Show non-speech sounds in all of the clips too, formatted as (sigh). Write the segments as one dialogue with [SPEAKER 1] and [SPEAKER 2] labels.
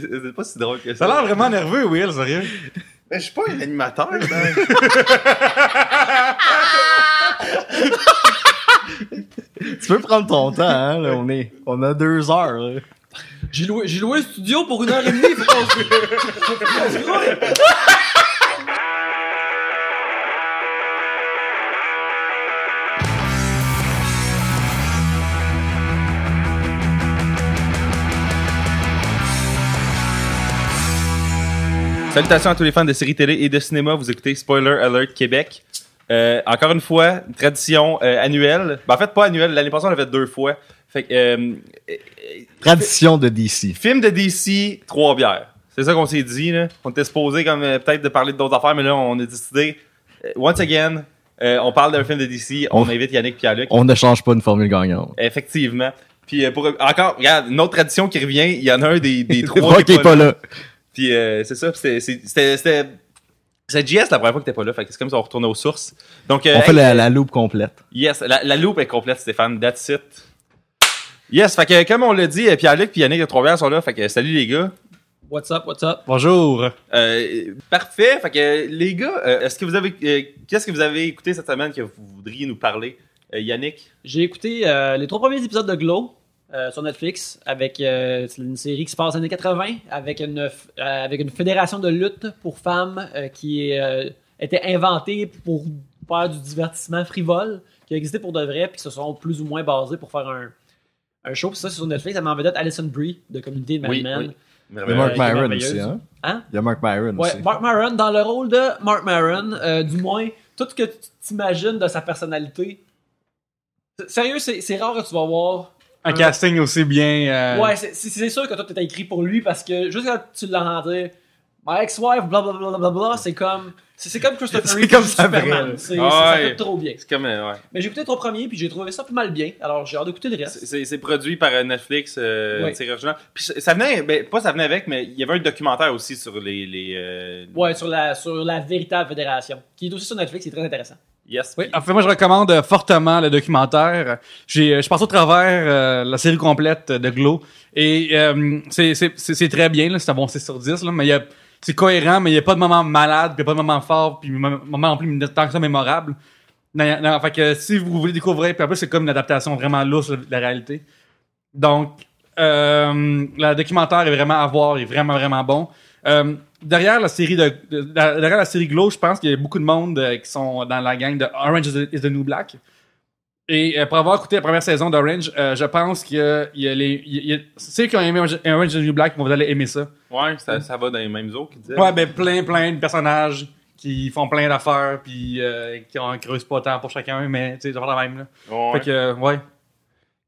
[SPEAKER 1] C'est pas si drôle que
[SPEAKER 2] Ça
[SPEAKER 1] ça.
[SPEAKER 2] a l'air vraiment nerveux, Will, sérieux.
[SPEAKER 1] Mais je suis pas un animateur. hein.
[SPEAKER 3] Tu peux prendre ton temps, hein, là, on est, on a deux heures, là.
[SPEAKER 4] J'ai loué, j'ai loué le studio pour une heure et demie, faut qu'on se... (laughs)
[SPEAKER 1] Salutations à tous les fans de séries télé et de cinéma. Vous écoutez Spoiler Alert Québec. Euh, encore une fois, une tradition euh, annuelle. Ben, en fait, pas annuelle. L'année passée, on l'a fait deux fois. Fait que, euh, euh,
[SPEAKER 3] Tradition de DC.
[SPEAKER 1] film de DC, trois bières. C'est ça qu'on s'est dit. Là. On était supposé comme euh, peut-être de parler d'autres affaires, mais là, on a décidé. euh, once again, euh, on parle d'un film de DC. On invite Yannick Pierre-Luc.
[SPEAKER 3] On ne change pas une formule gagnante.
[SPEAKER 1] Effectivement. Puis euh, pour encore, regarde, une autre tradition qui revient. Il y en a un des, des (laughs) trois
[SPEAKER 3] qu'il est pas là.
[SPEAKER 1] Puis euh, c'est ça, c'était c'est- c'était c'était c'est JS la première fois que t'es pas là, fait que c'est comme si on retournait aux sources. Donc euh,
[SPEAKER 3] On fait
[SPEAKER 1] hey,
[SPEAKER 3] la, la loupe complète.
[SPEAKER 1] yes, la, la loupe est complète Stéphane, that's it. Yes, fait que comme on l'a dit, euh, Pierre-Luc puis Yannick de Trois-Rivières sont là, fait que salut les gars.
[SPEAKER 4] What's up, what's up?
[SPEAKER 2] Bonjour.
[SPEAKER 1] Euh, parfait, fait que les gars, euh, est-ce que vous avez euh, qu'est-ce que vous avez écouté cette semaine que vous voudriez nous parler? Euh, Yannick?
[SPEAKER 4] J'ai écouté euh, les trois premiers épisodes de Glow euh, sur Netflix avec euh, une série qui se passe dans les années 80 avec une, euh, avec une fédération de lutte pour femmes euh, qui euh, était inventée pour faire du divertissement frivole, qui a existé pour de vrai, puis qui se sont plus ou moins basés pour faire un, un show. Puis ça, c'est sur Netflix. Ça m'a en vedette Alison Brie de Community de Mad
[SPEAKER 1] Oui,
[SPEAKER 4] Men.
[SPEAKER 1] oui.
[SPEAKER 3] Il y a Mark Myron aussi, hein?
[SPEAKER 4] Hein?
[SPEAKER 3] Il y a Mark Myron
[SPEAKER 4] Ouais,
[SPEAKER 3] aussi.
[SPEAKER 4] Mark Maron, dans le rôle de Mark Maron, euh, du moins, tout ce que tu t'imagines de sa personnalité. Sérieux, c'est rare que tu vas voir.
[SPEAKER 2] Un casting aussi bien. euh,
[SPEAKER 4] Ouais, c'est- c'est c'est sûr que toi, t'étais écrit pour lui parce que juste quand tu l'entends dire My ex-wife, blablabla, bla, bla, c'est comme. C'est c'est comme Christopher
[SPEAKER 3] C'est
[SPEAKER 4] Reeve,
[SPEAKER 3] comme
[SPEAKER 4] juste
[SPEAKER 3] ça,
[SPEAKER 4] Superman.
[SPEAKER 3] vrai.
[SPEAKER 4] C'est-
[SPEAKER 1] Ah
[SPEAKER 4] Ça
[SPEAKER 1] ouais.
[SPEAKER 4] fait trop bien.
[SPEAKER 1] C'est comme euh, ouais.
[SPEAKER 4] Mais j'ai écouté les trois premiers, puis j'ai trouvé ça pas mal bien. Alors j'ai hâte d'écouter le
[SPEAKER 1] C'est-
[SPEAKER 4] reste.
[SPEAKER 1] C'est c'est produit par euh, Netflix, euh,
[SPEAKER 4] Oui.
[SPEAKER 1] Puis ça ça venait, ben, pas ça venait avec, mais il y avait un documentaire aussi sur les. les euh,
[SPEAKER 4] Ouais, sur la, sur la véritable fédération, qui est aussi sur Netflix, c'est très intéressant.
[SPEAKER 1] Yes.
[SPEAKER 2] Oui, en fait, moi, je recommande euh, fortement le documentaire. J'ai, euh, je passe au travers euh, la série complète de Glow. Et euh, c'est, c'est, c'est, très bien, là, c'est un bon 6 sur 10. Là, mais il y a, c'est cohérent, mais il n'y a pas de moment malade, puis il n'y a pas de moment fort, puis moment moment non plus tant que ça mémorable. Non, non, fait que si vous voulez découvrir, puis en plus, c'est comme une adaptation vraiment lousse de la réalité. Donc, euh, le documentaire est vraiment à voir, il est vraiment, vraiment bon. Euh, derrière la série de, de- derrière la série Glow, je pense qu'il y a beaucoup de monde euh, qui sont dans la gang de Orange is the, is the New Black. Et euh, pour avoir écouté la première saison d'Orange, euh, je pense que il y a les, il y a- ceux qui ont aimé Orange, Orange is the New Black vont aller aimer ça.
[SPEAKER 1] Ouais, ça, ça va dans les mêmes eaux qu'ils disaient.
[SPEAKER 2] Ouais, ben plein, plein de personnages qui font plein d'affaires, puis euh, qui en creusent pas tant pour chacun, mais tu sais, la même là.
[SPEAKER 1] Ouais.
[SPEAKER 2] Fait que euh, ouais.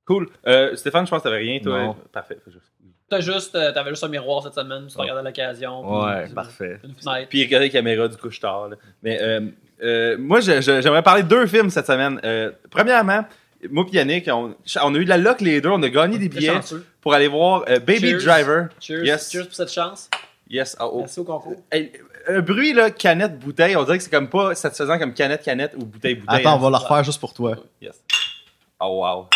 [SPEAKER 1] Cool. Euh, Stéphane, je pense que t'avais rien, toi.
[SPEAKER 3] Non.
[SPEAKER 1] Parfait. Faut juste-
[SPEAKER 4] T'as juste, euh, t'avais juste un miroir cette semaine, tu te regardais l'occasion.
[SPEAKER 3] Ouais,
[SPEAKER 4] puis-
[SPEAKER 3] parfait.
[SPEAKER 4] Une fenêtre.
[SPEAKER 1] Puis regarder la caméra du couche tard. là. Mais euh, euh, moi, je- je- j'aimerais parler de deux films cette semaine. Euh, premièrement, moi et Yannick, on, on a eu de la luck les deux. On a gagné des billets pour aller voir euh, Baby
[SPEAKER 4] Cheers.
[SPEAKER 1] Driver.
[SPEAKER 4] Cheers.
[SPEAKER 1] Yes.
[SPEAKER 4] Cheers pour cette chance.
[SPEAKER 1] Yes. Oh, oh.
[SPEAKER 4] Merci au concours.
[SPEAKER 1] Hey, un bruit, là, canette, bouteille, on dirait que c'est comme pas satisfaisant comme canette, canette ou bouteille, bouteille.
[SPEAKER 3] Attends,
[SPEAKER 1] hein.
[SPEAKER 3] on va le refaire juste pour toi.
[SPEAKER 1] Yes. Oh, wow.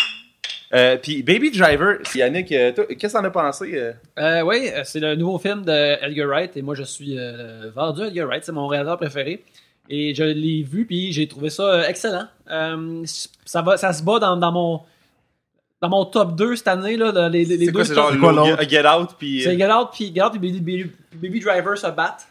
[SPEAKER 1] Euh, puis Baby Driver, c'est Yannick, euh, toi, qu'est-ce que t'en as pensé? euh?
[SPEAKER 4] Oui, c'est le nouveau film de Edgar Wright et moi je suis euh, vendu à Edgar Wright, c'est mon réalisateur préféré. Et je l'ai vu puis j'ai trouvé ça excellent. Euh, ça, va, ça se bat dans, dans mon dans mon top 2 cette année là, dans les, les
[SPEAKER 1] C'est
[SPEAKER 4] deux
[SPEAKER 1] quoi, c'est
[SPEAKER 4] top-
[SPEAKER 1] genre? Get Out, puis...
[SPEAKER 4] C'est Get Out puis Get Out puis Baby, Driver se battent.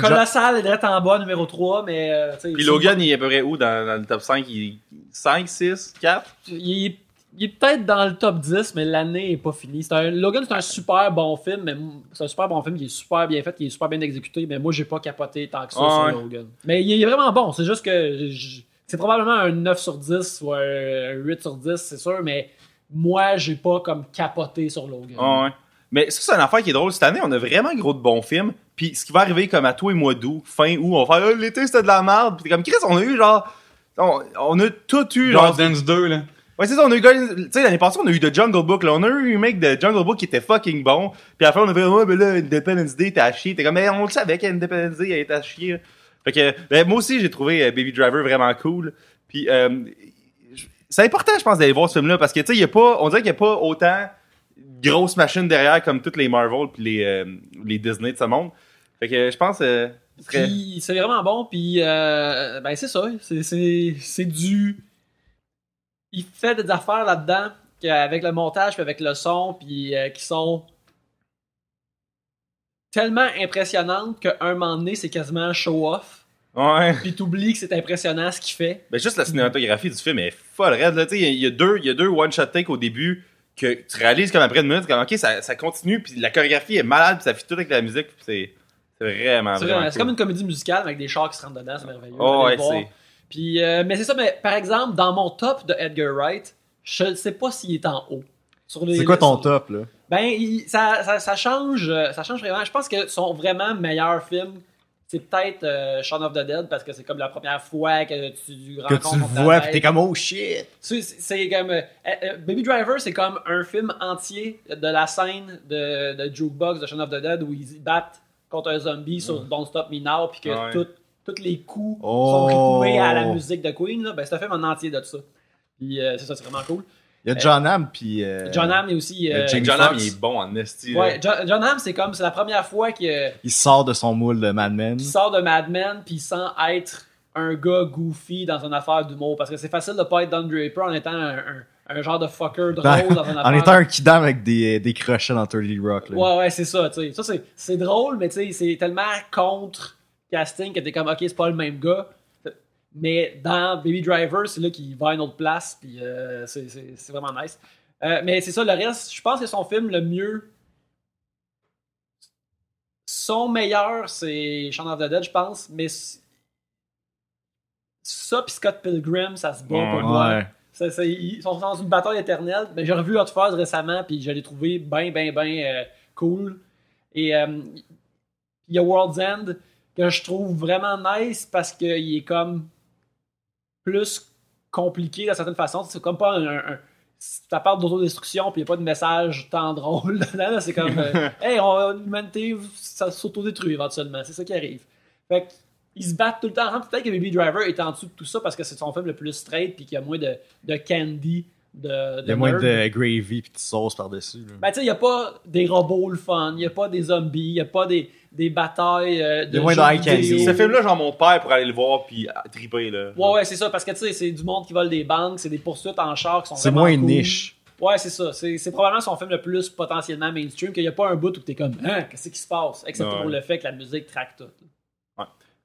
[SPEAKER 4] Colossal est direct en bas numéro 3 mais euh,
[SPEAKER 1] Puis Logan, il est à peu près où dans, dans le top 5? Il... 5, 6, 4?
[SPEAKER 4] il est, il est peut-être dans le top 10, mais l'année est pas finie. C'est un, Logan, c'est un super bon film, mais c'est un super bon film qui est super bien fait, qui est super bien exécuté, mais moi, j'ai pas capoté tant que ça
[SPEAKER 1] Ouais.
[SPEAKER 4] sur Logan. Mais il est vraiment bon, c'est juste que c'est probablement un 9 sur 10 ou un 8 sur 10, c'est sûr, mais moi, j'ai pas comme capoté sur Logan.
[SPEAKER 1] Ouais. Mais ça, c'est une affaire qui est drôle. Cette année, on a vraiment gros de bons films. Puis ce qui va arriver comme à toi et mois d'août, fin août, on va faire Ah, l'été, c'était de la merde. Puis comme Chris, on a eu genre. On, on a tout eu. Genre,
[SPEAKER 2] Genre Dance 2 là.
[SPEAKER 1] Ouais, c'est ça, on a eu, tu sais, l'année passée, on a eu The Jungle Book, là. On a eu un remake de Jungle Book qui était fucking bon. Puis après, on a fait, ouais, mais là, Independence Day, t'es à chier. T'es comme, mais on le savait qu'Independence Day, elle était à chier. Fait que, ben, moi aussi, j'ai trouvé euh, Baby Driver vraiment cool. Puis, euh, c'est important, je pense, d'aller voir ce film-là, parce que, tu sais, y a pas, on dirait qu'il y a pas autant, grosse machine derrière comme toutes les Marvel puis les, euh, les Disney de ce monde. Fait que je pense euh,
[SPEAKER 4] c'est vraiment bon, puis euh, ben c'est ça, c'est du... Il fait des affaires là-dedans avec le montage, puis avec le son, puis euh, qui sont tellement impressionnantes qu'à un moment donné, c'est quasiment show-off,
[SPEAKER 1] Ouais.
[SPEAKER 4] puis t'oublies que c'est impressionnant ce qu'il fait.
[SPEAKER 1] Ben juste la cinématographie du film est folle raide là, tu sais, il y a- il y, a deux il y a deux one shot take au début que tu réalises comme après une minute comme OK, ça, ça continue puis la chorégraphie est malade, puis ça fit tout avec la musique, puis c'est vraiment
[SPEAKER 4] C'est
[SPEAKER 1] vraiment
[SPEAKER 4] vrai, c'est
[SPEAKER 1] cool.
[SPEAKER 4] comme une comédie musicale avec des chars qui se rentrent dedans, c'est merveilleux.
[SPEAKER 1] Oh, ouais, c'est
[SPEAKER 4] Puis, euh, mais c'est ça, mais par exemple, dans mon top de Edgar Wright, je ne sais pas s'il est en haut.
[SPEAKER 3] C'est quoi ton
[SPEAKER 4] sur-
[SPEAKER 3] top, là?
[SPEAKER 4] Ben, il- ça, ça, ça change, euh, ça change vraiment. Je pense que son vraiment meilleur film, c'est peut-être euh, Shaun of the Dead parce que c'est comme la première fois que tu
[SPEAKER 3] Que
[SPEAKER 4] rencontres
[SPEAKER 3] tu le vois, pis t'es comme, oh shit!
[SPEAKER 4] C'est- comme. euh, euh, Baby Driver, c'est comme un film entier de la scène de, de Jukebox de Shaun of the Dead où ils battent contre un zombie sur Don't Stop Me Now, puis que
[SPEAKER 1] Ouais.
[SPEAKER 4] tout- tous les coups
[SPEAKER 3] Oh.
[SPEAKER 4] sont rythmés à la musique de Queen. Là. Ben, c'est un film en entier de ça. Puis euh, c'est ça, c'est vraiment cool.
[SPEAKER 3] Il y a John Hamm, puis... euh,
[SPEAKER 4] John Hamm est aussi. euh,
[SPEAKER 1] John Hamm,
[SPEAKER 3] Foxx.
[SPEAKER 1] il est bon en esti.
[SPEAKER 4] ouais, John, John Hamm, c'est comme. C'est la première fois qu'il
[SPEAKER 3] Il sort de son moule de Mad Men.
[SPEAKER 4] sort de Mad Men, puis sans être un gars goofy dans une affaire d'humour. Parce que c'est facile de pas être Don Draper en étant un, un- un genre de fucker drôle dans une (laughs) affaire.
[SPEAKER 3] en étant un kidam avec des, des crochets dans 30 Rock. Là.
[SPEAKER 4] Ouais, ouais, c'est ça, tu sais. Ça, c'est, c'est drôle, mais tu sais, c'est tellement contre casting que t'es comme, ok, c'est pas le même gars. Mais dans Baby Driver, c'est là qu'il va à une autre place, puis euh, c'est, c'est, c'est vraiment nice. Euh, mais c'est ça, le reste, je pense que son film le mieux. Son meilleur, c'est Shaun of the Dead, je pense, mais ça puis Scott Pilgrim, ça se bat pour moi.
[SPEAKER 3] Ouais.
[SPEAKER 4] Ça, ça- ils sont dans une bataille éternelle. Ben, j'ai revu Hot Fuzz récemment, puis je l'ai trouvé bien, bien, bien cool. Et euh, il y a World's End que je trouve vraiment nice parce qu'il est comme plus compliqué d'une certaine façon. C'est comme pas un. un- ça parle d'autodestruction, puis il n'y a pas de message tant drôle (laughs) dedans. C'est comme, (laughs) euh, hey, l'humanité, ça s'autodétruit éventuellement. C'est ça qui arrive. Fait que, ils se battent tout le temps. Peut-être que Baby Driver est en dessous de tout ça parce que c'est son film le plus straight, puis qu'il y a moins de, de candy, de,
[SPEAKER 3] Il y a moins
[SPEAKER 4] nerd.
[SPEAKER 3] de gravy pis de sauce par-dessus.
[SPEAKER 4] Ben, tu sais, il n'y a pas des robots le fun, il n'y a pas des zombies, il n'y a pas des, des batailles euh, de
[SPEAKER 3] Il y a moins.
[SPEAKER 1] Ce film-là, genre mon père pour aller le voir puis triper là.
[SPEAKER 4] Ouais, ouais, c'est ça, parce que tu sais, c'est du monde qui vole des banques, c'est des poursuites en char qui sont
[SPEAKER 3] C'est moins
[SPEAKER 4] cool.
[SPEAKER 3] niche.
[SPEAKER 4] Ouais, c'est ça. C'est c'est probablement son film le plus potentiellement mainstream, qu'il n'y a pas un bout où t'es comme, hein, qu'est-ce qui se passe? Excepté
[SPEAKER 1] Ouais.
[SPEAKER 4] pour le fait que la musique traque tout.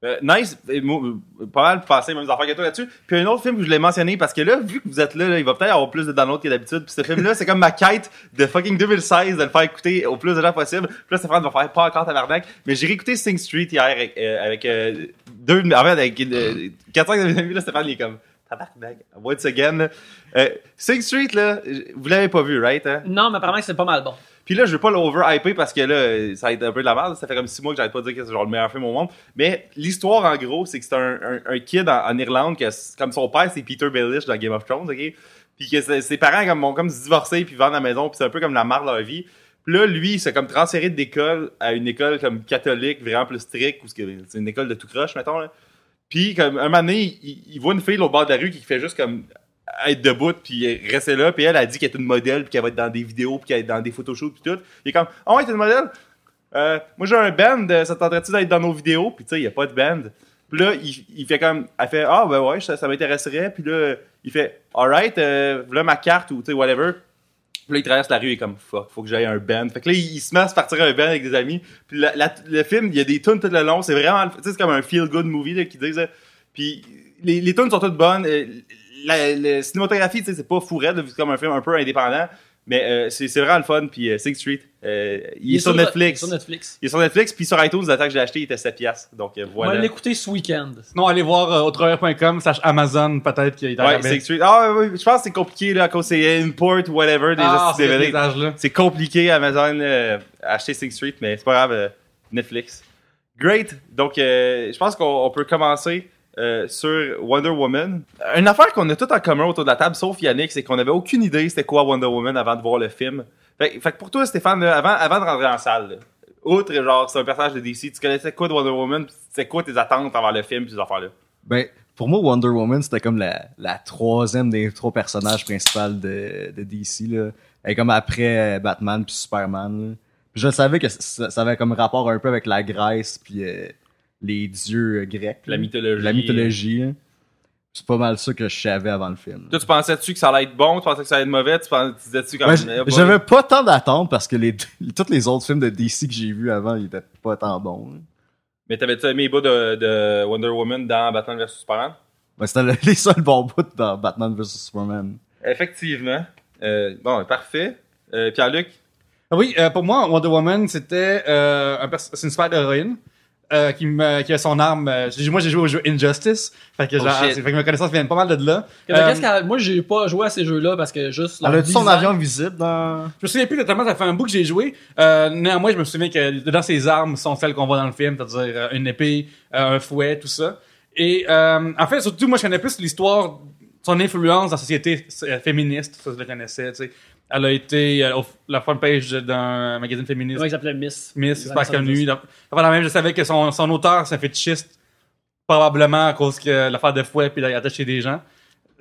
[SPEAKER 1] Euh, nice, euh, pas mal passer les mêmes affaires que toi là-dessus. Puis un autre film que je voulais mentionner parce que là, vu que vous êtes là, il va peut-être avoir plus de downloads que d'habitude. Puis ce film-là, c'est comme ma quête de fucking 2016 de le faire écouter au plus de gens possible. Puis là, Stéphane va faire pas encore tabarnak. Mais j'ai réécouté Sing Street hier avec, euh, avec euh, deux, en fait, avec euh, 4-5 de mes amis, là, Stéphane, il est comme tabarnak, once again. Euh, Sing Street, là, vous l'avez pas vu, right? Hein?
[SPEAKER 4] Non, mais apparemment c'est pas mal bon.
[SPEAKER 1] Puis là, je veux pas l'over-hyper parce que là, ça va être un peu de la merde. Ça fait comme six mois que j'arrête pas de dire que c'est genre le meilleur film au monde. Mais l'histoire, en gros, c'est que c'est un, un, kid en, Irlande que, comme son père, c'est Peter Baelish dans Game of Thrones, ok? Puis que ses parents comme, vont comme se divorcer puis vendent la maison puis c'est un peu comme la marre de leur vie. Puis là, lui, il s'est comme transféré d'école à une école comme catholique, vraiment plus stricte, ou c'est une école de tout croche, mettons, là. Puis comme un moment donné, il, il voit une fille au bord de la rue qui fait juste comme être debout puis rester là puis elle a dit qu'elle est une modèle puis qu'elle va être dans des vidéos puis qu'elle être dans des photoshoots puis tout il est comme ah ouais t'es une modèle? Euh, moi j'ai un band euh, ça tenterait-tu d'être dans nos vidéos puis tu sais il y a pas de band puis là il, fait comme elle fait ah ben ouais ça, m'intéresserait puis là il fait alright euh, voilà ma carte ou tu sais whatever puis là, il traverse la rue, il est comme fuck, faut que j'aille un band. Fait que là, il, se met à se partir un band avec des amis. Puis le film, il y a des tunes tout le long. C'est vraiment, tu sais, c'est comme un feel good movie là, qui disent. là. Puis les, les tunes sont toutes bonnes. La, la cinématographie, tu sais, c'est pas fou raide, là, vu que c'est comme un film un peu indépendant. Mais euh, c'est vraiment le fun. Puis euh, Sing Street, euh, il, est sur Netflix.
[SPEAKER 4] Sur Netflix.
[SPEAKER 1] Il est sur Netflix. Puis sur iTunes, l'attaque que j'ai acheté, il était 7 piastres. Donc euh,
[SPEAKER 4] On va
[SPEAKER 1] voilà.
[SPEAKER 4] l'écouter ce week-end.
[SPEAKER 2] Sinon, allez voir euh, autrevers.com slash Amazon, peut-être qu'il est en
[SPEAKER 1] Ouais. Sing Street. Ah ouais, je pense que c'est compliqué là, à cause c'est import, whatever, des
[SPEAKER 2] Ah,
[SPEAKER 1] DVD. C'est compliqué Amazon euh, acheter Sing Street, mais c'est pas grave. euh, Netflix. Great. Donc, euh, je pense qu'on on peut commencer euh, sur Wonder Woman. Une affaire qu'on a tout en commun autour de la table, sauf Yannick, c'est qu'on avait aucune idée c'était quoi Wonder Woman avant de voir le film. Fait, fait que pour toi, Stéphane, là, avant, avant de rentrer en salle, là, outre genre c'est un personnage de DC, tu connaissais quoi de Wonder Woman? puis C'est quoi tes attentes envers le film et ces affaires-là?
[SPEAKER 3] Ben, pour moi, Wonder Woman, c'était comme la, la troisième des trois personnages principaux de, de DC. Là. elle est comme après euh, Batman puis Superman. là. Puis je savais que ça, ça avait comme rapport un peu avec la Grèce puis euh, les dieux euh, grecs.
[SPEAKER 1] La mythologie.
[SPEAKER 3] La mythologie. là. C'est pas mal ça que je savais avant le film.
[SPEAKER 1] Toi, tu pensais-tu que ça allait être bon? Tu pensais que ça allait être mauvais? Tu, pensais, tu disais-tu comme...
[SPEAKER 3] Ouais,
[SPEAKER 1] boy.
[SPEAKER 3] J'avais pas tant d'attentes parce que les (laughs) tous les autres films de DC que j'ai vus avant, ils étaient pas tant bons. là.
[SPEAKER 1] Mais t'avais-tu aimé les bouts de, de Wonder Woman dans Batman vs Superman?
[SPEAKER 3] Ouais, C'était le- (laughs) les seuls bons bouts dans Batman vs Superman.
[SPEAKER 1] Effectivement. Euh, bon, parfait. Euh, Pierre-Luc?
[SPEAKER 2] Ah Oui, euh, pour moi, Wonder Woman, c'était euh, un c'est une super héroïne euh, qui, me, qui a son arme. euh, j'ai- moi, j'ai joué au jeu Injustice, fait que,
[SPEAKER 1] Oh,
[SPEAKER 2] genre, fait que mes connaissances viennent pas mal de là. Euh,
[SPEAKER 4] qu'est-ce qu'elle- Moi, j'ai pas joué à ces jeux-là parce que juste.
[SPEAKER 3] Elle a son avion visible dans.
[SPEAKER 2] Je me souviens plus totalement, ça fait un bout que j'ai joué. Euh, néanmoins, je me souviens que dedans ses armes sont celles qu'on voit dans le film, c'est-à-dire euh, une épée, euh, un fouet, tout ça. Et euh, en fait, surtout, moi, je connais plus l'histoire, son influence dans la société féministe, ça je le connaissais, tu sais. Elle a été euh, au- la front page d'un magazine féministe.
[SPEAKER 4] Ouais, il s'appelait Miss.
[SPEAKER 2] Miss, c'est pas connu. Donc, Voilà, même, je savais que son, son auteur, c'est un fétichiste, probablement à cause que l'affaire de fouet puis il a attaché des gens.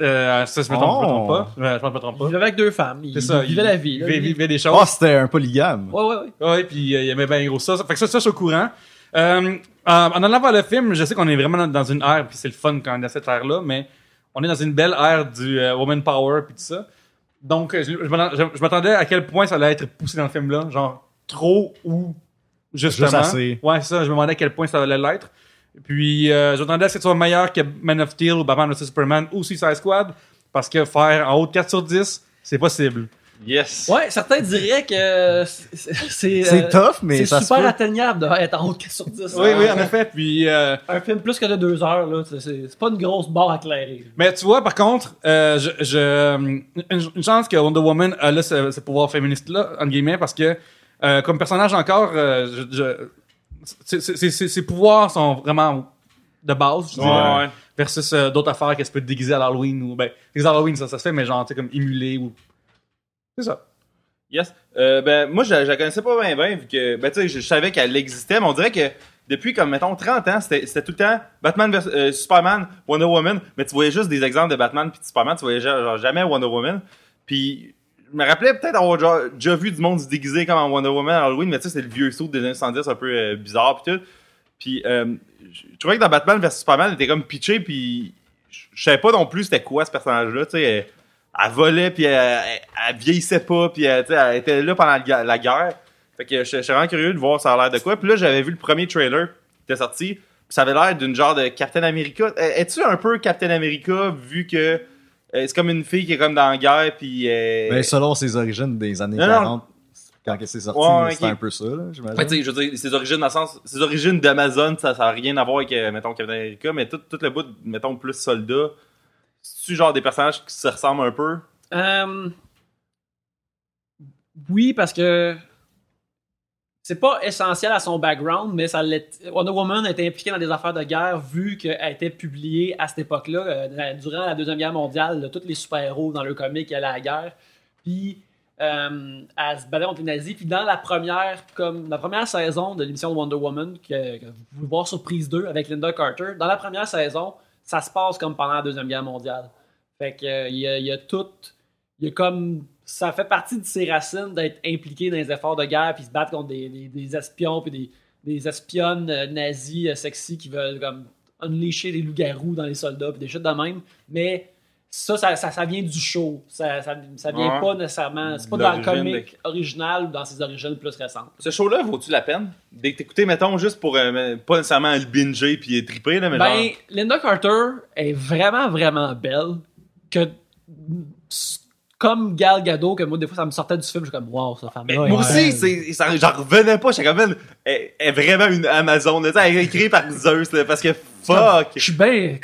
[SPEAKER 2] Euh, ça, je me trompe, je me trompe pas. Euh, Je me trompe
[SPEAKER 4] Il
[SPEAKER 2] pas.
[SPEAKER 4] vivait avec deux femmes. Il,
[SPEAKER 2] C'est ça.
[SPEAKER 4] il vivait la vie. là.
[SPEAKER 2] Il
[SPEAKER 4] Il-
[SPEAKER 2] vivait des
[SPEAKER 3] Oh,
[SPEAKER 2] choses.
[SPEAKER 3] c'était un polygame.
[SPEAKER 4] Ouais, ouais, ouais.
[SPEAKER 2] Ouais, puis euh, il aimait bien gros ça. Fait que ça, ça, je suis au courant. Euh, en en allant voir le film, je sais qu'on est vraiment dans, dans une ère, puis c'est le fun quand on est dans cette ère-là, mais on est dans une belle ère du euh, woman power puis tout ça. Donc, euh, je, je m'attend- je- je m'attendais à quel point ça allait être poussé dans le film-là, genre trop ou justement.
[SPEAKER 3] Juste assez.
[SPEAKER 2] Ouais, c'est ça. Je me demandais à quel point ça allait l'être. Puis, euh, je m'attendais à ce que ce soit meilleur que Man of Steel ou Batman vs Superman ou Suicide Squad, parce que faire en haut de 4 sur 10, c'est possible.
[SPEAKER 1] Yes.
[SPEAKER 4] Ouais, certains diraient que c'est- c'est.
[SPEAKER 3] C'est
[SPEAKER 4] euh,
[SPEAKER 3] tough, mais
[SPEAKER 4] C'est super
[SPEAKER 3] peut.
[SPEAKER 4] atteignable d'être en haut de 4 sur 10.
[SPEAKER 2] Oui, oui, en effet. Puis, euh,
[SPEAKER 4] Un film plus que de 2 heures, là, c'est- pas une grosse barre à clairer.
[SPEAKER 2] Mais tu vois, par contre, euh, je, je, une, une chance que Wonder Woman a là ce, ce pouvoir féministe-là, entre guillemets, parce que euh, comme personnage encore, euh, je, je- c'est- c'est- c'est- c'est- ses pouvoirs sont vraiment de base, je
[SPEAKER 1] Ouais,
[SPEAKER 2] dirais,
[SPEAKER 1] ouais.
[SPEAKER 2] versus euh, d'autres affaires qu'elle se peut déguiser à l'Halloween ou ben déguiser à l'Halloween ça, ça se fait, mais genre tu sais comme émuler ou c'est ça.
[SPEAKER 1] Yes. Euh, ben, moi, je, la connaissais pas bien, bien, vu que, ben, tu sais, je, savais qu'elle existait, mais on dirait que depuis, comme, mettons, 30 ans, c'était tout le temps Batman vs euh, Superman, Wonder Woman, mais tu voyais juste des exemples de Batman puis de Superman, tu voyais genre, jamais Wonder Woman. Puis, je me rappelais peut-être avoir déjà vu du monde se déguiser comme en Wonder Woman à Halloween, mais tu sais, c'est le vieux saut des années 70 un peu euh, bizarre puis tout. Puis, je trouvais que dans Batman vs Superman, elle était comme pitché, puis je savais pas non plus c'était quoi ce personnage-là, tu sais. Elle, volait, puis elle, elle, elle vieillissait pas, puis elle, était là pendant la gue- la guerre. Fait que je je suis vraiment curieux de voir ça a l'air de quoi. Puis là, j'avais vu le premier trailer qui était sorti, puis ça avait l'air d'une genre de Captain America. Euh, Es-tu un peu Captain America, vu que euh, c'est comme une fille qui est comme dans la guerre, puis... Euh,
[SPEAKER 3] Ben, selon ses origines des années
[SPEAKER 1] Non, non.
[SPEAKER 3] 40, quand c'est sorti,
[SPEAKER 1] Ouais,
[SPEAKER 3] c'était un peu ça, là, j'imagine.
[SPEAKER 1] Tu sais, je veux dire, ses origines dans le sens, ses origines d'Amazon, ça, ça a rien à voir avec, mettons, Captain America, mais tout, tout le bout, de, mettons, plus soldat. C'est-tu genre des personnages qui se ressemblent un peu?
[SPEAKER 4] Euh, Oui, parce que c'est pas essentiel à son background, mais ça Wonder Woman a été impliquée dans des affaires de guerre vu qu'elle était publiée à cette époque-là, euh, durant la Deuxième Guerre mondiale. là, tous les super-héros dans le comic allaient à la guerre. Puis euh, elle se battait contre les nazis. Puis dans la première, comme la première saison de l'émission de Wonder Woman, que, que vous pouvez voir sur Prise 2 avec Linda Carter, dans la première saison, ça se passe comme pendant la Deuxième Guerre mondiale. Fait que euh, y, a, tout. Il y a comme. Ça fait partie de ses racines d'être impliqué dans les efforts de guerre puis se battre contre des, des, des espions puis des, des espionnes euh, nazis euh, sexy qui veulent comme unleasher des loups-garous dans les soldats puis des choses de même. Mais ça, ça, ça, ça vient du show. Ça, ça, ça vient
[SPEAKER 1] Ouais.
[SPEAKER 4] pas nécessairement. C'est pas dans le
[SPEAKER 1] L'origine
[SPEAKER 4] comic original ou dans ses origines plus récentes.
[SPEAKER 1] Ce show-là, vaut-tu la peine? D'écouter, mettons, juste pour, euh, pas nécessairement le binger puis triper, là, mais
[SPEAKER 4] Ben,
[SPEAKER 1] genre...
[SPEAKER 4] Linda Carter est vraiment, vraiment belle. Que, comme Gal Gadot, que moi, des fois, ça me sortait du film, je suis comme, wow, cette femme
[SPEAKER 1] moi aussi, ça, j'en revenais pas. J'étais comme, elle, elle est vraiment une Amazon. là. Elle est écrite par Zeus, là, parce que fuck.
[SPEAKER 4] Je suis bien.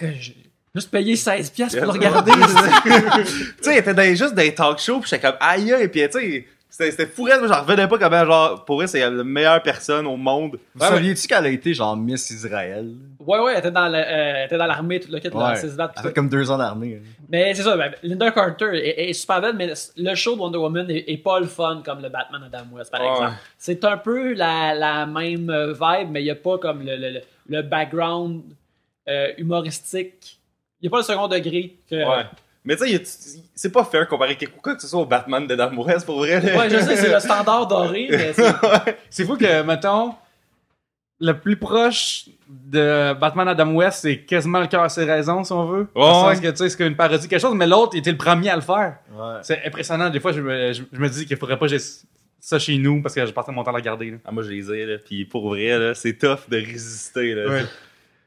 [SPEAKER 4] Juste payé 16$ piastres pour le regarder. (laughs)
[SPEAKER 1] tu sais, elle était dans, juste dans les talk shows, pis j'étais comme, aïe, et puis tu sais, c'était, c'était fou, moi, j'en revenais pas comment, genre, pour elle, c'est la meilleure personne au monde.
[SPEAKER 3] Vous
[SPEAKER 1] Ouais,
[SPEAKER 3] saviez-tu qu'elle a été genre Miss Israël?
[SPEAKER 4] ouais, ouais, elle était dans, le- euh, elle était dans l'armée, tout le kit,
[SPEAKER 3] Ouais.
[SPEAKER 4] c'est ça,
[SPEAKER 3] Elle a fait comme deux ans d'armée. hein.
[SPEAKER 4] Mais c'est ça, ben, Linda Carter est, est super belle, mais le show de Wonder Woman est, est pas le fun comme le Batman Adam West, par
[SPEAKER 1] Ouais.
[SPEAKER 4] exemple. C'est un peu la, la même euh, vibe, mais il n'y a pas comme le, le, le- le background euh, humoristique. Il n'y a pas le second degré que.
[SPEAKER 1] Ouais. Mais tu sais, c'est pas fair comparer quelque- quoi que ce soit au Batman de Adam West, pour vrai. là.
[SPEAKER 4] Ouais, je sais, c'est le standard doré, (laughs) mais c'est-
[SPEAKER 2] C'est fou que, mettons, le plus proche de Batman Adam West, c'est quasiment le cœur à ses raisons, si on veut.
[SPEAKER 1] Ouais,
[SPEAKER 2] sens que, tu sais, c'est comme une parodie, quelque chose, mais l'autre, il était le premier à le faire.
[SPEAKER 3] Ouais.
[SPEAKER 2] C'est impressionnant. Des fois, je me, je, je me dis qu'il faudrait pas que ça chez nous parce que je passais mon temps à le regarder. là.
[SPEAKER 1] Ah, moi, je les ai, là. Puis pour vrai, là, c'est tough de résister, là.
[SPEAKER 2] Ouais.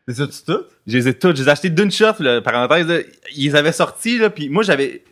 [SPEAKER 3] C'est ça, tu tout?
[SPEAKER 1] Je les ai toutes. Je les ai achetés d'une shot, parenthèse. Ils les avaient sortis, là, puis moi, j'avais...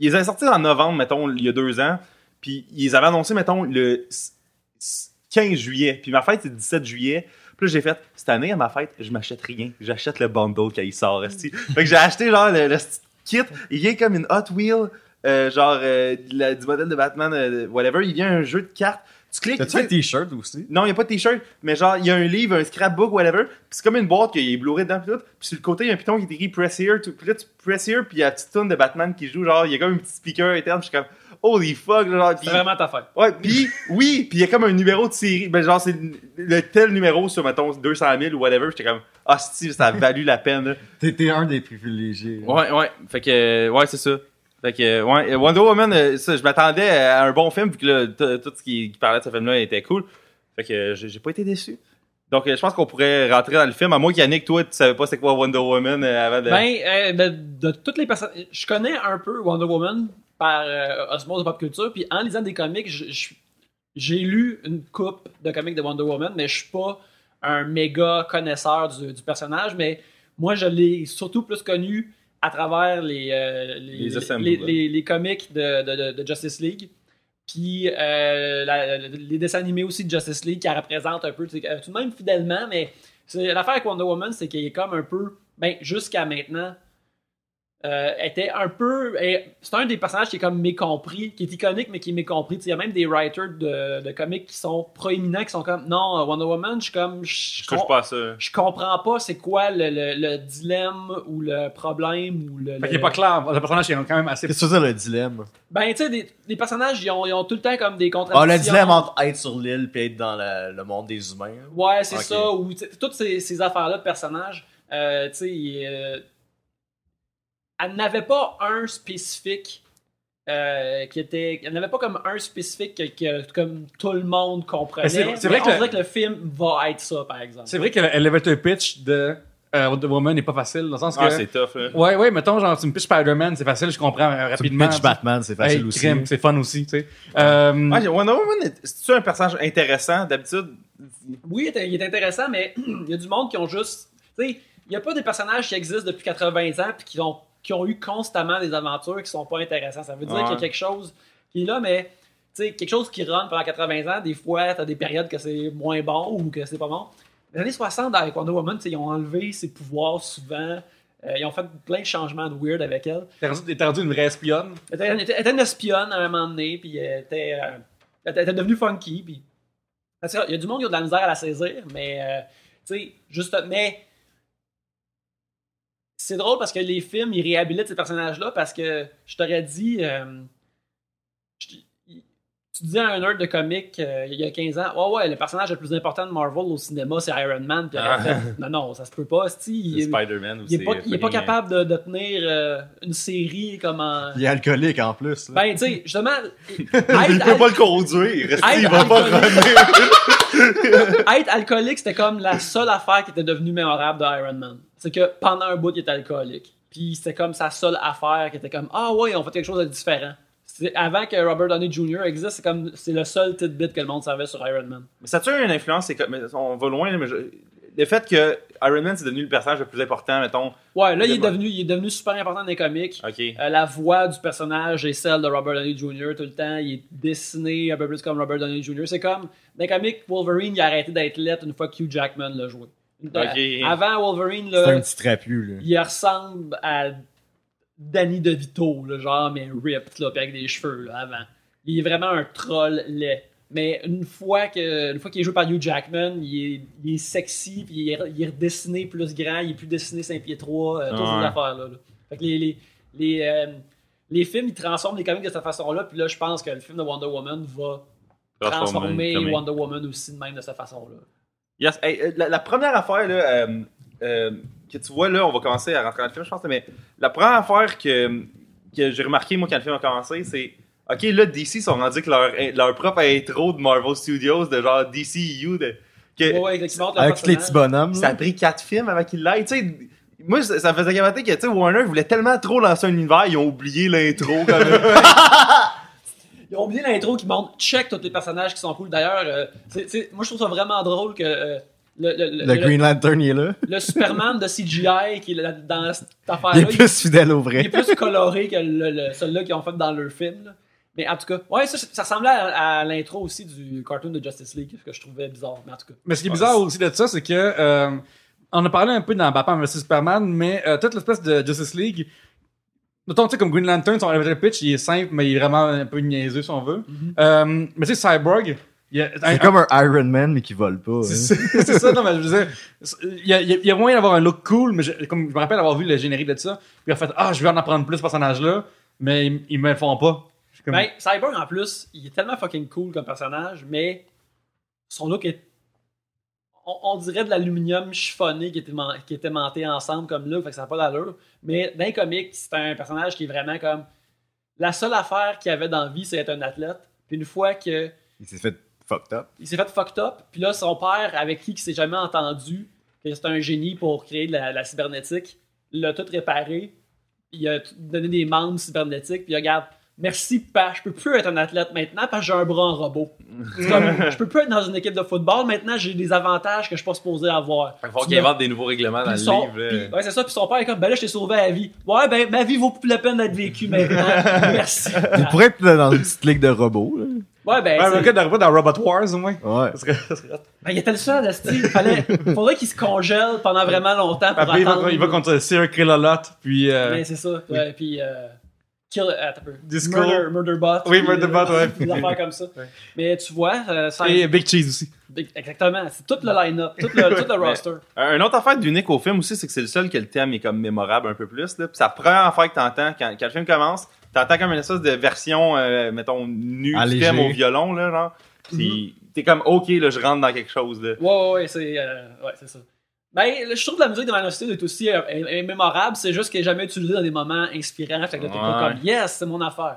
[SPEAKER 1] Ils les avaient sortis en novembre, mettons, il y a deux ans. Puis ils les avaient annoncé, mettons, le s- s- 15 juillet. Puis ma fête, c'est le 17 juillet. Puis là, j'ai fait, cette année, à ma fête, je m'achète rien. J'achète le bundle quand il sort. Fait que j'ai acheté, genre, le, kit. Il vient comme une Hot Wheel, euh, genre, euh, du modèle de Batman, euh, whatever. Il vient un jeu de cartes. Tu cliques...
[SPEAKER 3] T'as-tu
[SPEAKER 1] tu
[SPEAKER 3] un t-shirt aussi?
[SPEAKER 1] non, il n'y a pas de t-shirt, mais genre, il y a un livre, un scrapbook, whatever. Puis c'est comme une boîte qu'il est Blu-ray dedans, pis tout. Puis sur le côté, il y a un piton qui est écrit Press Here. Puis là, tu press Here, puis il y a la petite tune de Batman qui joue. Genre, il y a comme un petit speaker interne. Puis je suis comme, holy fuck, genre.
[SPEAKER 4] c'est
[SPEAKER 1] Puis,
[SPEAKER 4] vraiment ta fête.
[SPEAKER 1] ouais, puis oui, puis il y a comme un numéro de série. Ben, genre, c'est le tel numéro sur, mettons, 200 000 ou whatever. J'étais comme, ah, si, ça a valu la peine,
[SPEAKER 3] t'es un des privilégiés. là.
[SPEAKER 1] Ouais, ouais. Fait que, ouais, c'est ça. Fait que, euh, ouais, euh, Wonder Woman, euh, je m'attendais à un bon film, vu que là, tout ce qui, parlait de ce film-là était cool. Fait que, j'ai pas été déçu. Donc, je pense qu'on pourrait rentrer dans le film, à moins qu'Yannick, toi, tu savais pas c'est quoi Wonder Woman avant de...
[SPEAKER 4] Ben, euh, de, toutes les personnes. Je connais un peu Wonder Woman par euh, osmose de pop culture, puis en lisant des comics, j'ai lu une coupe de comics de Wonder Woman, mais je suis pas un méga connaisseur du, du personnage, mais moi, je l'ai surtout plus connu à travers les, euh, les,
[SPEAKER 1] Les
[SPEAKER 4] les, comics de, de- Justice League. Puis euh, la- les dessins animés aussi de Justice League qui représentent un peu, euh, tout de même fidèlement, mais l'affaire avec Wonder Woman, c'est qu'il est comme un peu, ben, jusqu'à maintenant, euh, était un peu. C'est un des personnages qui est comme mécompris, qui est iconique, mais qui est mécompris. Il y a même des writers de, de comics qui sont proéminents, qui sont comme Non, euh, Wonder Woman, je suis comme. Je,
[SPEAKER 1] je touche pas à ça.
[SPEAKER 4] je comprends pas c'est quoi le, le- le dilemme ou le problème ou le.
[SPEAKER 2] Fait
[SPEAKER 4] le-
[SPEAKER 2] qu'il est pas clair. Le personnage est quand même assez.
[SPEAKER 3] Qu'est-ce que c'est le dilemme?
[SPEAKER 4] Ben, tu sais, des, des personnages, ils ont, ils ont tout le temps comme des
[SPEAKER 3] Ah,
[SPEAKER 4] contradictions.
[SPEAKER 3] le dilemme entre être sur l'île et être dans le, le monde des humains.
[SPEAKER 4] Ouais, c'est ça. Ou toutes ces, ces affaires-là de personnages, euh, tu sais, il, elle n'avait pas un spécifique euh, qui était. Elle n'avait pas comme un spécifique que, que- comme tout le monde comprenait.
[SPEAKER 2] C'est- c'est vrai
[SPEAKER 4] Mais
[SPEAKER 2] que
[SPEAKER 4] on
[SPEAKER 2] le-
[SPEAKER 4] dirait que le film va être ça, par exemple.
[SPEAKER 2] C'est vrai que l'elevator pitch de euh, Wonder Woman n'est pas facile, dans le sens que.
[SPEAKER 1] Ah, c'est tough, là.
[SPEAKER 2] ouais, ouais, mettons, genre, tu me pitches Spider-Man, c'est facile, je comprends euh,
[SPEAKER 3] Tu
[SPEAKER 2] rapidement.
[SPEAKER 3] pitch Batman, c'est facile
[SPEAKER 2] Hey,
[SPEAKER 3] aussi.
[SPEAKER 2] c'est fun aussi, tu sais. Euh,
[SPEAKER 1] Ouais, Wonder Woman, est- c'est-tu un personnage intéressant, d'habitude?
[SPEAKER 4] Oui, il est, il est intéressant, mais (clears throat) il y a du monde qui ont juste. Tu sais, il n'y a pas des personnages qui existent depuis 80 ans puis qui ont, qui ont eu constamment des aventures qui sont pas intéressants. Ça veut dire
[SPEAKER 1] Ouais.
[SPEAKER 4] qu'il y a quelque chose qui est là, mais quelque chose qui run pendant 80 ans, des fois, tu as des périodes que c'est moins bon ou que c'est pas bon. Les années 60, avec Wonder Woman, ils ont enlevé ses pouvoirs souvent. Euh, ils ont fait plein de changements de weird avec elle.
[SPEAKER 2] T'es rendu, une vraie espionne?
[SPEAKER 4] Elle était, elle une espionne à un moment donné, puis elle était, euh, elle était- devenue funky, puis... Il y a du monde qui a de la misère à la saisir, mais, euh, tu sais, juste... Mais... C'est drôle parce que les films, ils réhabilitent ces personnages-là, parce que je t'aurais dit... euh, je tu disais à un nerd de comics euh, il y a 15 ans, ouais, ouais, le personnage le plus important de Marvel au cinéma, c'est Iron Man. Puis
[SPEAKER 1] Ah.
[SPEAKER 4] fait, non, non, ça se peut pas. c'ti,
[SPEAKER 1] C'est
[SPEAKER 4] Il, est-
[SPEAKER 1] Spider-Man aussi.
[SPEAKER 4] il est pas, il est pas
[SPEAKER 1] fucking,
[SPEAKER 4] capable de, de tenir euh, une série comme en.
[SPEAKER 3] Il est alcoolique en plus. là.
[SPEAKER 4] Ben, tu sais, justement. (laughs)
[SPEAKER 1] Il peut pas le conduire. il va pas revenir? (laughs)
[SPEAKER 4] être alcoolique, c'était comme la seule affaire qui était devenue mémorable de Iron Man. C'est que pendant un bout, il était alcoolique. Puis c'était comme sa seule affaire qui était comme Ah ouais, on fait quelque chose de différent. Avant que Robert Downey Jr. existe, c'est comme c'est le seul tidbit que le monde savait sur Iron Man.
[SPEAKER 1] Mais ça a-tu une influence? c'est comme- on va loin, mais je- le fait que Iron Man, c'est devenu le personnage le plus important, mettons.
[SPEAKER 4] Ouais, là, il est devenu, il est devenu super important dans les comics.
[SPEAKER 1] OK.
[SPEAKER 4] Euh, la voix du personnage est celle de Robert Downey Jr. tout le temps. Il est dessiné un peu plus comme Robert Downey Jr. C'est comme, dans les comics, Wolverine, il a arrêté d'être lettre une fois que Hugh Jackman l'a joué. Euh, Avant Wolverine,
[SPEAKER 3] C'est
[SPEAKER 4] là,
[SPEAKER 3] un petit trapu. Là.
[SPEAKER 4] il ressemble à Danny DeVito, là, genre, mais ripped, là, avec des cheveux, là, avant. Il est vraiment un troll laid. Mais une fois que une fois qu'il est joué par Hugh Jackman, il est, il est sexy, puis il est, il est redessiné plus grand, il est plus dessiné 5 pieds 3, toutes
[SPEAKER 1] Ouais.
[SPEAKER 4] ces affaires-là. là. Fait que les, les, les, euh, les films, ils transforment les comics de cette façon-là, puis là, je pense que le film de Wonder Woman va transformer
[SPEAKER 1] comme-
[SPEAKER 4] Wonder Woman aussi de même de cette façon-là.
[SPEAKER 1] Yes. Hey, euh, la, la première affaire là, euh, euh, que tu vois là, on va commencer à rentrer dans le film, je pense, mais la première affaire que, que j'ai remarqué, moi, quand le film a commencé, c'est. Ok, là, DC sont rendus que leur, leur propre intro de Marvel Studios, de genre DCU, de. Que,
[SPEAKER 4] Ouais,
[SPEAKER 3] Avec tous les petits bonhommes.
[SPEAKER 1] Ça a pris quatre films avant qu'il l'aille. Tu sais, moi, ça, ça me faisait capoter que, tu sais, Warner voulait tellement trop lancer un univers, ils ont oublié l'intro, quand même. (laughs)
[SPEAKER 4] Ils ont oublié l'intro qui montre check tous les personnages qui sont cool. D'ailleurs, euh, c'est- c'est- moi je trouve ça vraiment drôle que euh, le, le, le-
[SPEAKER 3] Le
[SPEAKER 4] le-
[SPEAKER 3] Green Lantern, il est là.
[SPEAKER 4] le Superman de CGI qui est là- dans cette
[SPEAKER 3] Il
[SPEAKER 4] affaire-là,
[SPEAKER 3] est plus fidèle au
[SPEAKER 4] il
[SPEAKER 3] vrai.
[SPEAKER 4] est plus coloré que le, le- celui-là qu'ils ont fait dans leur film. là. Mais en tout cas, ouais, ça, ça ressemblait à, à l'intro aussi du cartoon de Justice League, que je trouvais bizarre. Mais en tout cas,
[SPEAKER 2] Mais ce qui est bizarre aussi de ça, c'est que euh, on a parlé un peu dans Batman vs Superman, mais euh, toute l'espèce de Justice League, notons, tu sais, comme Green Lantern, son elevator pitch, il est simple, mais il est vraiment un peu niaiseux, si on veut. Euh, mais tu sais, Cyborg, il y a un-
[SPEAKER 3] C'est comme un Iron Man, mais qui vole pas. hein.
[SPEAKER 2] c'est (laughs) c'est ça, non, mais je veux dire, il y a, il y a- il y a moyen d'avoir un look cool, mais je, comme je me rappelle avoir vu le générique de ça, puis il a fait Ah, je vais en apprendre plus ce personnage-là, mais ils, ils me le font pas. Comme,
[SPEAKER 4] Ben, Cyborg en plus, il est tellement fucking cool comme personnage, mais son look est. On, on dirait de l'aluminium chiffonné qui était, qui était monté ensemble comme look, fait que ça n'a pas d'allure. Mais dans les comics, c'est un personnage qui est vraiment comme. La seule affaire qu'il avait dans la vie, c'est être un athlète. Puis une fois que
[SPEAKER 3] Il s'est fait fucked up.
[SPEAKER 4] il s'est fait fucked up, puis là, son père, avec qui il s'est jamais entendu, que c'est un génie pour créer de la, la cybernétique, l'a tout réparé. Il a donné des membres cybernétiques, puis il regarde, merci, pa, je peux plus être un athlète maintenant parce que j'ai un bras en robot. C'est comme, (laughs) je peux plus être dans une équipe de football, maintenant j'ai des avantages que je suis pas supposé avoir.
[SPEAKER 1] Il faut
[SPEAKER 4] Tu
[SPEAKER 1] qu'il
[SPEAKER 4] me-
[SPEAKER 1] invente des nouveaux règlements dans le
[SPEAKER 4] son-
[SPEAKER 1] livre.
[SPEAKER 4] ouais, c'est ça, puis son père est comme, ben là, je t'ai sauvé la vie. Ouais, ben, ma vie vaut plus la peine d'être vécue maintenant. (laughs) Merci.
[SPEAKER 3] Il pourrait être dans une petite ligue de robots. là.
[SPEAKER 4] Ouais, ben,
[SPEAKER 2] Ouais, gars d'arriver dans Robot Wars, au moins.
[SPEAKER 3] Ouais.
[SPEAKER 2] Ça serait- ça serait-
[SPEAKER 4] Ben, il était le seul, esti. Il fallait, (laughs) faudrait qu'il se congèle pendant vraiment longtemps pour
[SPEAKER 2] Après, il va,
[SPEAKER 4] attendre.
[SPEAKER 2] il va contre Sir Killalot, puis. euh,
[SPEAKER 4] Mais c'est ça. Ouais, puis, euh, kill, attends un peu.
[SPEAKER 2] Disco.
[SPEAKER 4] Murder, Murderbot.
[SPEAKER 2] Oui,
[SPEAKER 4] puis,
[SPEAKER 2] Murderbot,
[SPEAKER 4] euh,
[SPEAKER 2] ouais.
[SPEAKER 4] Des affaires comme ça.
[SPEAKER 2] Ouais.
[SPEAKER 4] Mais tu vois, euh, ça-
[SPEAKER 2] et Big Cheese aussi.
[SPEAKER 4] exactement. C'est tout le line-up, tout le, tout le (laughs)
[SPEAKER 1] Mais-
[SPEAKER 4] roster.
[SPEAKER 1] Un autre affaire d'unique au film aussi, c'est que c'est le seul que le thème est comme mémorable un peu plus. Là. Puis c'est la première affaire que t'entends quand, quand le film commence. T'entends comme une espèce de version, euh, mettons, nue du thème au violon, là, genre. Puis t'es comme, ok, là, je rentre dans quelque chose, là.
[SPEAKER 4] Ouais, ouais, ouais, c'est euh, ouais, c'est ça. Ben, je trouve que la musique de Man of Steel est aussi euh, est- est mémorable, c'est juste qu'elle n'est jamais utilisée dans des moments inspirants. Fait que là, t'es pas
[SPEAKER 1] Ouais.
[SPEAKER 4] comme, yes, c'est mon affaire.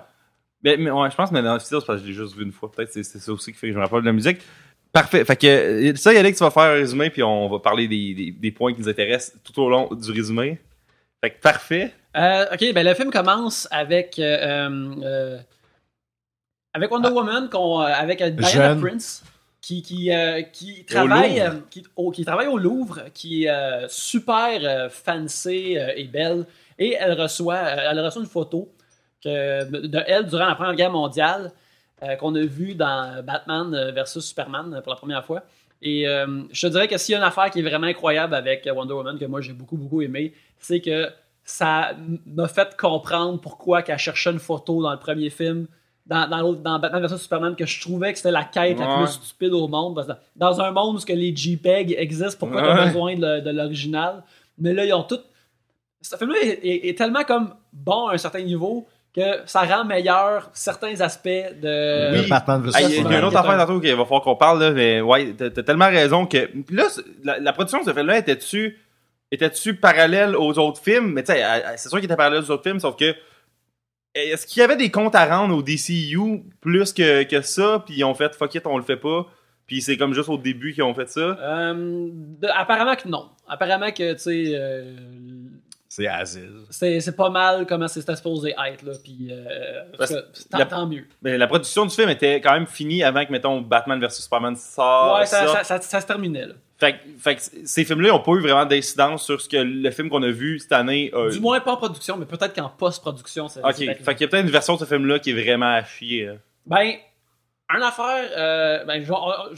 [SPEAKER 1] Mais, mais ouais, je pense que dans le style, c'est parce que je l'ai juste vu une fois. Peut-être que c'est c'est ça aussi qui fait que je me rappelle de la musique. Parfait. Fait que euh, ça, Yannick, tu vas faire un résumé, puis on va parler des, des, des points qui nous intéressent tout au long du résumé. Fait que parfait.
[SPEAKER 4] Euh, ok, ben le film commence avec euh, euh, euh, avec Wonder Woman, qu'on, euh, avec euh, Diana
[SPEAKER 3] Jeune.
[SPEAKER 4] Prince, qui qui, euh, qui travaille
[SPEAKER 1] Louvre.
[SPEAKER 4] euh, qui, au, qui travaille au Louvre, qui est euh, super euh, fancy et belle, et elle reçoit elle reçoit une photo que, de elle durant la Première Guerre mondiale qu'on a vu dans Batman versus Superman pour la première fois. Et je te dirais que s'il y a une affaire qui est vraiment incroyable avec Wonder Woman, que moi j'ai beaucoup, beaucoup aimé, c'est que ça m'a fait comprendre pourquoi qu'elle cherchait une photo dans le premier film, dans, dans, dans Batman vs Superman, que je trouvais que c'était la quête la plus stupide au monde. Parce que dans un monde où ce que les JPEG existent, pourquoi tu as
[SPEAKER 1] Ouais.
[SPEAKER 4] besoin de, l'original? Mais là, ils ont tout. Ce film-là est, est- est tellement comme bon à un certain niveau que ça rend meilleur certains aspects de.
[SPEAKER 3] Le
[SPEAKER 1] Oui.
[SPEAKER 3] Batman vs
[SPEAKER 1] Il y a- une autre affaire tantôt qu'il va falloir qu'on parle, là, mais ouais, t'as t'as tellement raison que. Puis là, la, la production de ce film-là était-tu était-tu parallèle aux autres films? Mais tu sais, c'est sûr qu'il était parallèle aux autres films, sauf que. Est-ce qu'il y avait des comptes à rendre au DCU plus que, que ça, puis ils ont fait fuck it, on le fait pas, puis c'est comme juste au début qu'ils ont fait ça?
[SPEAKER 4] Euh, apparemment que non. Apparemment que, tu sais, euh,
[SPEAKER 3] C'est Aziz.
[SPEAKER 4] c'est pas mal comment c'était supposé être, là. Puis, euh,
[SPEAKER 1] Parce-
[SPEAKER 4] tant,
[SPEAKER 1] la-
[SPEAKER 4] tant mieux.
[SPEAKER 1] Mais la production du film était quand même finie avant que, mettons, Batman vs Superman sorte.
[SPEAKER 4] ouais, ça, ça, ça- ça se terminait, là.
[SPEAKER 1] Fait, que- fait que ces films-là n'ont pas eu vraiment d'incidence sur ce que le film qu'on a vu cette année a
[SPEAKER 4] Du moins pas en production, mais peut-être qu'en post-production, c'est
[SPEAKER 1] Ok, fait qu'il y a peut-être une version de ce film-là qui est vraiment à chier. là.
[SPEAKER 4] Ben, une affaire, euh, ben, je,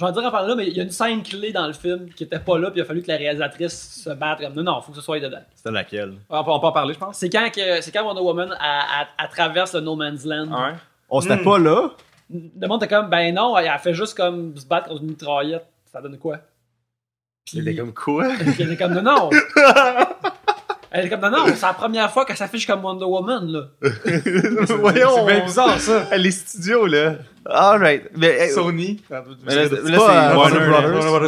[SPEAKER 4] vais, dire en parlant là, mais il y a une scène clé dans le film qui était pas là, puis il a fallu que la réalisatrice se batte comme non, non, faut que ce soit dedans.
[SPEAKER 3] C'était laquelle?
[SPEAKER 2] On peut, on peut en parler, je pense.
[SPEAKER 4] C'est quand, que, c'est quand Wonder Woman elle, elle- elle traverse le No Man's Land.
[SPEAKER 1] Ouais.
[SPEAKER 3] On c'était
[SPEAKER 2] Hmm.
[SPEAKER 3] pas là?
[SPEAKER 4] Le monde était comme, ben non, elle a fait juste comme se battre contre une mitraillette. Ça donne quoi? Puis,
[SPEAKER 1] Il était comme quoi? (laughs)
[SPEAKER 4] elle était comme, non, non. (laughs) Elle est comme, non, non, c'est la première fois qu'elle s'affiche comme Wonder Woman, là. (laughs) (laughs)
[SPEAKER 1] Voyons.
[SPEAKER 2] C'est bien bizarre, ça. (laughs)
[SPEAKER 1] Les studios, là. Alright. Mais,
[SPEAKER 2] Sony.
[SPEAKER 1] mais là, là, c'est
[SPEAKER 3] euh,
[SPEAKER 1] Warner.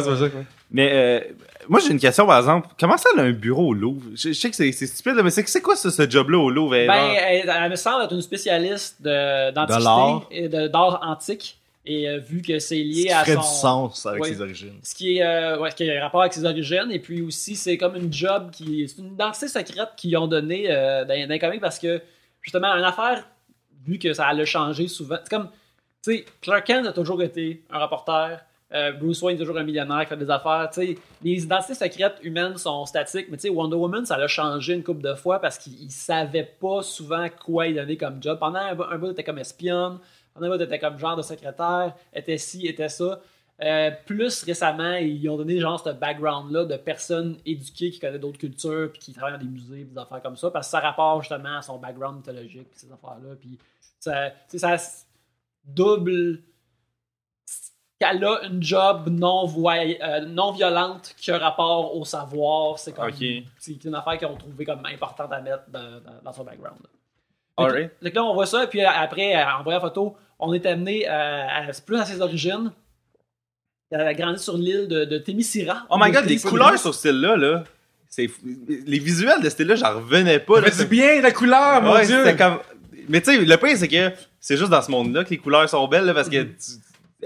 [SPEAKER 3] Brothers.
[SPEAKER 1] Mais euh, moi, j'ai une question, par exemple. Comment ça, elle a un bureau au Louvre? Je, je sais que c'est c'est stupide, mais c'est c'est quoi ça, ce job-là au Louvre? Elle,
[SPEAKER 4] Ben, elle, elle me semble être une spécialiste de-
[SPEAKER 3] De l'art.
[SPEAKER 4] d'antiquité et de- d'art antique. Et euh, vu que c'est
[SPEAKER 3] Ce
[SPEAKER 4] lié
[SPEAKER 3] qui
[SPEAKER 4] à son...
[SPEAKER 3] du sens avec
[SPEAKER 4] Ouais.
[SPEAKER 3] ses origines.
[SPEAKER 4] Ce qui est, euh, ouais, ce qui a rapport avec ses origines. Et puis aussi, c'est comme une job qui. C'est une identité secrète qu'ils ont donnée euh, dans, les comics parce que, justement, une affaire, vu que ça allait changer souvent. C'est comme. Tu sais, Clark Kent a toujours été un reporter. euh, Bruce Wayne est toujours un millionnaire qui fait des affaires. Tu sais, les identités secrètes humaines sont statiques, mais tu sais, Wonder Woman, ça l'a changé une couple de fois parce qu'il savait pas souvent quoi il donnait comme job. Pendant un, un bout, il était comme espionne. Pendant un bout, il était comme genre de secrétaire. Était ci, était ça. Euh, plus récemment, ils ont donné genre ce background-là de personnes éduquées qui connaissent d'autres cultures puis qui travaillent dans des musées des affaires comme ça parce que ça rapporte justement à son background mythologique pis ces affaires-là. Puis ça, double qu'elle a une job non, voy- euh, non violente qui a rapport au savoir. C'est comme c'est une affaire qu'ils ont trouvé comme importante à mettre dans, dans- dans son background. Fait que-
[SPEAKER 1] Alright.
[SPEAKER 4] fait que là, on voit ça, puis après, euh, en voyant la photo, on est amené euh, à, plus à ses origines. Elle a grandi sur l'île de, de.
[SPEAKER 1] Oh my god, les couleurs sur ce style-là, là. Les visuels de ce style-là, j'en revenais pas. là.
[SPEAKER 2] Mais c'est bien, la couleur, mon
[SPEAKER 1] Ouais,
[SPEAKER 2] dieu.
[SPEAKER 1] comme. Mais tu sais, le pire, c'est que c'est juste dans ce monde-là que les couleurs sont belles, là, parce que tu-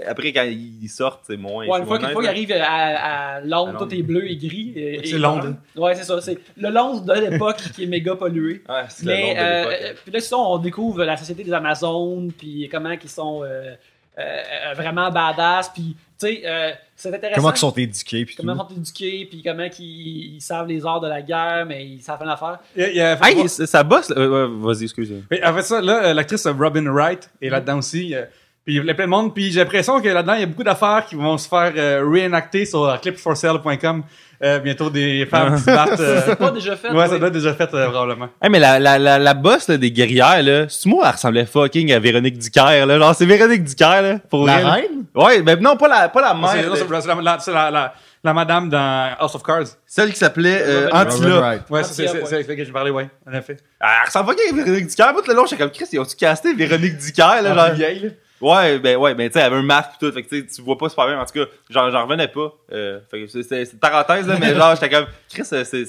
[SPEAKER 1] après, quand ils sortent, c'est moins.
[SPEAKER 4] Ouais, une fois,
[SPEAKER 1] moins
[SPEAKER 4] qu'il
[SPEAKER 1] nice,
[SPEAKER 4] qu'il
[SPEAKER 1] là.
[SPEAKER 4] arrive à, à Londres,
[SPEAKER 1] À
[SPEAKER 4] tout est bleu et gris. et-
[SPEAKER 2] C'est Londres.
[SPEAKER 4] brun. Ouais, c'est ça. C'est le Londres de l'époque qui est méga pollué.
[SPEAKER 1] Ouais, c'est le
[SPEAKER 4] Mais
[SPEAKER 1] Londres de
[SPEAKER 4] euh,
[SPEAKER 1] l'époque,
[SPEAKER 4] euh, puis là, on découvre la société des Amazones, puis comment ils sont euh, euh, vraiment badass, puis tu sais, euh, c'est intéressant.
[SPEAKER 3] Comment ils sont éduqués puis.
[SPEAKER 4] Comment ils sont éduqués, puis comment ils, ils savent les arts de la guerre, mais ils savent faire l'affaire.
[SPEAKER 2] Il a- il
[SPEAKER 1] Hey, ça ça bosse. Euh, Vas-y, excuse-moi.
[SPEAKER 2] Mais en fait, ça, là, l'actrice Robin Wright est là-dedans aussi. Puis il y a plein de monde. Puis j'ai l'impression que là-dedans, il y a beaucoup d'affaires qui vont se faire euh, réenacter sur clipsforsale.com. Euh, bientôt des femmes qui se battent. euh,
[SPEAKER 4] C'est pas déjà fait.
[SPEAKER 2] ouais, ça doit être déjà fait, euh, probablement.
[SPEAKER 1] Hey, mais la, la, la, la boss là, des guerrières, là, c'est moi, elle ressemblait fucking à Véronique Dicker, là? Genre, c'est Véronique Dicker, là. Pour
[SPEAKER 3] La reine?
[SPEAKER 1] Ouais, ben non, pas la, pas la
[SPEAKER 2] C'est
[SPEAKER 1] mère.
[SPEAKER 2] c'est la, la, c'est la, la, la madame dans House of Cards.
[SPEAKER 1] Celle qui s'appelait euh.
[SPEAKER 3] Wright.
[SPEAKER 2] Ouais,
[SPEAKER 4] Ah,
[SPEAKER 2] c'est
[SPEAKER 4] c'est-
[SPEAKER 2] c'est- que je parlais, ouais, en effet.
[SPEAKER 1] Elle ressemble fucking à Véronique Dicker. Moi, tout le long, j'étais comme Chris, ils ont-tu casté Véronique Dicker, là,
[SPEAKER 2] La
[SPEAKER 1] genre?
[SPEAKER 2] vieille, là.
[SPEAKER 1] Ouais, ben ouais, ben tu sais, elle avait un masque pis tout, fait que tu sais, tu vois pas super bien. En tout cas, j'en j'en revenais pas. Euh, fait que c'est- c'est c'est une parenthèse là, mais genre j'étais comme Chris, euh, c'est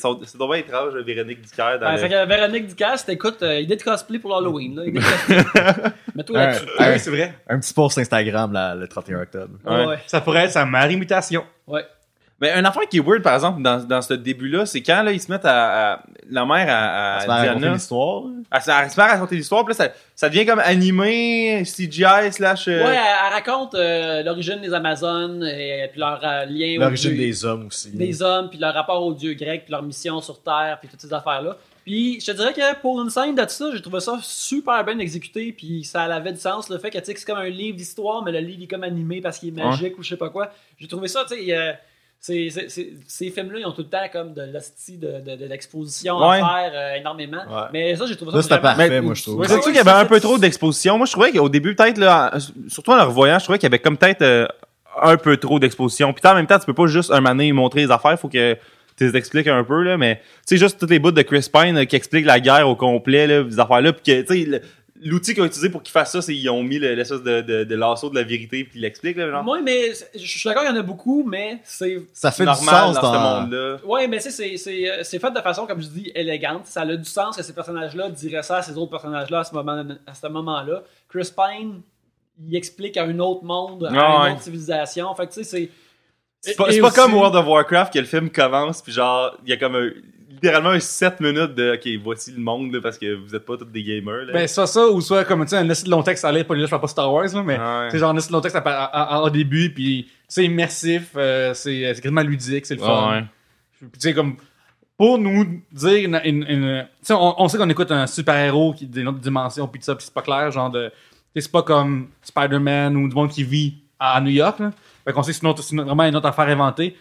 [SPEAKER 1] bien étrange Véronique Dicker dans
[SPEAKER 4] Ouais,
[SPEAKER 1] le...
[SPEAKER 4] fait que Véronique Ducasse, écoute, euh, idée de cosplay pour l'Halloween. là. (laughs) Mets-toi
[SPEAKER 3] Un,
[SPEAKER 4] là-dessus.
[SPEAKER 2] Ah
[SPEAKER 3] un-
[SPEAKER 2] oui, c'est vrai.
[SPEAKER 3] un petit post Instagram là, le 31 octobre.
[SPEAKER 1] Ouais.
[SPEAKER 4] Ouais.
[SPEAKER 2] Ça pourrait être sa mère imitation.
[SPEAKER 4] Ouais.
[SPEAKER 1] Mais un affaire qui est weird par exemple dans, dans ce début-là, c'est quand là ils se mettent à, à- la mère à, à
[SPEAKER 3] vas raconter l'histoire.
[SPEAKER 1] à, se- à se faire raconter l'histoire, puis là ça, ça devient comme animé, CGI slash. euh,
[SPEAKER 4] Ouais, elle, elle raconte euh, l'origine des Amazones et puis leur euh, lien aux
[SPEAKER 3] L'origine
[SPEAKER 4] dieux-
[SPEAKER 3] des hommes aussi.
[SPEAKER 4] des hommes, puis leur rapport aux dieux grecs, puis leur mission sur Terre, puis toutes ces affaires-là. Puis je te dirais que pour une scène de ça, j'ai trouvé ça super bien exécuté, puis ça avait du sens, le fait que tu sais que c'est comme un livre d'histoire, mais le livre est comme animé parce qu'il est magique ou je sais pas quoi. J'ai trouvé ça, tu sais, c'est- ces films-là, ils ont tout le temps comme de l'hostie de, de, de l'exposition
[SPEAKER 1] Ouais.
[SPEAKER 4] à faire euh, énormément.
[SPEAKER 3] Ouais.
[SPEAKER 4] Mais ça, j'ai trouvé ça
[SPEAKER 3] Là, c'était parfait,
[SPEAKER 1] Mais-
[SPEAKER 3] moi, je trouve.
[SPEAKER 2] Ouais,
[SPEAKER 1] C'est sûr qu'il y avait un peu trop d'exposition? Moi, je trouvais qu'au début, peut-être, là, surtout en le revoyant, je trouvais qu'il y avait comme peut-être euh, un peu trop d'exposition. Puis en même temps, tu peux pas juste un mané montrer les affaires, faut que tu les expliques un peu, là. Mais, tu sais, juste toutes les bouts de Chris Pine euh, qui expliquent la guerre au complet, là, les affaires-là. Puis que, tu sais, l'outil qu'ils ont utilisé pour qu'ils fassent ça, c'est qu'ils ont mis le- l'espèce de, de, de lasso de la vérité, puis ils l'expliquent, là, genre.
[SPEAKER 4] Moi, mais je suis d'accord, il y en a beaucoup, mais c'est
[SPEAKER 3] Ça fait du sens
[SPEAKER 1] dans
[SPEAKER 3] dans,
[SPEAKER 1] ce monde-là.
[SPEAKER 4] Ouais, mais tu sais, c'est- c'est euh, c'est fait de façon, comme je dis, élégante. Ça a du sens que ces personnages-là diraient ça à ces autres personnages-là à ce moment- à ce moment-là. Chris Pine, il explique à un autre monde, à
[SPEAKER 1] Ouais,
[SPEAKER 4] une
[SPEAKER 1] ouais.
[SPEAKER 4] autre civilisation. Fait que tu sais, c'est.
[SPEAKER 1] C'est pas, comme World of Warcraft que le film commence, puis genre, il y a comme un, littéralement un 7 minutes de, ok, voici le monde, là, parce que vous êtes pas tous des gamers, là.
[SPEAKER 2] Ben, soit ça, ou soit comme, tu sais, un essai de long texte à lire, pas je parle pas Star Wars, là, mais,
[SPEAKER 1] Ouais.
[SPEAKER 2] sais, genre, un essai de long texte à- à- à- au début, puis c'est immersif, euh, c'est c'est quasiment ludique, c'est le fun.
[SPEAKER 1] Ouais.
[SPEAKER 2] Puis, tu sais, comme, pour nous dire une, une, une- tu sais, on, on sait qu'on écoute un super-héros qui est d'une autre dimension, puis tout ça, puis c'est pas clair, genre de, tu sais, c'est pas comme Spider-Man ou du monde qui vit à New York, là. Fait qu'on sait que c'est c'est vraiment une autre affaire inventée.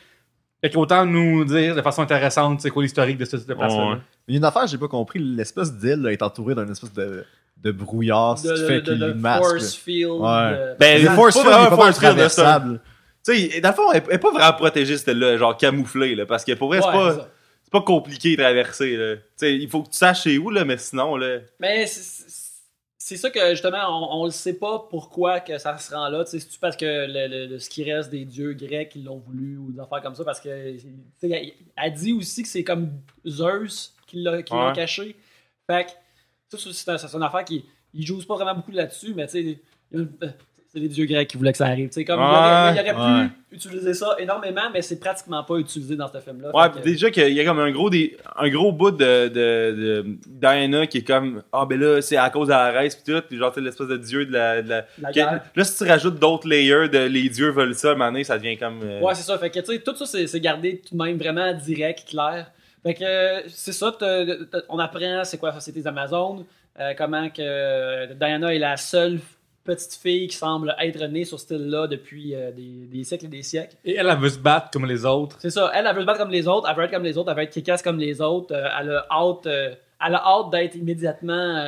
[SPEAKER 2] Fait qu'autant nous dire de façon intéressante, c'est quoi l'historique de cette de place-là.
[SPEAKER 1] Ouais.
[SPEAKER 3] Il y a une affaire, j'ai pas compris. L'espèce d'île est entourée d'un espèce de, de brouillard, ce
[SPEAKER 4] De,
[SPEAKER 3] qui
[SPEAKER 4] de,
[SPEAKER 3] fait
[SPEAKER 4] de,
[SPEAKER 3] qu'il
[SPEAKER 4] de
[SPEAKER 3] masque.
[SPEAKER 4] force field.
[SPEAKER 3] Ouais.
[SPEAKER 4] euh,
[SPEAKER 1] Ben,
[SPEAKER 3] Le force
[SPEAKER 1] pas
[SPEAKER 3] field, pas
[SPEAKER 1] force field,
[SPEAKER 3] traversable.
[SPEAKER 1] Tu sais, dans le fond, elle elle est pas vraiment protégée, celle-là, genre camouflée, là, parce que pour vrai, c'est
[SPEAKER 4] ouais,
[SPEAKER 1] pas. c'est pas compliqué de traverser, là. Tu sais, il faut que tu saches c'est où, là, mais sinon, là.
[SPEAKER 4] Mais c'est- ça que justement, on, le sait pas pourquoi que ça se rend là. C'est-tu parce que le, le- ce qui reste des dieux grecs, ils l'ont voulu ou des affaires comme ça? Parce que elle, elle dit aussi que c'est comme Zeus qui l'a qui l'a
[SPEAKER 1] Ouais.
[SPEAKER 4] caché. Fait que ça, c'est un- c'est une affaire qui. Ils jouent pas vraiment beaucoup là-dessus, mais tu sais, c'est les dieux grecs qui voulaient que ça arrive. Tu sais, comme il aurait, il aurait
[SPEAKER 3] Ouais.
[SPEAKER 4] pu utiliser ça énormément, mais c'est pratiquement pas utilisé dans ce film-là.
[SPEAKER 1] Ouais,
[SPEAKER 4] que-
[SPEAKER 1] déjà qu'il y a comme un gros des, un gros bout de, de, de Diana qui est comme ah ben là c'est à cause de la race pis tout, pis genre c'est l'espèce de dieu de la, de la-
[SPEAKER 4] La
[SPEAKER 1] que-
[SPEAKER 4] guerre.
[SPEAKER 1] là si tu rajoutes d'autres layers de les dieux veulent ça, à un moment donné, ça devient comme euh,
[SPEAKER 4] Ouais, c'est ça. Fait que, tu sais, tout ça, c'est c'est gardé tout de même vraiment direct, clair. Fait que, c'est ça. t'as- t'as- on apprend c'est quoi la société des Amazones, euh, comment que euh, Diana est la seule petite fille qui semble être née sur ce style-là depuis euh, des, des siècles et des siècles.
[SPEAKER 2] Et elle, elle veut se battre comme les autres.
[SPEAKER 4] C'est ça. Elle, elle veut se battre comme les autres, elle veut être comme les autres, elle veut être kick-ass comme les autres. euh, elle a hâte, euh, elle a hâte d'être immédiatement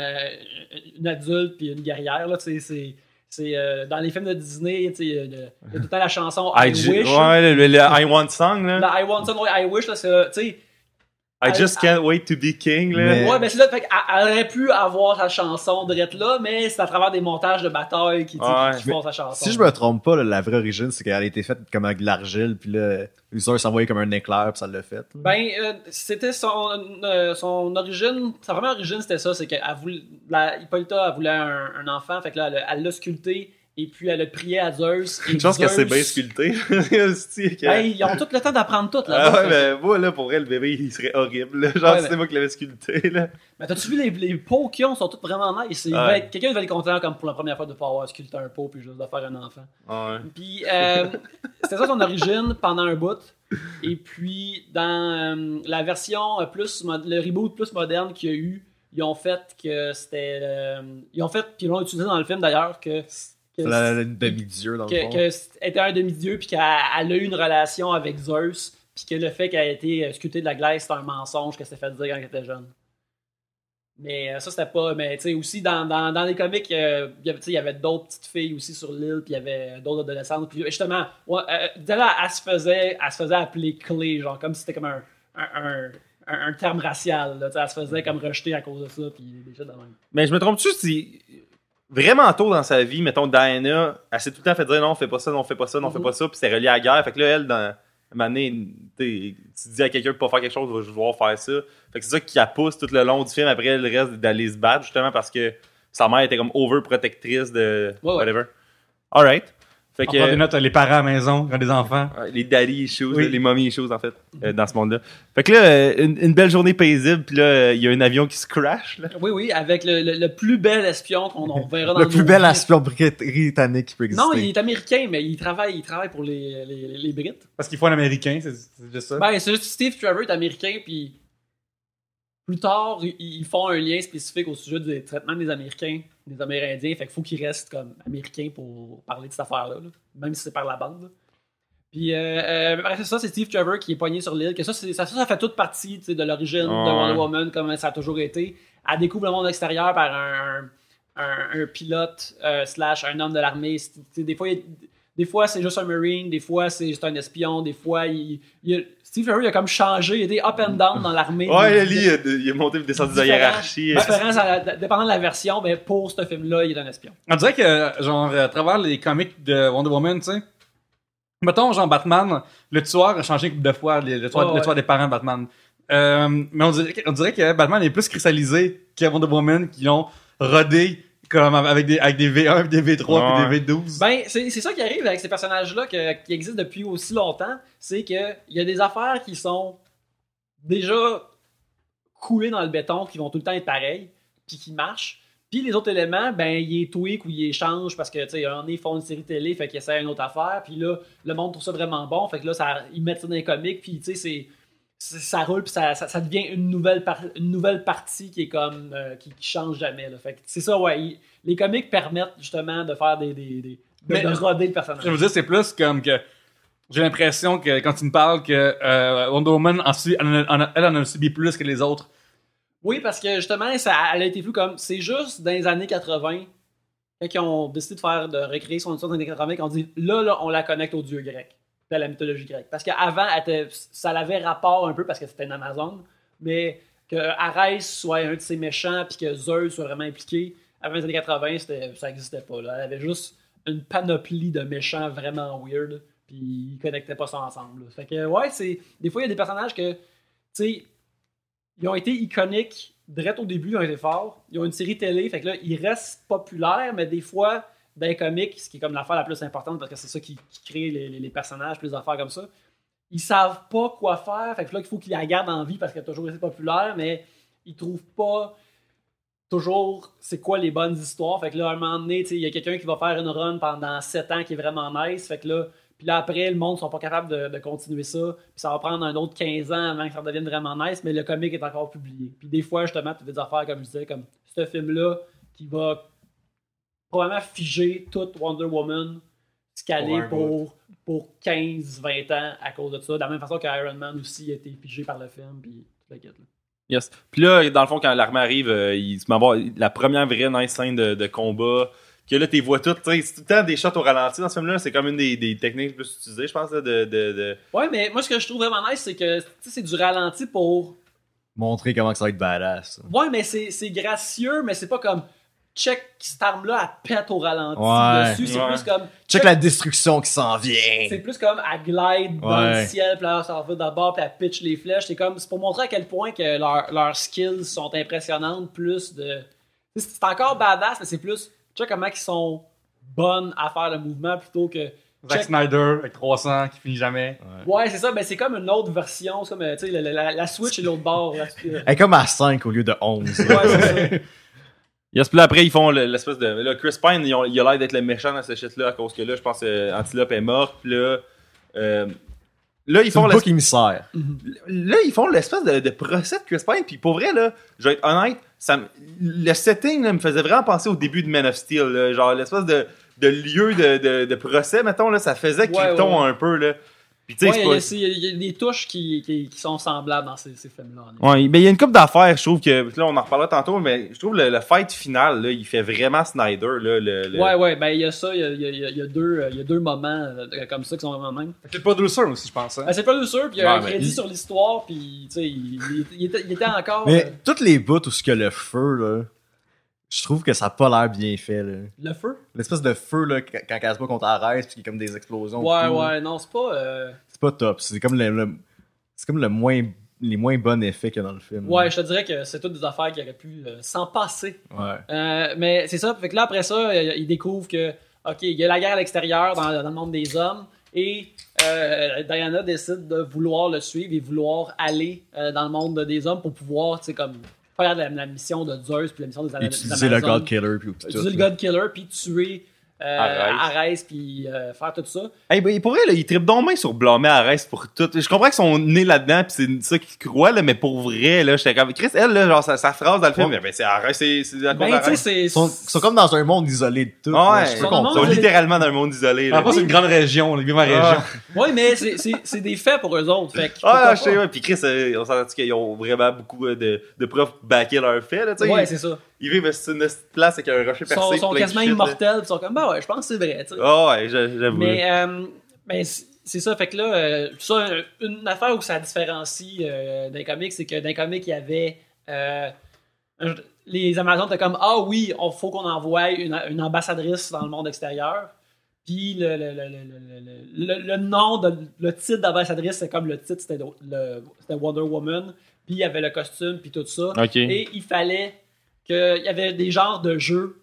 [SPEAKER 4] une adulte puis une guerrière. Là, c'est. Dans les films de Disney, il y a tout le temps la chanson (laughs) I, Wish.
[SPEAKER 1] ouais, le, le- le I want song là.
[SPEAKER 4] La I want ouais, I wish, là, c'est,
[SPEAKER 1] I just can't wait to be king là.
[SPEAKER 3] Mais-
[SPEAKER 4] Ouais, mais c'est là, fait qu'elle elle aurait pu avoir sa chanson de là, mais c'est à travers des montages de bataille qui,
[SPEAKER 1] Ouais.
[SPEAKER 4] qui font sa chanson.
[SPEAKER 3] Si je me trompe pas, là, la vraie origine, c'est qu'elle a été faite comme avec de l'argile, puis là, User s'envoyait comme un éclair, puis ça l'a fait. là.
[SPEAKER 4] Ben, euh, c'était son, euh, son origine, sa première origine, c'était ça, c'est qu'elle voulait, la, Hippolyta, elle voulait un, un enfant, fait que là, elle l'a sculpté, et puis elle a prié à Zeus. et
[SPEAKER 1] Une chance que
[SPEAKER 4] Zeus-
[SPEAKER 1] c'est bien sculpté. Hostie, (laughs) que-
[SPEAKER 4] Ben, ils ont tout le temps d'apprendre tout, là.
[SPEAKER 1] ah ouais, mais moi là pour vrai le bébé il serait horrible. là. Genre
[SPEAKER 4] Ouais, mais-
[SPEAKER 1] c'est moi qui l'avais sculpté là.
[SPEAKER 4] Mais t'as-tu vu les, les pots qu'ils ont, sont tous vraiment nice.
[SPEAKER 1] Ouais.
[SPEAKER 4] Quelqu'un va être content comme pour la première fois de pas avoir sculpté un pot, puis juste de faire un enfant.
[SPEAKER 1] Ouais.
[SPEAKER 4] Puis euh, (laughs) c'était ça son origine pendant un bout. Et puis dans euh, la version euh, plus le reboot plus moderne qu'il y a eu, ils ont fait que c'était euh, ils ont fait puis ils l'ont utilisé dans le film d'ailleurs que
[SPEAKER 3] la, demi-dieu, dans le
[SPEAKER 4] que,
[SPEAKER 3] fond.
[SPEAKER 4] que c'était était un demi-dieu puis qu'elle elle a eu une relation avec Zeus puis que le fait qu'elle ait été euh, sculptée de la glace c'était un mensonge que c'était fait dire quand elle était jeune. Mais euh, ça, c'était pas. Mais tu sais, aussi, dans, dans, dans les comics, euh, il y avait- tu sais, il y avait d'autres petites filles aussi sur l'île, puis il y avait d'autres adolescentes. Puis justement, ouais, euh, Della, elle se faisait, elle se faisait appeler clé, genre, comme si c'était comme un, un, un, terme racial. Là, tu sais, elle se faisait comme rejeter à cause de ça, puis des choses de même.
[SPEAKER 1] Mais je me trompe-tu si vraiment tôt dans sa vie, mettons Diana, elle s'est tout le temps fait dire non, fais pas ça, non, fais pas ça, non, fais
[SPEAKER 4] Mhm.
[SPEAKER 1] pas ça, puis c'est relié à la guerre. Fait que là, elle, dans année, tu dis à quelqu'un de pas faire quelque chose, va vouloir faire ça. Fait que c'est ça qui la pousse tout le long du film après le reste d'aller se battre, justement parce que sa mère était comme overprotectrice de
[SPEAKER 4] Ouais, ouais.
[SPEAKER 1] whatever. Alright. Fait
[SPEAKER 2] On prend des
[SPEAKER 1] que
[SPEAKER 2] notes, les parents à la maison, quand des enfants.
[SPEAKER 1] Les daddy issues,
[SPEAKER 2] Oui.
[SPEAKER 1] les mommy issues en fait, euh, dans ce monde-là. Fait que là, euh, une, une belle journée paisible, puis là, euh, il y a un avion qui se crash. Là.
[SPEAKER 4] Oui, oui, avec le, le, le plus bel espion qu'on on verra dans
[SPEAKER 3] Le plus bel espion brit- britannique qui peut exister.
[SPEAKER 4] Non, il est américain, mais il travaille, il travaille pour les, les, les Brites.
[SPEAKER 2] Parce qu'il faut un Américain, c'est c'est juste ça.
[SPEAKER 4] Ben, c'est juste Steve Trevor est américain, puis plus tard, ils font un lien spécifique au sujet du traitement des Américains, des Amérindiens, fait qu'il faut qu'ils restent comme américains pour parler de cette affaire-là, là, même si c'est par la bande. là. Puis, euh, euh, c'est ça, c'est Steve Trevor qui est poigné sur l'île, que ça, ça, ça, ça fait toute partie tu sais, de l'origine de
[SPEAKER 1] Ouais.
[SPEAKER 4] Wonder Woman, comme ça a toujours été. Elle découvre le monde extérieur par un, un, un pilote euh, slash un homme de l'armée. Des fois, il- des fois c'est juste un Marine, des fois c'est juste un espion, des fois il, il Steve il a comme changé, il été up and down dans l'armée.
[SPEAKER 1] Ouais, lui, il, a- il est monté et descendu de la hiérarchie.
[SPEAKER 4] Différence à la- dépendant de la version, mais pour ce film-là, il est un espion.
[SPEAKER 2] On dirait que, genre, à travers les comics de Wonder Woman, tu sais, mettons, genre, Batman, le tueur a changé une couple de fois, le, le tueur,
[SPEAKER 4] Ouais,
[SPEAKER 2] le
[SPEAKER 4] ouais.
[SPEAKER 2] tueur des parents de Batman. Euh, mais on dirait, que- on dirait que Batman est plus cristallisé que Wonder Woman qui l'ont rodé comme avec des, avec des V1, des V3
[SPEAKER 1] Ouais.
[SPEAKER 2] puis des V12.
[SPEAKER 4] Ben, c'est c'est ça qui arrive avec ces personnages-là qui existent depuis aussi longtemps, c'est que il y a des affaires qui sont déjà coulées dans le béton, qui vont tout le temps être pareilles, puis qui marchent. Puis les autres éléments, ben, ils tweak ou ils changent parce que, tu sais, un, ils font une série télé, fait qu'ils essaient une autre affaire, puis là, le monde trouve ça vraiment bon, fait que là, ça, ils mettent ça dans les comics, puis, tu sais, c'est- ça roule puis ça, ça, ça devient une nouvelle par- une nouvelle partie qui est comme euh, qui, qui change jamais là. fait que c'est ça ouais les comics permettent justement de faire des, des, des- de,
[SPEAKER 2] Mais-
[SPEAKER 4] de roder le personnage
[SPEAKER 2] Je veux dire, c'est plus comme que j'ai l'impression que quand tu me parles que euh, Wonder Woman, en, elle en a subi plus que les autres.
[SPEAKER 4] Oui, parce que justement, ça, elle a été vue comme. C'est juste dans les années 80, quand ils ont décidé de faire de recréer son histoire dans les années 80, qu'on dit là, là, on la connecte aux dieux grecs. De la mythologie grecque. Parce qu'avant, ça avait rapport un peu parce que c'était une Amazon, mais que Arès soit un de ses méchants puis que Zeus soit vraiment impliqué, avant les années 80, c'était- ça n'existait pas. Là. Elle avait juste une panoplie de méchants vraiment weird, puis ils connectaient pas ça ensemble. Fait que, ouais, c'est. Des fois, il y a des personnages que, tu sais, ils ont été iconiques direct au début, ils ont été forts. Ils ont une série télé, fait que là, ils restent populaires, mais des fois, les comics, ce qui est comme l'affaire la plus importante parce que c'est ça qui, crée les, les- les personnages, plus d'affaires comme ça, ils savent pas quoi faire, fait que là, il faut qu'ils la gardent en vie parce qu'elle a toujours été populaire, mais ils trouvent pas toujours c'est quoi les bonnes histoires. Fait que là, à un moment donné, il y a quelqu'un qui va faire une run pendant 7 ans qui est vraiment nice. Fait que là, puis là, après, le monde sont pas capables de, continuer ça. Puis ça va prendre un autre 15 ans avant que ça devienne vraiment nice, mais le comic est encore publié. Puis des fois, justement, tu as des affaires, comme je disais, comme ce film-là qui va probablement figer toute Wonder Woman, se
[SPEAKER 3] Pour
[SPEAKER 4] pour, pour 15-20 ans à cause de ça. De la même façon que Iron Man aussi a été figé par le film, puis tout le kit, là.
[SPEAKER 1] Yes. Puis là, dans le fond, quand l'armée arrive, euh, il se met à voir la première vraie nice scène de, de combat. Que là, tu vois toutes, tu sais, c'est tout le temps des shots au ralenti dans ce film-là. C'est comme une des, des techniques les plus utilisées, je pense, là, de, de, de...
[SPEAKER 4] Ouais, mais moi, ce que je trouve vraiment nice, c'est que c'est du ralenti pour.
[SPEAKER 3] Montrer comment ça va être badass.
[SPEAKER 4] Ouais, mais c'est c'est gracieux, mais c'est pas comme check cette arme-là, elle pète au ralenti
[SPEAKER 3] Ouais.
[SPEAKER 4] dessus. C'est
[SPEAKER 1] Ouais.
[SPEAKER 4] plus comme.
[SPEAKER 3] Check la destruction qui s'en vient.
[SPEAKER 4] C'est plus comme elle glide dans le ciel, puis là, ça va d'abord, puis elle pitch les flèches. C'est comme, c'est pour montrer à quel point que leurs leurs skills sont impressionnantes, plus de. C'est encore badass, mais c'est plus, check comment ils sont bonnes à faire le mouvement plutôt que.
[SPEAKER 2] Zack
[SPEAKER 4] check-
[SPEAKER 2] Snyder avec 300 qui finit jamais.
[SPEAKER 4] Ouais, c'est ça, mais c'est comme une autre version. C'est comme, euh, tu sais, la, la- la Switch et l'autre bord. là.
[SPEAKER 3] Elle est comme à 5 au lieu de 11.
[SPEAKER 4] Ouais, c'est ça. (laughs)
[SPEAKER 1] Yes, puis là, après, ils font le- l'espèce de... Là, Chris Pine, ils ont- il a l'air d'être le méchant dans ce shit-là, à cause que là, je pense que Antilope est morte, puis là... euh, là, ils font
[SPEAKER 3] le
[SPEAKER 1] l'espèce-
[SPEAKER 3] book émissaire.
[SPEAKER 1] là, ils font l'espèce de, de procès de Chris Pine, puis pour vrai, là, je vais être honnête, ça, me- le setting là, me faisait vraiment penser au début de Man of Steel, là, genre l'espèce de, de lieu de, de, de procès, mettons, là, ça faisait
[SPEAKER 4] Ouais,
[SPEAKER 1] Krypton
[SPEAKER 4] ouais, ouais.
[SPEAKER 1] un peu, là. Puis tu sais,
[SPEAKER 4] Ouais,
[SPEAKER 1] c'est
[SPEAKER 4] il y, a-
[SPEAKER 1] pas-
[SPEAKER 4] y a des touches qui, qui, qui sont semblables dans ces, ces films-là.
[SPEAKER 1] Ouais, mais il y a une coupe d'affaires, je trouve que, là, on en reparlera tantôt, mais je trouve le, le fight final, là, il fait vraiment Snyder, là, le... le-
[SPEAKER 4] Ouais, ouais, ben il y a ça, il y a, il y a- il y a- il y a deux, euh, il y a deux moments euh, comme ça qui sont vraiment même.
[SPEAKER 2] C'est pas douceur aussi, je pense. hein.
[SPEAKER 4] Ben, c'est pas sûr, puis il y a
[SPEAKER 1] Ouais,
[SPEAKER 4] un crédit
[SPEAKER 1] il-
[SPEAKER 4] sur l'histoire, puis tu sais, il, il- il était, il était encore
[SPEAKER 3] Mais
[SPEAKER 4] euh,
[SPEAKER 3] toutes les bouts où ce que le feu, là, je trouve que ça a pas l'air bien fait, là.
[SPEAKER 4] le feu?
[SPEAKER 3] L'espèce de feu, là, quand quand elle se bat contre Arès, puis qu'il y a comme des explosions.
[SPEAKER 4] Ouais,
[SPEAKER 3] tout,
[SPEAKER 4] ouais, non, c'est pas. euh,
[SPEAKER 3] C'est pas top. C'est comme le, le- c'est comme le moins, les moins bons effets qu'il y a dans le film.
[SPEAKER 4] Ouais, je te dirais que c'est toutes des affaires qui auraient pu euh, s'en passer.
[SPEAKER 3] Ouais.
[SPEAKER 4] Euh, mais c'est ça, fait que là après ça, il découvre que, ok, il y a la guerre à l'extérieur dans, dans le monde des hommes, et euh, Diana décide de vouloir le suivre et vouloir aller euh, dans le monde des hommes pour pouvoir, tu sais, comme faire la, la mission de Zeus puis la mission des, des
[SPEAKER 3] Utiliser le
[SPEAKER 4] Amazones.
[SPEAKER 3] God Killer, puis.
[SPEAKER 4] Utiliser le. God Killer puis tuer euh,
[SPEAKER 1] Arès.
[SPEAKER 4] Puis euh, faire tout ça.
[SPEAKER 1] Hey, ben, pour vrai, là, il tripe donc main sur blâmer Arès pour tout. Je comprends qu'ils sont nés là-dedans, pis c'est ça qu'ils croient, là, mais pour vrai, là, j'étais comme, Chris, elle, là, genre, sa, sa phrase dans le film,
[SPEAKER 3] Ouais.
[SPEAKER 1] ben, c'est Arès, c'est, c'est à cause
[SPEAKER 4] Ben, tu sais.
[SPEAKER 3] Ils sont, ils sont comme dans un monde isolé de tout.
[SPEAKER 1] Ah
[SPEAKER 3] là,
[SPEAKER 1] ouais,
[SPEAKER 3] je peux
[SPEAKER 1] ils
[SPEAKER 4] Son
[SPEAKER 1] sont, littéralement dans un monde isolé, là.
[SPEAKER 2] Après, c'est une grande région, les ma région.
[SPEAKER 1] Ah.
[SPEAKER 4] Ouais, mais c'est- des faits pour eux autres. Fait
[SPEAKER 1] Ah, je sais, ouais. Puis Chris, euh, on s'entend qu'ils ont vraiment beaucoup euh, de, de preuves pour backer leurs faits, là, tu sais?
[SPEAKER 4] Ouais, c'est ça.
[SPEAKER 1] Ils vivent sur une place avec un rocher
[SPEAKER 4] Ils
[SPEAKER 1] percé.
[SPEAKER 4] sont, sont quasiment
[SPEAKER 1] shit,
[SPEAKER 4] immortels, ils sont comme, bah ouais, je pense que c'est vrai, tu sais.
[SPEAKER 1] Ouais, j'a- j'avoue.
[SPEAKER 4] Mais euh, ben, c'est ça, fait que là, euh, ça, une affaire où ça différencie euh, d'un comic, c'est que d'un comic, il y avait. euh, un- les Amazones étaient comme Ah oui, il faut qu'on envoie une, une ambassadrice dans le monde extérieur. Puis le, le, le, le, le- le- le nom, de, le titre d'ambassadrice, c'est comme le titre, c'était Wonder Woman. Puis il y avait le costume, puis tout ça. Et il fallait qu'il y avait des genres de jeux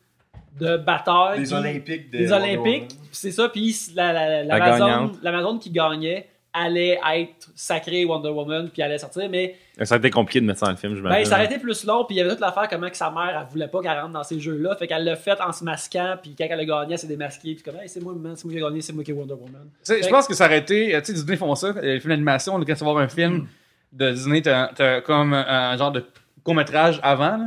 [SPEAKER 4] de bataille.
[SPEAKER 3] Des Olympiques. de
[SPEAKER 4] les
[SPEAKER 3] Wonder
[SPEAKER 4] Olympiques, c'est ça, puis la, la, la,
[SPEAKER 1] La
[SPEAKER 4] l'Amazon- l'Amazon qui gagnait allait être sacrée Wonder Woman, puis allait sortir, mais
[SPEAKER 1] Ça a été compliqué de mettre ça dans le film, je
[SPEAKER 4] ben, ça aurait été plus long, puis il y avait toute l'affaire comment que sa mère, elle voulait pas qu'elle rentre dans ces jeux-là, fait qu'elle l'a fait en se masquant, puis quand elle a gagné, elle s'est démasquée, puis comme, hey, c'est moi, c'est moi qui ai gagné, c'est moi qui ai Wonder Woman.
[SPEAKER 2] Je pense que ça aurait été. Tu sais, Disney font ça. Les films d'animation, quand tu vas voir un film de Disney, t'as comme un, un genre de court-métrage avant. là.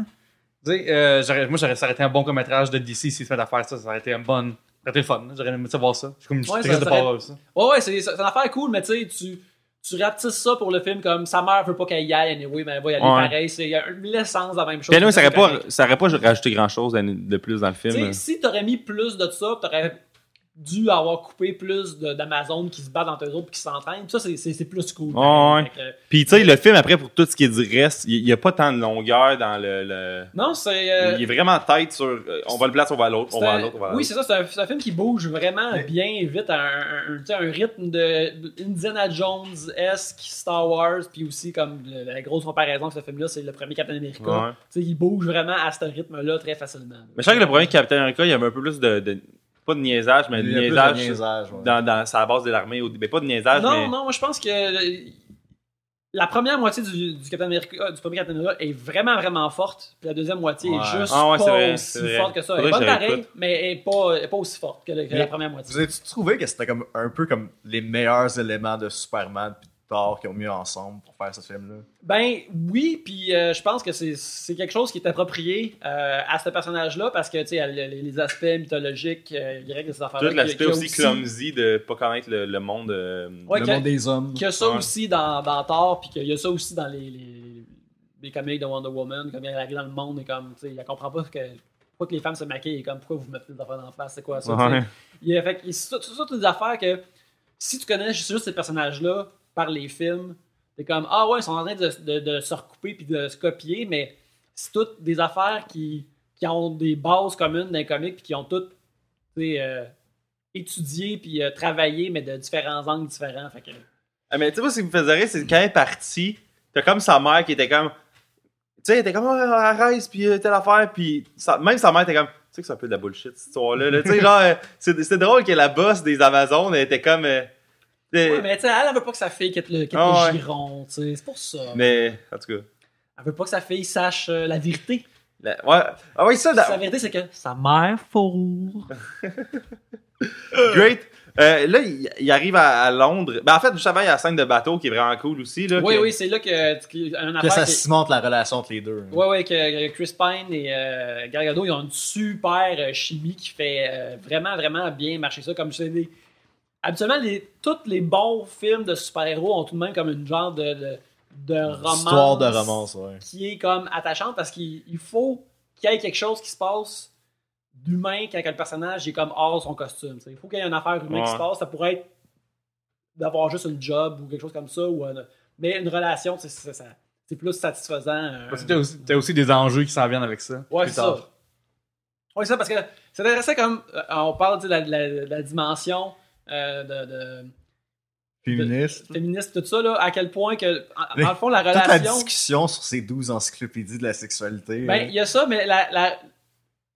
[SPEAKER 2] Tu sais, euh, moi, j'aurais ça aurait été un bon court-métrage de DC s'ils se fait à faire ça. Ça aurait été un bon. Ça aurait été fun. là. J'aurais aimé ça voir ça. C'est comme une
[SPEAKER 4] Ouais,
[SPEAKER 2] triste de pas
[SPEAKER 4] aurait-
[SPEAKER 2] voir ça.
[SPEAKER 4] Ouais, ouais, c'est, une affaire cool, mais tu sais, tu, tu rapetisses ça pour le film comme sa mère veut pas qu'elle y aille, anyway, mais elle va y aller
[SPEAKER 1] Ouais.
[SPEAKER 4] pareil, c'est il y a l'essence de la même chose.
[SPEAKER 1] Puis là, ça aurait pas, ça aurait pas rajouté grand chose de plus dans le film.
[SPEAKER 4] si t'aurais mis plus de ça, t'aurais dû avoir coupé plus d'Amazon qui se battent entre eux autres et qui s'entraînent. Ça, c'est- plus cool.
[SPEAKER 1] Ouais,
[SPEAKER 4] que,
[SPEAKER 1] Puis tu sais, le film, après, pour tout ce qui est du reste, il y, a pas tant de longueur dans le... le-
[SPEAKER 4] non, c'est. euh,
[SPEAKER 1] Il est vraiment tête sur... euh, on va le place, on va à l'autre, on va à l'autre, on va à
[SPEAKER 4] oui, c'est ça. C'est un, film qui bouge vraiment bien vite à un, un- un- tu sais, un rythme de, Indiana Jones-esque, Star Wars, puis aussi comme le- la grosse comparaison de ce film-là, c'est le premier Captain America.
[SPEAKER 1] Ouais.
[SPEAKER 4] Tu sais, il bouge vraiment à ce rythme-là très facilement.
[SPEAKER 1] Mais je sens que le premier Captain America, il y avait un peu plus de... de- pas de niaisage, mais de
[SPEAKER 3] de
[SPEAKER 1] niaisage,
[SPEAKER 3] ouais.
[SPEAKER 1] dans, dans, sur la base de l'armée. Mais pas de niaisage,
[SPEAKER 4] non,
[SPEAKER 1] mais...
[SPEAKER 4] non, moi je pense que euh, la première moitié du, du Captain America, euh, du premier Captain America est vraiment vraiment forte, puis la deuxième moitié
[SPEAKER 3] Ouais.
[SPEAKER 4] est juste
[SPEAKER 1] Ah ouais,
[SPEAKER 4] pas
[SPEAKER 1] vrai,
[SPEAKER 4] aussi forte que ça. Elle est bonne pareil, mais elle est pas, elle est pas aussi forte que, le- que
[SPEAKER 3] Mais
[SPEAKER 4] la première moitié.
[SPEAKER 3] Vous avez-tu trouvé que c'était comme un peu comme les meilleurs éléments de Superman puis qui ont mis ensemble pour faire ce film-là?
[SPEAKER 4] Ben oui, puis euh, je pense que c'est c'est quelque chose qui est approprié euh, à ce personnage-là parce que tu sais les, les aspects mythologiques, euh, grecs de ces affaires-là.
[SPEAKER 1] Tout l'aspect
[SPEAKER 4] qu'il y a
[SPEAKER 1] aussi clumsy de pas connaître le, le monde... euh,
[SPEAKER 4] Ouais,
[SPEAKER 3] le
[SPEAKER 4] que-
[SPEAKER 3] monde des hommes.
[SPEAKER 4] Qu'il y a ça
[SPEAKER 1] Ouais.
[SPEAKER 4] aussi dans, dans Thor, puis qu'il y a ça aussi dans les, les, les comics de Wonder Woman, comme elle arrive dans le monde et comme, tu sais, elle comprend pas que. Pourquoi que les femmes se maquillent et comme pourquoi vous mettez des affaires dans la face, c'est quoi ça?
[SPEAKER 1] Ouais.
[SPEAKER 4] Il y a, fait, que c'est ça- c'est ça toutes des affaires que si tu connais juste ces personnages-là par les films, t'es comme Ah ouais, ils sont en train de, se recouper puis de se copier, mais c'est toutes des affaires qui, qui ont des bases communes dans les comics puis qui ont toutes euh, étudié puis euh, travaillé, mais de différents angles différents. Fait que,
[SPEAKER 1] Ah, mais tu sais, ce qui me faisait rire, c'est quand elle est partie, t'as comme sa mère qui était comme. Tu sais, elle était comme, oh, arrête, puis euh, telle affaire, puis même sa mère était comme, tu sais que c'est un peu de la bullshit, cette histoire-là. là. Tu sais, genre, euh, c'est c'est drôle que la boss des Amazones, était comme.
[SPEAKER 4] Ouais, mais tu sais, elle, elle veut pas que sa fille quitte le, quitte
[SPEAKER 1] Ah
[SPEAKER 4] le
[SPEAKER 1] ouais.
[SPEAKER 4] giron, tu sais, c'est pour ça.
[SPEAKER 1] mais, en tout cas.
[SPEAKER 4] Elle veut pas que sa fille sache euh, la vérité.
[SPEAKER 1] la- ouais. Ah oui, ça,
[SPEAKER 4] Sa
[SPEAKER 1] dans,
[SPEAKER 4] vérité, c'est que sa mère fourre. (laughs)
[SPEAKER 1] Great. Euh, là, il, il arrive à, à Londres. Ben, en fait, juste avant, il y a la scène de bateau qui est vraiment cool aussi. Là,
[SPEAKER 4] Oui,
[SPEAKER 1] que-
[SPEAKER 4] oui, c'est là que,
[SPEAKER 3] ça
[SPEAKER 4] qui-
[SPEAKER 3] cimente la relation entre les deux. hein.
[SPEAKER 4] Ouais, ouais, que, Chris Pine et euh, Gal Gadot, ils ont une super euh, chimie qui fait euh, vraiment, vraiment bien marcher ça. Comme je sais, des... habituellement, les, tous les bons films de super-héros ont tout de même comme une genre de, de, de romance.
[SPEAKER 3] Histoire de romance, ouais.
[SPEAKER 4] Qui est comme attachante parce qu'il il faut qu'il y ait quelque chose qui se passe d'humain quand le personnage est comme hors son costume. t'sais. Il faut qu'il y ait une affaire humaine qui se passe. Ça pourrait être d'avoir juste une job ou quelque chose comme ça. Ou un- mais une relation, c'est ça- c'est plus satisfaisant. euh,
[SPEAKER 2] Parce que t'as aussi, t'as aussi des enjeux qui s'en viennent avec ça.
[SPEAKER 4] Ouais, c'est ça. Ouais, c'est ça, parce que c'est intéressant comme euh, on parle de la, dimension euh, de, de
[SPEAKER 3] Féministe.
[SPEAKER 4] féministe, tout ça, là, à quel point que, en, dans le fond, la
[SPEAKER 3] Toute la
[SPEAKER 4] relation.
[SPEAKER 3] discussion sur ces 12 encyclopédies de la sexualité.
[SPEAKER 4] Ben, il y a ça, mais la, la,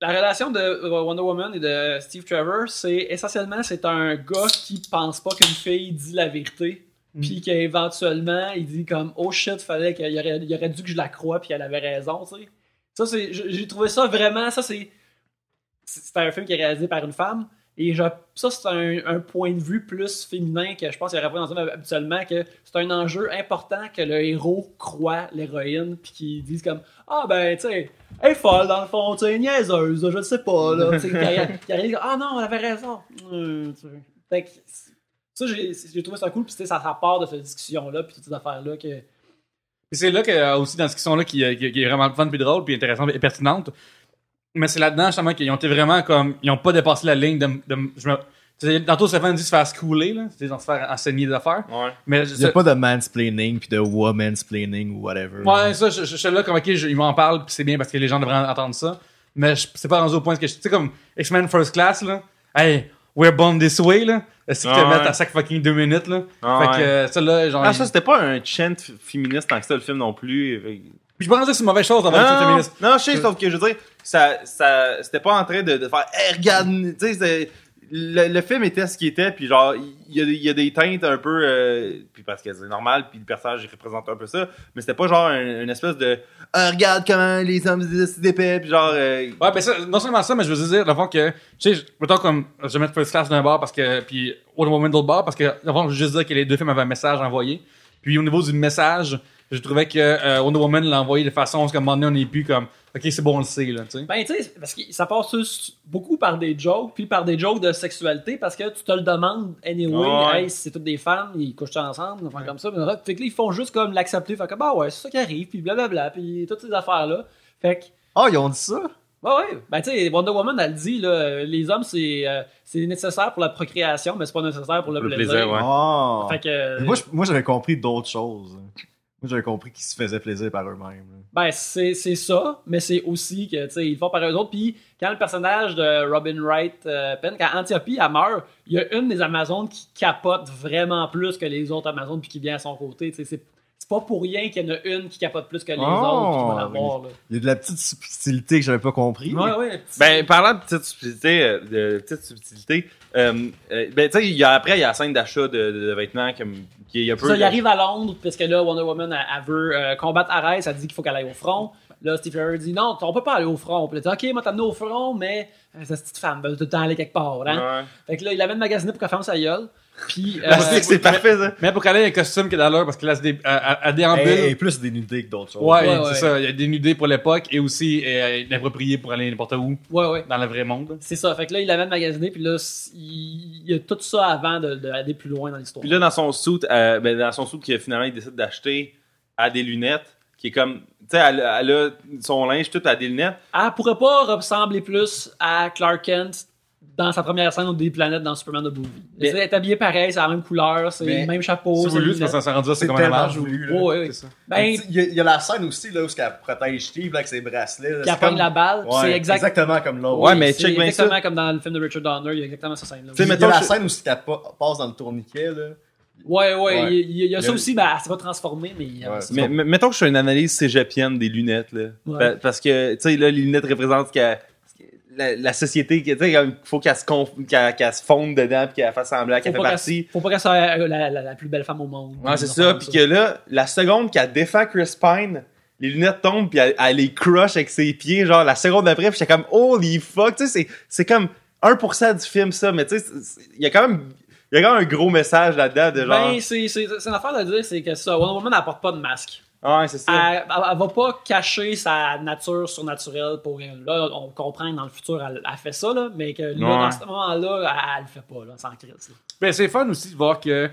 [SPEAKER 4] la relation de euh, Wonder Woman et de Steve Trevor, c'est essentiellement, c'est un gars qui pense pas qu'une fille dit la vérité. Puis qu'éventuellement, il dit comme Oh shit, fallait qu'il aurait, il aurait dû que je la croie, puis elle avait raison, tu sais. Ça, c'est. J'ai j'ai trouvé ça vraiment. Ça, c'est. C'est un film qui est réalisé par une femme. Et ça, c'est un, point de vue plus féminin que je pense qu'il y aurait dans un habituellement, que c'est un enjeu important que le héros croit l'héroïne, puis qu'ils disent comme Ah ben, tu sais, elle est folle dans le fond, tu sais, niaiseuse, je ne sais pas, là. Tu sais, Ah non, elle avait raison. Que, ça, j'ai trouvé ça cool, puis ça, ça part de cette discussion-là, puis toutes ces affaires-là que.
[SPEAKER 2] C'est là que, euh, aussi, dans cette discussion-là, euh, qui est vraiment fun, puis drôle, puis intéressante et pertinente. Mais c'est là-dedans, justement, qu'ils ont été vraiment comme. Ils ont pas dépassé la ligne de. de je me, tantôt, Stéphane dit se faire schooler, là. C'est genre se faire enseigner des affaires.
[SPEAKER 1] Ouais.
[SPEAKER 2] Mais
[SPEAKER 3] Il n'y a pas de mansplaining puis de womansplaining ou whatever.
[SPEAKER 2] Ouais, ça, je, je, je suis là comme, ok, je- ils m'en parlent, puis c'est bien parce que les gens devraient entendre ça. Mais je- c'est pas rendu au point que je. Tu sais, comme X-Men First Class, là. Hey, we're born this way, là. Est-ce qu'ils te
[SPEAKER 1] Ah ouais.
[SPEAKER 2] mettent à chaque fucking deux minutes, là?
[SPEAKER 1] Ah
[SPEAKER 2] fait que, euh, ça, là, genre.
[SPEAKER 1] Ah, ça, c'était pas un chant féministe tant que ça, le film non plus.
[SPEAKER 2] Puis je pense que c'est une mauvaise chose d'avoir
[SPEAKER 1] Non,
[SPEAKER 2] une
[SPEAKER 1] non,
[SPEAKER 2] féministe.
[SPEAKER 1] non, je sais, sauf que je veux dire, ça, ça, c'était pas en train de, de faire, hey, regarde, tu sais, le, le film était ce qu'il était, puis genre, il y, a, il y a des teintes un peu, euh, puis parce que c'est normal, puis le personnage il représente un peu ça, mais c'était pas genre un- une espèce de, ah, regarde comment les hommes se d'épais, puis genre, euh,
[SPEAKER 2] Ouais, ben ça, non seulement ça, mais je veux dire, le fond que, tu sais, je- mettons comme, je vais mettre First Class d'un bar parce que, puis Wonder Woman de l'autre bar parce que, le fond, je veux juste dire que les deux films avaient un message envoyé. Puis au niveau du message, je trouvais que euh, Wonder Woman l'a envoyé de façon, comme, à un moment donné, on n'est plus comme, ok, c'est bon, on le sait, là, tu sais.
[SPEAKER 4] Ben, tu sais, parce que ça passe beaucoup par des jokes, puis par des jokes de sexualité, parce que tu te le demandes anyway.
[SPEAKER 1] Ouais.
[SPEAKER 4] Hey, c'est toutes des femmes, ils couchent ensemble, enfin comme ça. Mais, fait que là, ils font juste comme l'accepter. Fait que, bah ouais, c'est ça qui arrive, puis blablabla, puis toutes ces affaires-là. Fait que,
[SPEAKER 3] Ah, ils ont dit ça?
[SPEAKER 4] Ouais, ouais. Ben, tu sais, Wonder Woman, elle dit, là, les hommes, c'est euh, c'est nécessaire pour la procréation, mais c'est pas nécessaire pour le,
[SPEAKER 1] Pour le
[SPEAKER 4] plaisir.
[SPEAKER 1] plaisir, ouais.
[SPEAKER 3] Oh.
[SPEAKER 4] Fait que,
[SPEAKER 3] moi, j'avais compris d'autres choses. Moi, j'avais compris qu'ils se faisaient plaisir par eux-mêmes.
[SPEAKER 4] ben, c'est c'est ça, mais c'est aussi que, tu sais, ils font par eux autres. Puis, quand le personnage de Robin Wright euh, peine, quand Antiope, elle meurt, il y a une des Amazones qui capote vraiment plus que les autres Amazones, puis qui vient à son côté. Tu sais, c'est c'est pas pour rien qu'il y en a une qui capote plus que les
[SPEAKER 3] Oh,
[SPEAKER 4] autres, qui.
[SPEAKER 3] Il y a de la petite subtilité que j'avais pas compris.
[SPEAKER 4] Ouais, ouais. petit-
[SPEAKER 1] Ben, parlant de petite subtilité, euh, de petite subtilité, euh, euh, ben, tu sais, après, il y a la scène d'achat de, de, de vêtements comme, un peu.
[SPEAKER 4] Ça, il arrive à Londres, parce que là, Wonder Woman, elle, elle veut euh, combattre Ares, elle dit qu'il faut qu'elle aille au front. Là, Steve Trevor dit non, on peut pas aller au front. Puis elle dit, ok, moi, t'amener au front, mais euh, cette petite femme veut tout le temps aller quelque part. Hein?
[SPEAKER 1] Ouais.
[SPEAKER 4] Fait que là, il l'avait magasiné pour qu'elle ferme sa gueule. Puis, euh,
[SPEAKER 1] c'est parfait, ça.
[SPEAKER 2] Mais pour qu'elle ait un costume qui est dans l'heure, parce que là, c'est des, à, à, à déambule.
[SPEAKER 3] Elle est plus dénudée que d'autres choses.
[SPEAKER 2] Ouais,
[SPEAKER 4] Ouais,
[SPEAKER 2] c'est
[SPEAKER 4] ouais.
[SPEAKER 2] ça. Il y a des nudés pour l'époque et aussi euh, inapproprié pour aller n'importe où
[SPEAKER 4] ouais, ouais.
[SPEAKER 2] dans le vrai monde.
[SPEAKER 4] C'est ça. Fait que là, il l'avait magasiné, puis là, il y a tout ça avant de- d'aller plus loin dans l'histoire.
[SPEAKER 1] Puis là, dans son suit, euh, ben, dans son suit, qui finalement, il décide d'acheter à des lunettes, qui est comme, tu sais, elle, elle a son linge tout à des lunettes.
[SPEAKER 4] Elle pourrait pas ressembler plus à Clark Kent dans sa première scène au des planètes dans Superman de Movie.
[SPEAKER 1] Mais-
[SPEAKER 4] Elle est habillée pareil, c'est la même couleur, c'est le même chapeau.
[SPEAKER 2] C'est
[SPEAKER 4] c'est
[SPEAKER 2] voulu, ça s'en rendu là, c'est comme un hommage.
[SPEAKER 3] voulu,
[SPEAKER 2] ça.
[SPEAKER 4] Ben,
[SPEAKER 3] Il y, a, il y a la scène aussi là, où elle protège Steve là, avec ses bracelets. là.
[SPEAKER 4] qui
[SPEAKER 3] C'est
[SPEAKER 4] apprend
[SPEAKER 3] comme-
[SPEAKER 4] la balle,
[SPEAKER 3] Ouais,
[SPEAKER 4] c'est exact-
[SPEAKER 3] exactement comme l'autre.
[SPEAKER 1] Ouais, mais
[SPEAKER 4] c'est
[SPEAKER 1] check bien
[SPEAKER 4] exactement
[SPEAKER 1] ça.
[SPEAKER 4] comme dans le film de Richard Donner, il y a exactement cette scène-là.
[SPEAKER 3] Il y a la
[SPEAKER 1] je-
[SPEAKER 3] scène où elle pa- passe dans le tourniquet. Là.
[SPEAKER 4] Ouais, ouais,
[SPEAKER 3] Ouais.
[SPEAKER 4] il y a, il y a ça aussi, mais elle s'est pas transformée, mais.
[SPEAKER 3] Ouais.
[SPEAKER 1] Mais, mettons que je fais une analyse cégepienne des lunettes, là.
[SPEAKER 4] Ouais.
[SPEAKER 1] Parce que, tu sais, là, les lunettes représentent qu'elle- la, la société, tu sais, il faut qu'elle se, qu'elle se fonde dedans puis qu'elle fasse semblant qu'elle fait partie.
[SPEAKER 4] Faut pas qu'elle soit la, la- la- la plus belle femme au monde.
[SPEAKER 1] Ouais, c'est ça. Puis que là, la seconde qu'elle défend Chris Pine, les lunettes tombent puis elle, elle les crush avec ses pieds, genre la seconde d'après, puis j'étais comme holy fuck, tu sais, c'est comme 1% du film ça, mais tu sais, il y a quand même il y a quand même un gros message là-dedans de genre
[SPEAKER 4] Ben, c'est c'est- c'est une affaire de dire, c'est que ça, Wonder Woman n'apporte pas de masque.
[SPEAKER 1] Ouais, c'est ça.
[SPEAKER 4] Elle, elle- elle va pas cacher sa nature surnaturelle pour rien. Là, on comprend que dans le futur, elle, elle fait ça, là, mais que là,
[SPEAKER 1] Ouais.
[SPEAKER 4] dans ce moment-là, elle, elle le fait pas, là, sans crise.
[SPEAKER 2] Ben, c'est fun aussi de voir que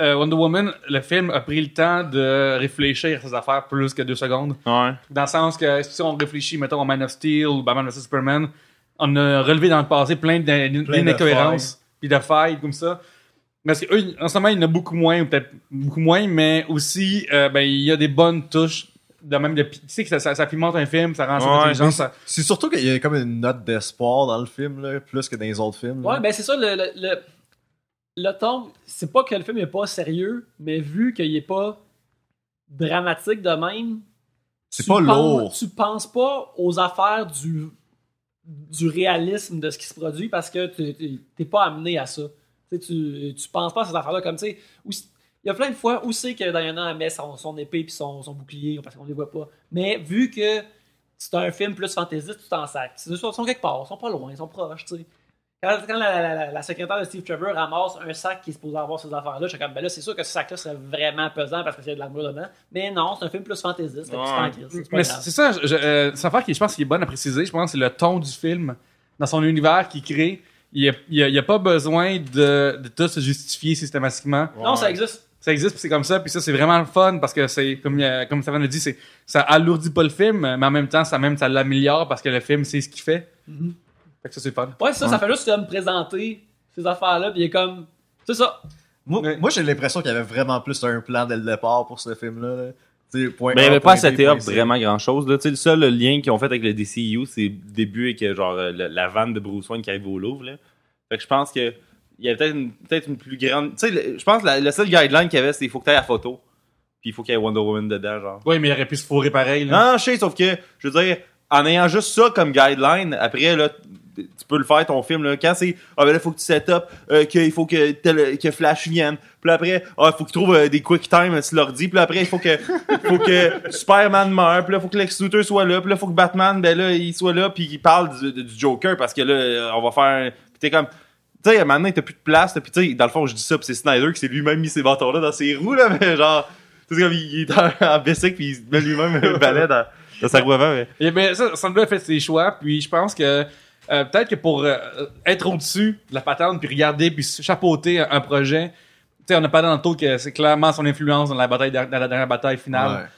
[SPEAKER 2] euh, Wonder Woman, le film a pris le temps de réfléchir à ses affaires plus que deux secondes.
[SPEAKER 1] Ouais.
[SPEAKER 2] Dans le sens que si on réfléchit, mettons, au Man of Steel ou Batman vs Superman, on a relevé dans le passé plein d'incohérences puis de failles comme ça. Parce que eux, en ce moment, il y en a beaucoup moins, ou peut-être beaucoup moins, mais aussi, euh, ben, il y a des bonnes touches de même de tu sais que ça, ça, ça pimente un film, ça rend ça
[SPEAKER 1] Ouais,
[SPEAKER 2] intelligent, ça-
[SPEAKER 3] C'est surtout qu'il y a comme une note d'espoir dans le film, là, plus que dans les autres films. là.
[SPEAKER 4] Ouais, ben c'est ça, le, le, le, le ton, c'est pas que le film est pas sérieux, mais vu qu'il est pas dramatique de même,
[SPEAKER 3] c'est
[SPEAKER 4] tu
[SPEAKER 3] pas
[SPEAKER 4] penses-
[SPEAKER 3] lourd.
[SPEAKER 4] Tu penses pas aux affaires du, du réalisme de ce qui se produit parce que t'es pas amené à ça. Tu, tu, tu penses pas à ces affaires-là comme, tu sais, il y a plein de fois où c'est que Diana elle met son, son épée puis son, son bouclier parce qu'on les voit pas. Mais vu que c'est un film plus fantaisiste, tu t'en sacs. Ils sont, sont quelque part, ils sont pas loin, ils sont proches, tu sais. Quand, quand la, la- la- la secrétaire de Steve Trevor ramasse un sac qui est supposé avoir ces affaires-là, je suis comme, ben là, c'est sûr que ce sac-là serait vraiment pesant parce qu'il y a de l'amour dedans. Mais non, c'est un film plus fantaisiste. fait que tu t'en
[SPEAKER 1] Ouais.
[SPEAKER 4] pas
[SPEAKER 2] Mais c'est ça, je, euh, c'est une affaire qui, je pense, qui est bonne à préciser. Je pense que c'est le ton du film, dans son univers qu'il crée. Il n'y a, il y a- il y a pas besoin de, de tout se justifier systématiquement.
[SPEAKER 4] Non, ça existe.
[SPEAKER 2] Ça existe, puis c'est comme ça, puis ça, c'est vraiment le fun parce que c'est, comme, euh, comme Savannah l'a dit, c'est, ça alourdit pas le film, mais en même temps, ça même, ça l'améliore parce que le film sait ce qu'il fait.
[SPEAKER 4] Mhm.
[SPEAKER 2] Fait que ça, c'est fun.
[SPEAKER 4] Ouais, ça, ça fait juste comme présenter ces affaires-là, puis il est comme. C'est ça.
[SPEAKER 3] Moi, moi, j'ai l'impression qu'il y avait vraiment plus un plan dès le départ pour ce film-là.
[SPEAKER 1] Mais il n'y avait pas à
[SPEAKER 3] point B,
[SPEAKER 1] setter up
[SPEAKER 3] point C.
[SPEAKER 1] vraiment grand chose. Le seul lien qu'ils ont fait avec le DCU, c'est début avec euh, genre, euh, le- la vanne de Bruce Wayne qui arrive au Louvre. Là. Fait que je pense que il y a peut-être une, une plus grande. Tu sais, je pense que la- le seul guideline qu'il y avait, c'est qu'il faut que tu aies la photo. Puis il faut qu'il y ait Wonder Woman dedans. genre.
[SPEAKER 2] Oui, mais il aurait pu se fourrer pareil. Là.
[SPEAKER 1] Non, non, je sais, sauf que, je veux dire, en ayant juste ça comme guideline, après, là, tu peux le faire ton film, là. Quand c'est, ah ben là, faut que tu set up, euh, qu'il faut que, tel- que Flash vienne. Puis là, après, ah, faut qu'il trouve euh, des quick time sur l'ordi. Puis là, après, il faut que, (laughs) faut que Superman meure. Puis là, faut que Lex Luthor soit là. Puis là, faut que Batman, ben là, il soit là. Puis il parle du, Joker parce que là, on va faire. Puis t'es comme, tu sais, maintenant, t'as plus de place. là. Puis tu sais, dans le fond, je dis ça, puis c'est Snyder qui s'est lui-même mis ces bâtons-là dans ses roues, là. (laughs) Mais genre, tu sais, comme il, est en, en bicycle, puis il met lui-même un balai dans, sa roue avant. Mais...
[SPEAKER 2] Et ben, ça, Sandra a fait ses choix, puis je pense que euh, peut-être que pour euh, être au-dessus de la patente, puis regarder, puis chapeauter un, un projet, tu sais, on a parlé tantôt que c'est clairement son influence dans la bataille, dans la dernière bataille finale.
[SPEAKER 3] Ouais.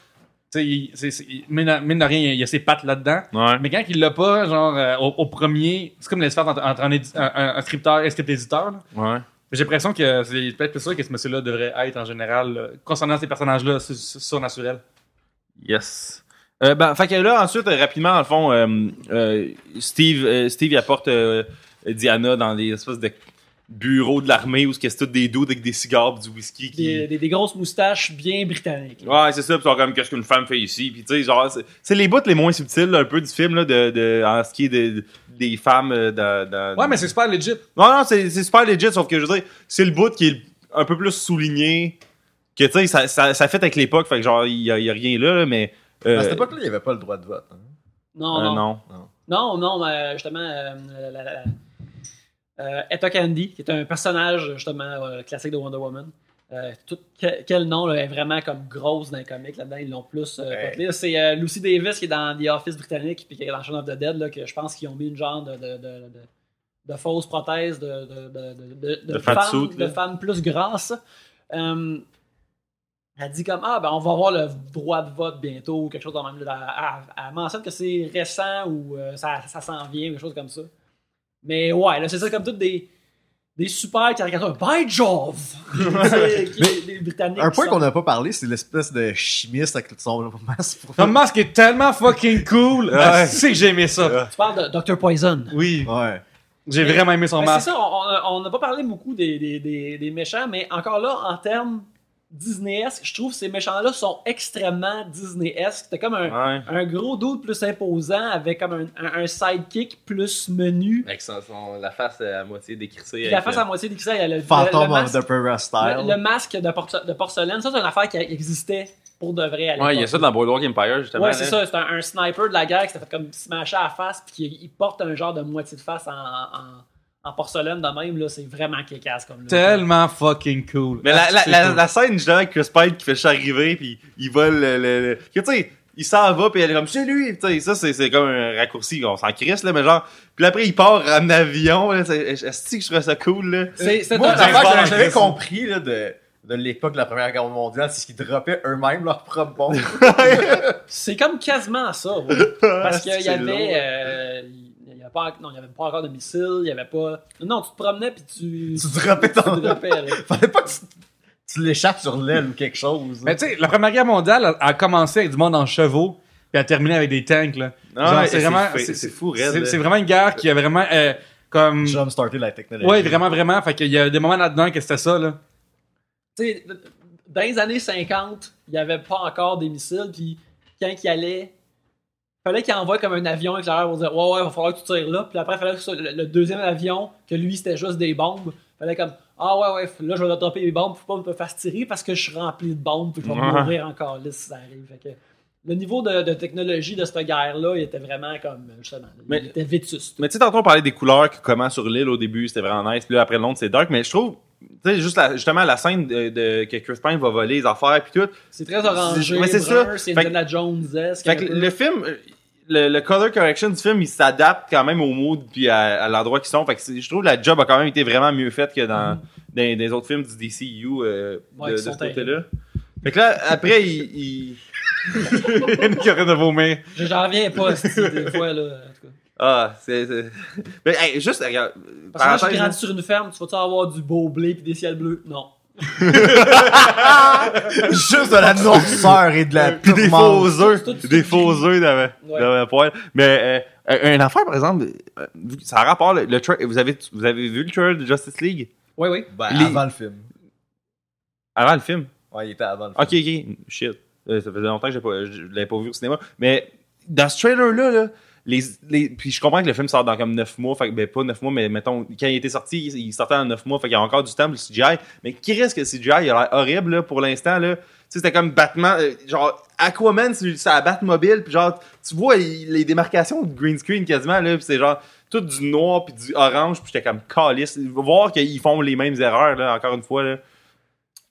[SPEAKER 2] Tu sais, mine, de- mine de rien, il y a ses pattes là-dedans.
[SPEAKER 1] Ouais.
[SPEAKER 2] Mais quand il l'a pas, genre, euh, au, au premier, c'est comme l'espace entre, entre un, édi- un, un- un scripteur et un script éditeur. là.
[SPEAKER 1] Ouais.
[SPEAKER 2] J'ai l'impression que c'est peut-être plus sûr que ce monsieur-là devrait être en général, concernant ces personnages-là, su- su- surnaturels.
[SPEAKER 1] Yes. Euh, ben, fait que là, ensuite, euh, rapidement, dans le fond, euh, euh, Steve, euh, Steve, il apporte euh, Diana dans des espèces de bureaux de l'armée où c'est tout des dudes avec des cigares du whisky qui...
[SPEAKER 4] Des, des- des grosses moustaches bien britanniques.
[SPEAKER 1] Ouais, c'est ça, sont comme qu'est-ce qu'une femme fait ici, puis tu sais, genre, c'est- les bouts les moins subtils, là, un peu du film, là, de, de, en ce qui est de, des femmes euh, dans, dans-
[SPEAKER 2] Ouais, mais c'est super legit.
[SPEAKER 1] Non, non, c'est c'est super legit, sauf que je veux dire, c'est le bout qui est un peu plus souligné, que tu sais, ça, ça, ça fait avec l'époque, fait que genre, il y a, a rien là, là, mais. Euh,
[SPEAKER 3] À cette époque-là, il n'y avait pas le droit de vote. hein.
[SPEAKER 4] Non,
[SPEAKER 1] euh,
[SPEAKER 4] non,
[SPEAKER 1] non.
[SPEAKER 4] non. Non, mais justement, euh, la, la- la- euh, Etta Candy, qui est un personnage justement euh, classique de Wonder Woman. Euh, tout, quel nom là, est vraiment comme grosse dans les comics là-dedans, ils l'ont plus euh. C'est euh, Lucy Davis qui est dans The Office britannique puis qui est dans Shaun of the Dead là, que je pense qu'ils ont mis une genre de, de, de, de, de fausse prothèse de, de,
[SPEAKER 1] suit,
[SPEAKER 4] plus grasses. Euh, elle dit comme Ah, ben on va avoir le droit de vote bientôt ou quelque chose de même. là. Elle, elle- elle mentionne que c'est récent ou euh, ça, ça s'en vient, quelque chose comme ça. Mais ouais, là, c'est ça comme toutes des, des super caricatures. By Jove! (laughs)
[SPEAKER 3] Un point qu'on n'a pas parlé, c'est l'espèce de chimiste avec son masque.
[SPEAKER 2] Tom Mask est tellement fucking cool.
[SPEAKER 1] Ouais.
[SPEAKER 2] C'est que j'ai aimé ça.
[SPEAKER 4] Tu parles de Dr. Poison.
[SPEAKER 2] Oui.
[SPEAKER 3] Ouais.
[SPEAKER 2] J'ai vraiment aimé son
[SPEAKER 4] Ben, c'est
[SPEAKER 2] masque.
[SPEAKER 4] ça, on- n'a pas parlé beaucoup des, des, des, des méchants, mais encore là, en termes Disney-esque, je trouve que ces méchants-là sont extrêmement Disney-esque. T'as comme un,
[SPEAKER 1] Ouais.
[SPEAKER 4] un gros doute plus imposant avec comme un, un- un sidekick plus menu.
[SPEAKER 1] Avec son, son- la face à moitié décrissée.
[SPEAKER 4] La face à moitié décrissée, il y a le,
[SPEAKER 3] Phantom
[SPEAKER 4] le, le
[SPEAKER 3] of the Pura Style.
[SPEAKER 4] le- le masque de, porce- de porcelaine. Ça, c'est une affaire qui existait pour de vrai à.
[SPEAKER 1] Ouais, il y a ça dans Boardwalk Empire, justement.
[SPEAKER 4] Ouais, c'est
[SPEAKER 1] là.
[SPEAKER 4] ça. C'est un, un sniper de la guerre qui s'est fait comme smasher à la face, puis qui il porte un genre de moitié de face en, en, en porcelaine de même. là C'est vraiment kékasse comme là.
[SPEAKER 2] Tellement fucking cool.
[SPEAKER 1] Mais la, la,
[SPEAKER 2] cool.
[SPEAKER 1] la scène, justement, avec Chris Pine qui fait juste arriver, puis il vole le. le, le- que, tu sais, il s'en va, puis elle est comme, c'est lui. Tu sais, ça, c'est c'est comme un raccourci, on s'en crisse, là, mais genre. Puis après, il part en avion, là. c'est- Est-ce que je trouve ça cool, là?
[SPEAKER 4] C'est c'est
[SPEAKER 3] Moi,
[SPEAKER 4] un-
[SPEAKER 3] l'affaire que j'avais compris là, de, de l'époque de la Première Guerre mondiale, c'est qu'ils droppaient eux-mêmes leur propre bombe.
[SPEAKER 4] C'est comme quasiment ça. ouais. (laughs) Parce qu'il y avait. euh, avait pas, non, il y avait pas encore de missiles, il y avait pas. Non, tu te promenais puis tu.
[SPEAKER 3] tu droppais ton.
[SPEAKER 4] tu droppais. (laughs)
[SPEAKER 3] Fallait pas que tu, tu l'échappes sur l'aile ou quelque chose.
[SPEAKER 2] Mais tu sais, la Première Guerre mondiale a, a commencé avec du monde en chevaux, puis a terminé avec des tanks, là.
[SPEAKER 1] Ah,
[SPEAKER 2] c'est vraiment,
[SPEAKER 1] c'est fou,
[SPEAKER 2] c'est vraiment une guerre qui a vraiment, euh, comme,
[SPEAKER 3] Jump starter la technologie.
[SPEAKER 2] ouais, vraiment, vraiment. Fait qu'il y a des moments là-dedans que c'était ça, là.
[SPEAKER 4] Tu sais, dans les années 50, il n'y avait pas encore des missiles, puis quand il allait, fallait qu'il envoie comme un avion éclaireur pour dire Ouais, ouais, il va falloir que tu tires là. Puis après, il fallait que le, le deuxième avion, que lui, c'était juste des bombes. fallait comme Ah ouais, ouais, là, je vais dropper les bombes, faut pas me faire tirer parce que je suis rempli de bombes, puis je vais mourir encore là si ça arrive. Fait que le niveau de, de technologie de cette guerre-là, il était vraiment comme, justement,
[SPEAKER 1] Mais-
[SPEAKER 4] il était vétuste.
[SPEAKER 1] Mais tu sais, tantôt, on parlait des couleurs, que comment sur l'île au début, c'était vraiment nice. Puis là, après Londres, c'est dark. Mais je trouve, tu sais, juste la- justement, la scène de, de- que Chris Pine va voler les affaires, puis tout.
[SPEAKER 4] C'est très orangé,
[SPEAKER 1] c'est ça.
[SPEAKER 4] c'est Indiana Jones-esque.
[SPEAKER 1] Le film, le, le color correction du film, il s'adapte quand même au mood puis à, à l'endroit qu'ils sont. Fait que je trouve que la job a quand même été vraiment mieux faite que dans, dans, des autres films du DCU euh,
[SPEAKER 4] Ouais,
[SPEAKER 1] de, ce côté-là. Fait que là, après, il... il-
[SPEAKER 2] Une qui aurait de vomir.
[SPEAKER 4] J'en reviens pas, (laughs) des fois, là. En tout cas.
[SPEAKER 1] Ah, c'est... c'est- Mais hey, juste, regarde...
[SPEAKER 4] Parce que moi, je
[SPEAKER 1] parenthèse,
[SPEAKER 4] grandis sur une ferme, tu vas-tu avoir du beau blé puis des ciels bleus? Non. (laughs)
[SPEAKER 3] Juste de la noirceur et de la
[SPEAKER 1] Puis des faux œufs, des faux œufs dans ma,
[SPEAKER 4] Ouais.
[SPEAKER 1] dans ma poêle. Mais euh, un une affaire, par exemple, euh, ça a rapport, le, vous avez vous avez vu le trailer de Justice League?
[SPEAKER 4] Oui, oui.
[SPEAKER 3] Ben,
[SPEAKER 1] Les-
[SPEAKER 3] avant le film.
[SPEAKER 1] avant le film?
[SPEAKER 3] Ouais, il était avant le
[SPEAKER 1] Ok,
[SPEAKER 3] film.
[SPEAKER 1] ok, shit. Euh, ça faisait longtemps que j'ai pas- je l'avais pas vu au cinéma. Mais dans ce trailer-là, là, puis je comprends que le film sort dans comme 9 mois, fait ben pas 9 mois, mais mettons, quand il était sorti, il, sortait en 9 mois, fait qu'il y a encore du temps pour le CGI. Mais qui reste que le CGI, il a l'air horrible là, pour l'instant. là? C'était comme Batman, euh, genre Aquaman, c'est la Batmobile, puis genre, tu vois les démarcations de green screen quasiment, là, c'est genre tout du noir puis du orange, puis j'étais comme calice. Voir qu'ils font les mêmes erreurs, là, encore une fois.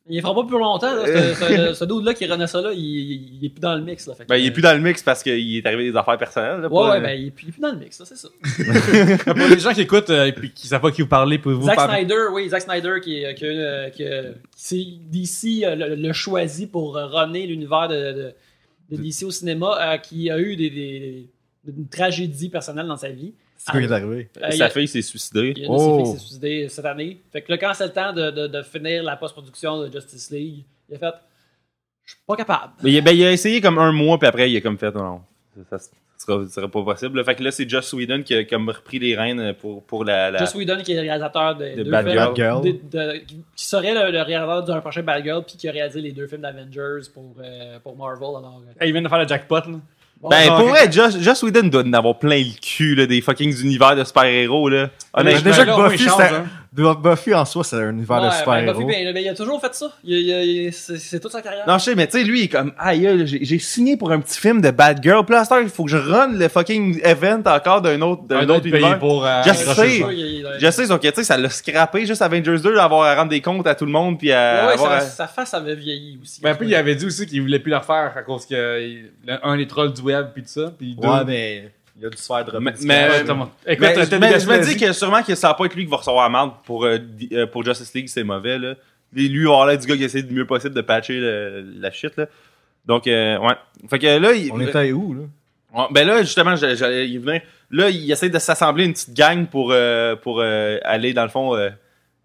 [SPEAKER 4] Il fera pas plus longtemps, là. Ce, ce, ce dude-là qui renaît ça, là, il, il, il est plus dans le mix, là. Fait que,
[SPEAKER 1] Ben, il est plus dans le mix parce qu'il est arrivé des affaires personnelles. là,
[SPEAKER 4] Ouais,
[SPEAKER 1] pas-
[SPEAKER 4] ouais, ben, il est, plus, il est plus dans le mix, là, c'est ça. (laughs)
[SPEAKER 2] Pour les gens qui écoutent euh, et puis qui savent pas qui vous parlez, pouvez-vous
[SPEAKER 4] Zack
[SPEAKER 2] parler?
[SPEAKER 4] Snyder, oui, Zack Snyder qui, est- qui, a- qui, a- qui c'est DC euh, le, le choisi pour euh, runner l'univers de, de, de DC au cinéma euh, qui a eu des, des- une tragédie personnelle dans sa vie.
[SPEAKER 3] C'est quoi qui est arrivé?
[SPEAKER 4] Euh,
[SPEAKER 1] Sa
[SPEAKER 4] a-
[SPEAKER 1] fille s'est suicidée.
[SPEAKER 4] il y a une de ses
[SPEAKER 3] Oh.
[SPEAKER 4] filles s'est suicidée cette année. Fait que là, quand c'est le temps de, de- de finir la post-production de Justice League, il a fait Je suis pas capable.
[SPEAKER 1] Mais il, a- ben, il a essayé comme un mois, puis après, il a comme fait, non, ça, ça sera, pas possible. Fait que là, c'est Joss Whedon qui a comme repris les rênes pour, pour la. la...
[SPEAKER 4] Joss Whedon, qui est le réalisateur de,
[SPEAKER 1] De
[SPEAKER 4] deux
[SPEAKER 1] Bad
[SPEAKER 4] films,
[SPEAKER 3] Girl.
[SPEAKER 4] De- qui serait le, le réalisateur d'un prochain Bad Girl, puis qui a réalisé les deux films d'Avengers pour, euh, pour Marvel. Alors, euh,
[SPEAKER 2] Hey, il vient de faire le jackpot, là.
[SPEAKER 1] Ben, pour vrai, Joss, Joss Whedon doit en avoir plein le cul, là, des fucking univers de super-héros, là. Honnêtement.
[SPEAKER 3] déjà que
[SPEAKER 2] il
[SPEAKER 3] Buffy, c'était-
[SPEAKER 2] hein.
[SPEAKER 3] Buffy en soi, c'est un univers de
[SPEAKER 4] ouais, ben,
[SPEAKER 3] super-héros.
[SPEAKER 4] Buffy, ben, ben, il a toujours fait ça. Il, il- il- c'est c'est toute sa carrière.
[SPEAKER 1] Non, je sais, mais tu sais, lui, il est comme, aïe, j'ai signé pour un petit film de Bad Girl. Puis il faut que je run le fucking event encore d'un autre, d'un
[SPEAKER 2] Un
[SPEAKER 1] autre
[SPEAKER 2] autre pays
[SPEAKER 1] univers.
[SPEAKER 2] pour. euh,
[SPEAKER 1] Je sais.
[SPEAKER 2] ça.
[SPEAKER 1] Je sais, donc, tu sais, ça l'a scrappé juste Avengers 2, avoir à rendre des comptes à tout le monde, puis à
[SPEAKER 4] Ouais,
[SPEAKER 1] avoir
[SPEAKER 4] sa,
[SPEAKER 1] à-
[SPEAKER 4] sa face avait vieilli aussi.
[SPEAKER 2] Ben, puis il avait dit aussi qu'il voulait plus le refaire à cause que un des trolls du web puis tout ça. Puis deux.
[SPEAKER 3] Ouais, mais il a dû se faire dropper
[SPEAKER 1] Mais-.
[SPEAKER 2] Écoute,
[SPEAKER 1] je, mais me dis que sûrement que ça va pas être lui qui va recevoir la merde pour, euh, euh, pour Justice League, c'est mauvais, là. Lui, lui, il va avoir l'air du gars qui essaie du mieux possible de patcher le- la shit, là. Donc, euh, ouais. Fait que là, il,
[SPEAKER 3] On était où, là?
[SPEAKER 1] Ouais, ben là, justement, j'allais j'allais y venir. Là, il essaie de s'assembler une petite gang pour, euh, pour euh, aller, dans le fond, euh,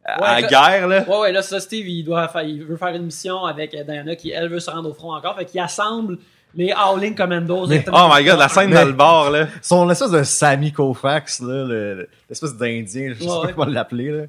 [SPEAKER 1] à,
[SPEAKER 4] Ouais,
[SPEAKER 1] à la
[SPEAKER 4] que-
[SPEAKER 1] guerre, là.
[SPEAKER 4] Ouais, ouais, là, ça, Steve, il, doit faire, il veut faire une mission avec Diana qui, elle, veut se rendre au front encore. Fait qu'il assemble les Howling Commandos.
[SPEAKER 3] Mais-
[SPEAKER 1] Oh my god, la scène dans le bar, là.
[SPEAKER 3] Son espèce de Sammy Koufax, là, le- le- l'espèce d'Indien, je sais
[SPEAKER 4] Ouais,
[SPEAKER 3] pas
[SPEAKER 4] ouais.
[SPEAKER 3] comment l'appeler, là.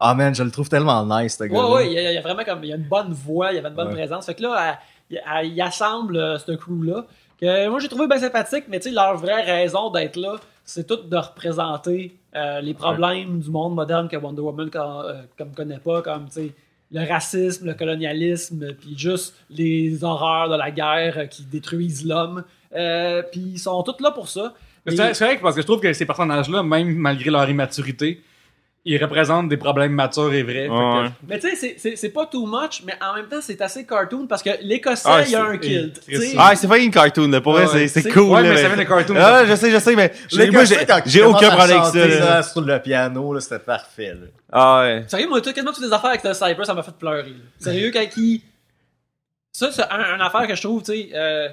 [SPEAKER 3] Ah man, je le trouve tellement nice, ce
[SPEAKER 4] Ouais,
[SPEAKER 3] gars
[SPEAKER 4] ouais, il y, a, il y a vraiment comme, il y a une bonne voix, il y avait une bonne
[SPEAKER 3] Ouais.
[SPEAKER 4] présence. Fait que là, elle- elle- il assemble euh, ce crew-là. Que moi, j'ai trouvé bien sympathique, mais tu sais, leur vraie raison d'être là, c'est tout de représenter euh, les problèmes du monde moderne que Wonder Woman comme, euh, comme connaît pas, comme, tu sais, le racisme, le colonialisme, puis juste les horreurs de la guerre qui détruisent l'homme. Euh, puis ils sont tous là pour ça.
[SPEAKER 2] C'est c'est vrai que parce que je trouve que ces personnages-là, même malgré leur immaturité, ils représentent des problèmes matures et vrais. Fait que-
[SPEAKER 1] Ouais.
[SPEAKER 4] Mais tu sais, c'est- c'est- c'est pas too much, mais en même temps, c'est assez cartoon parce que l'Écossais,
[SPEAKER 1] Ah,
[SPEAKER 4] il y a un kilt.
[SPEAKER 1] Ah, c'est pas une cartoon, là. Pour
[SPEAKER 2] Ah
[SPEAKER 1] vrai, c'est- c'est
[SPEAKER 4] c'est-
[SPEAKER 1] cool,
[SPEAKER 2] Ouais,
[SPEAKER 1] là,
[SPEAKER 2] mais ça vient de cartoon.
[SPEAKER 1] Ah, je sais, je sais, mais j'ai- moi, j'ai j'ai aucun problème avec ça, là.
[SPEAKER 3] Sur le piano, là, c'était parfait, là.
[SPEAKER 1] Ah, ouais.
[SPEAKER 4] Sérieux, moi, quasiment toutes les affaires avec le Cyber, ça m'a fait pleurer. là. Sérieux, quand il. Ça, c'est un, une affaire que je trouve, tu sais. euh,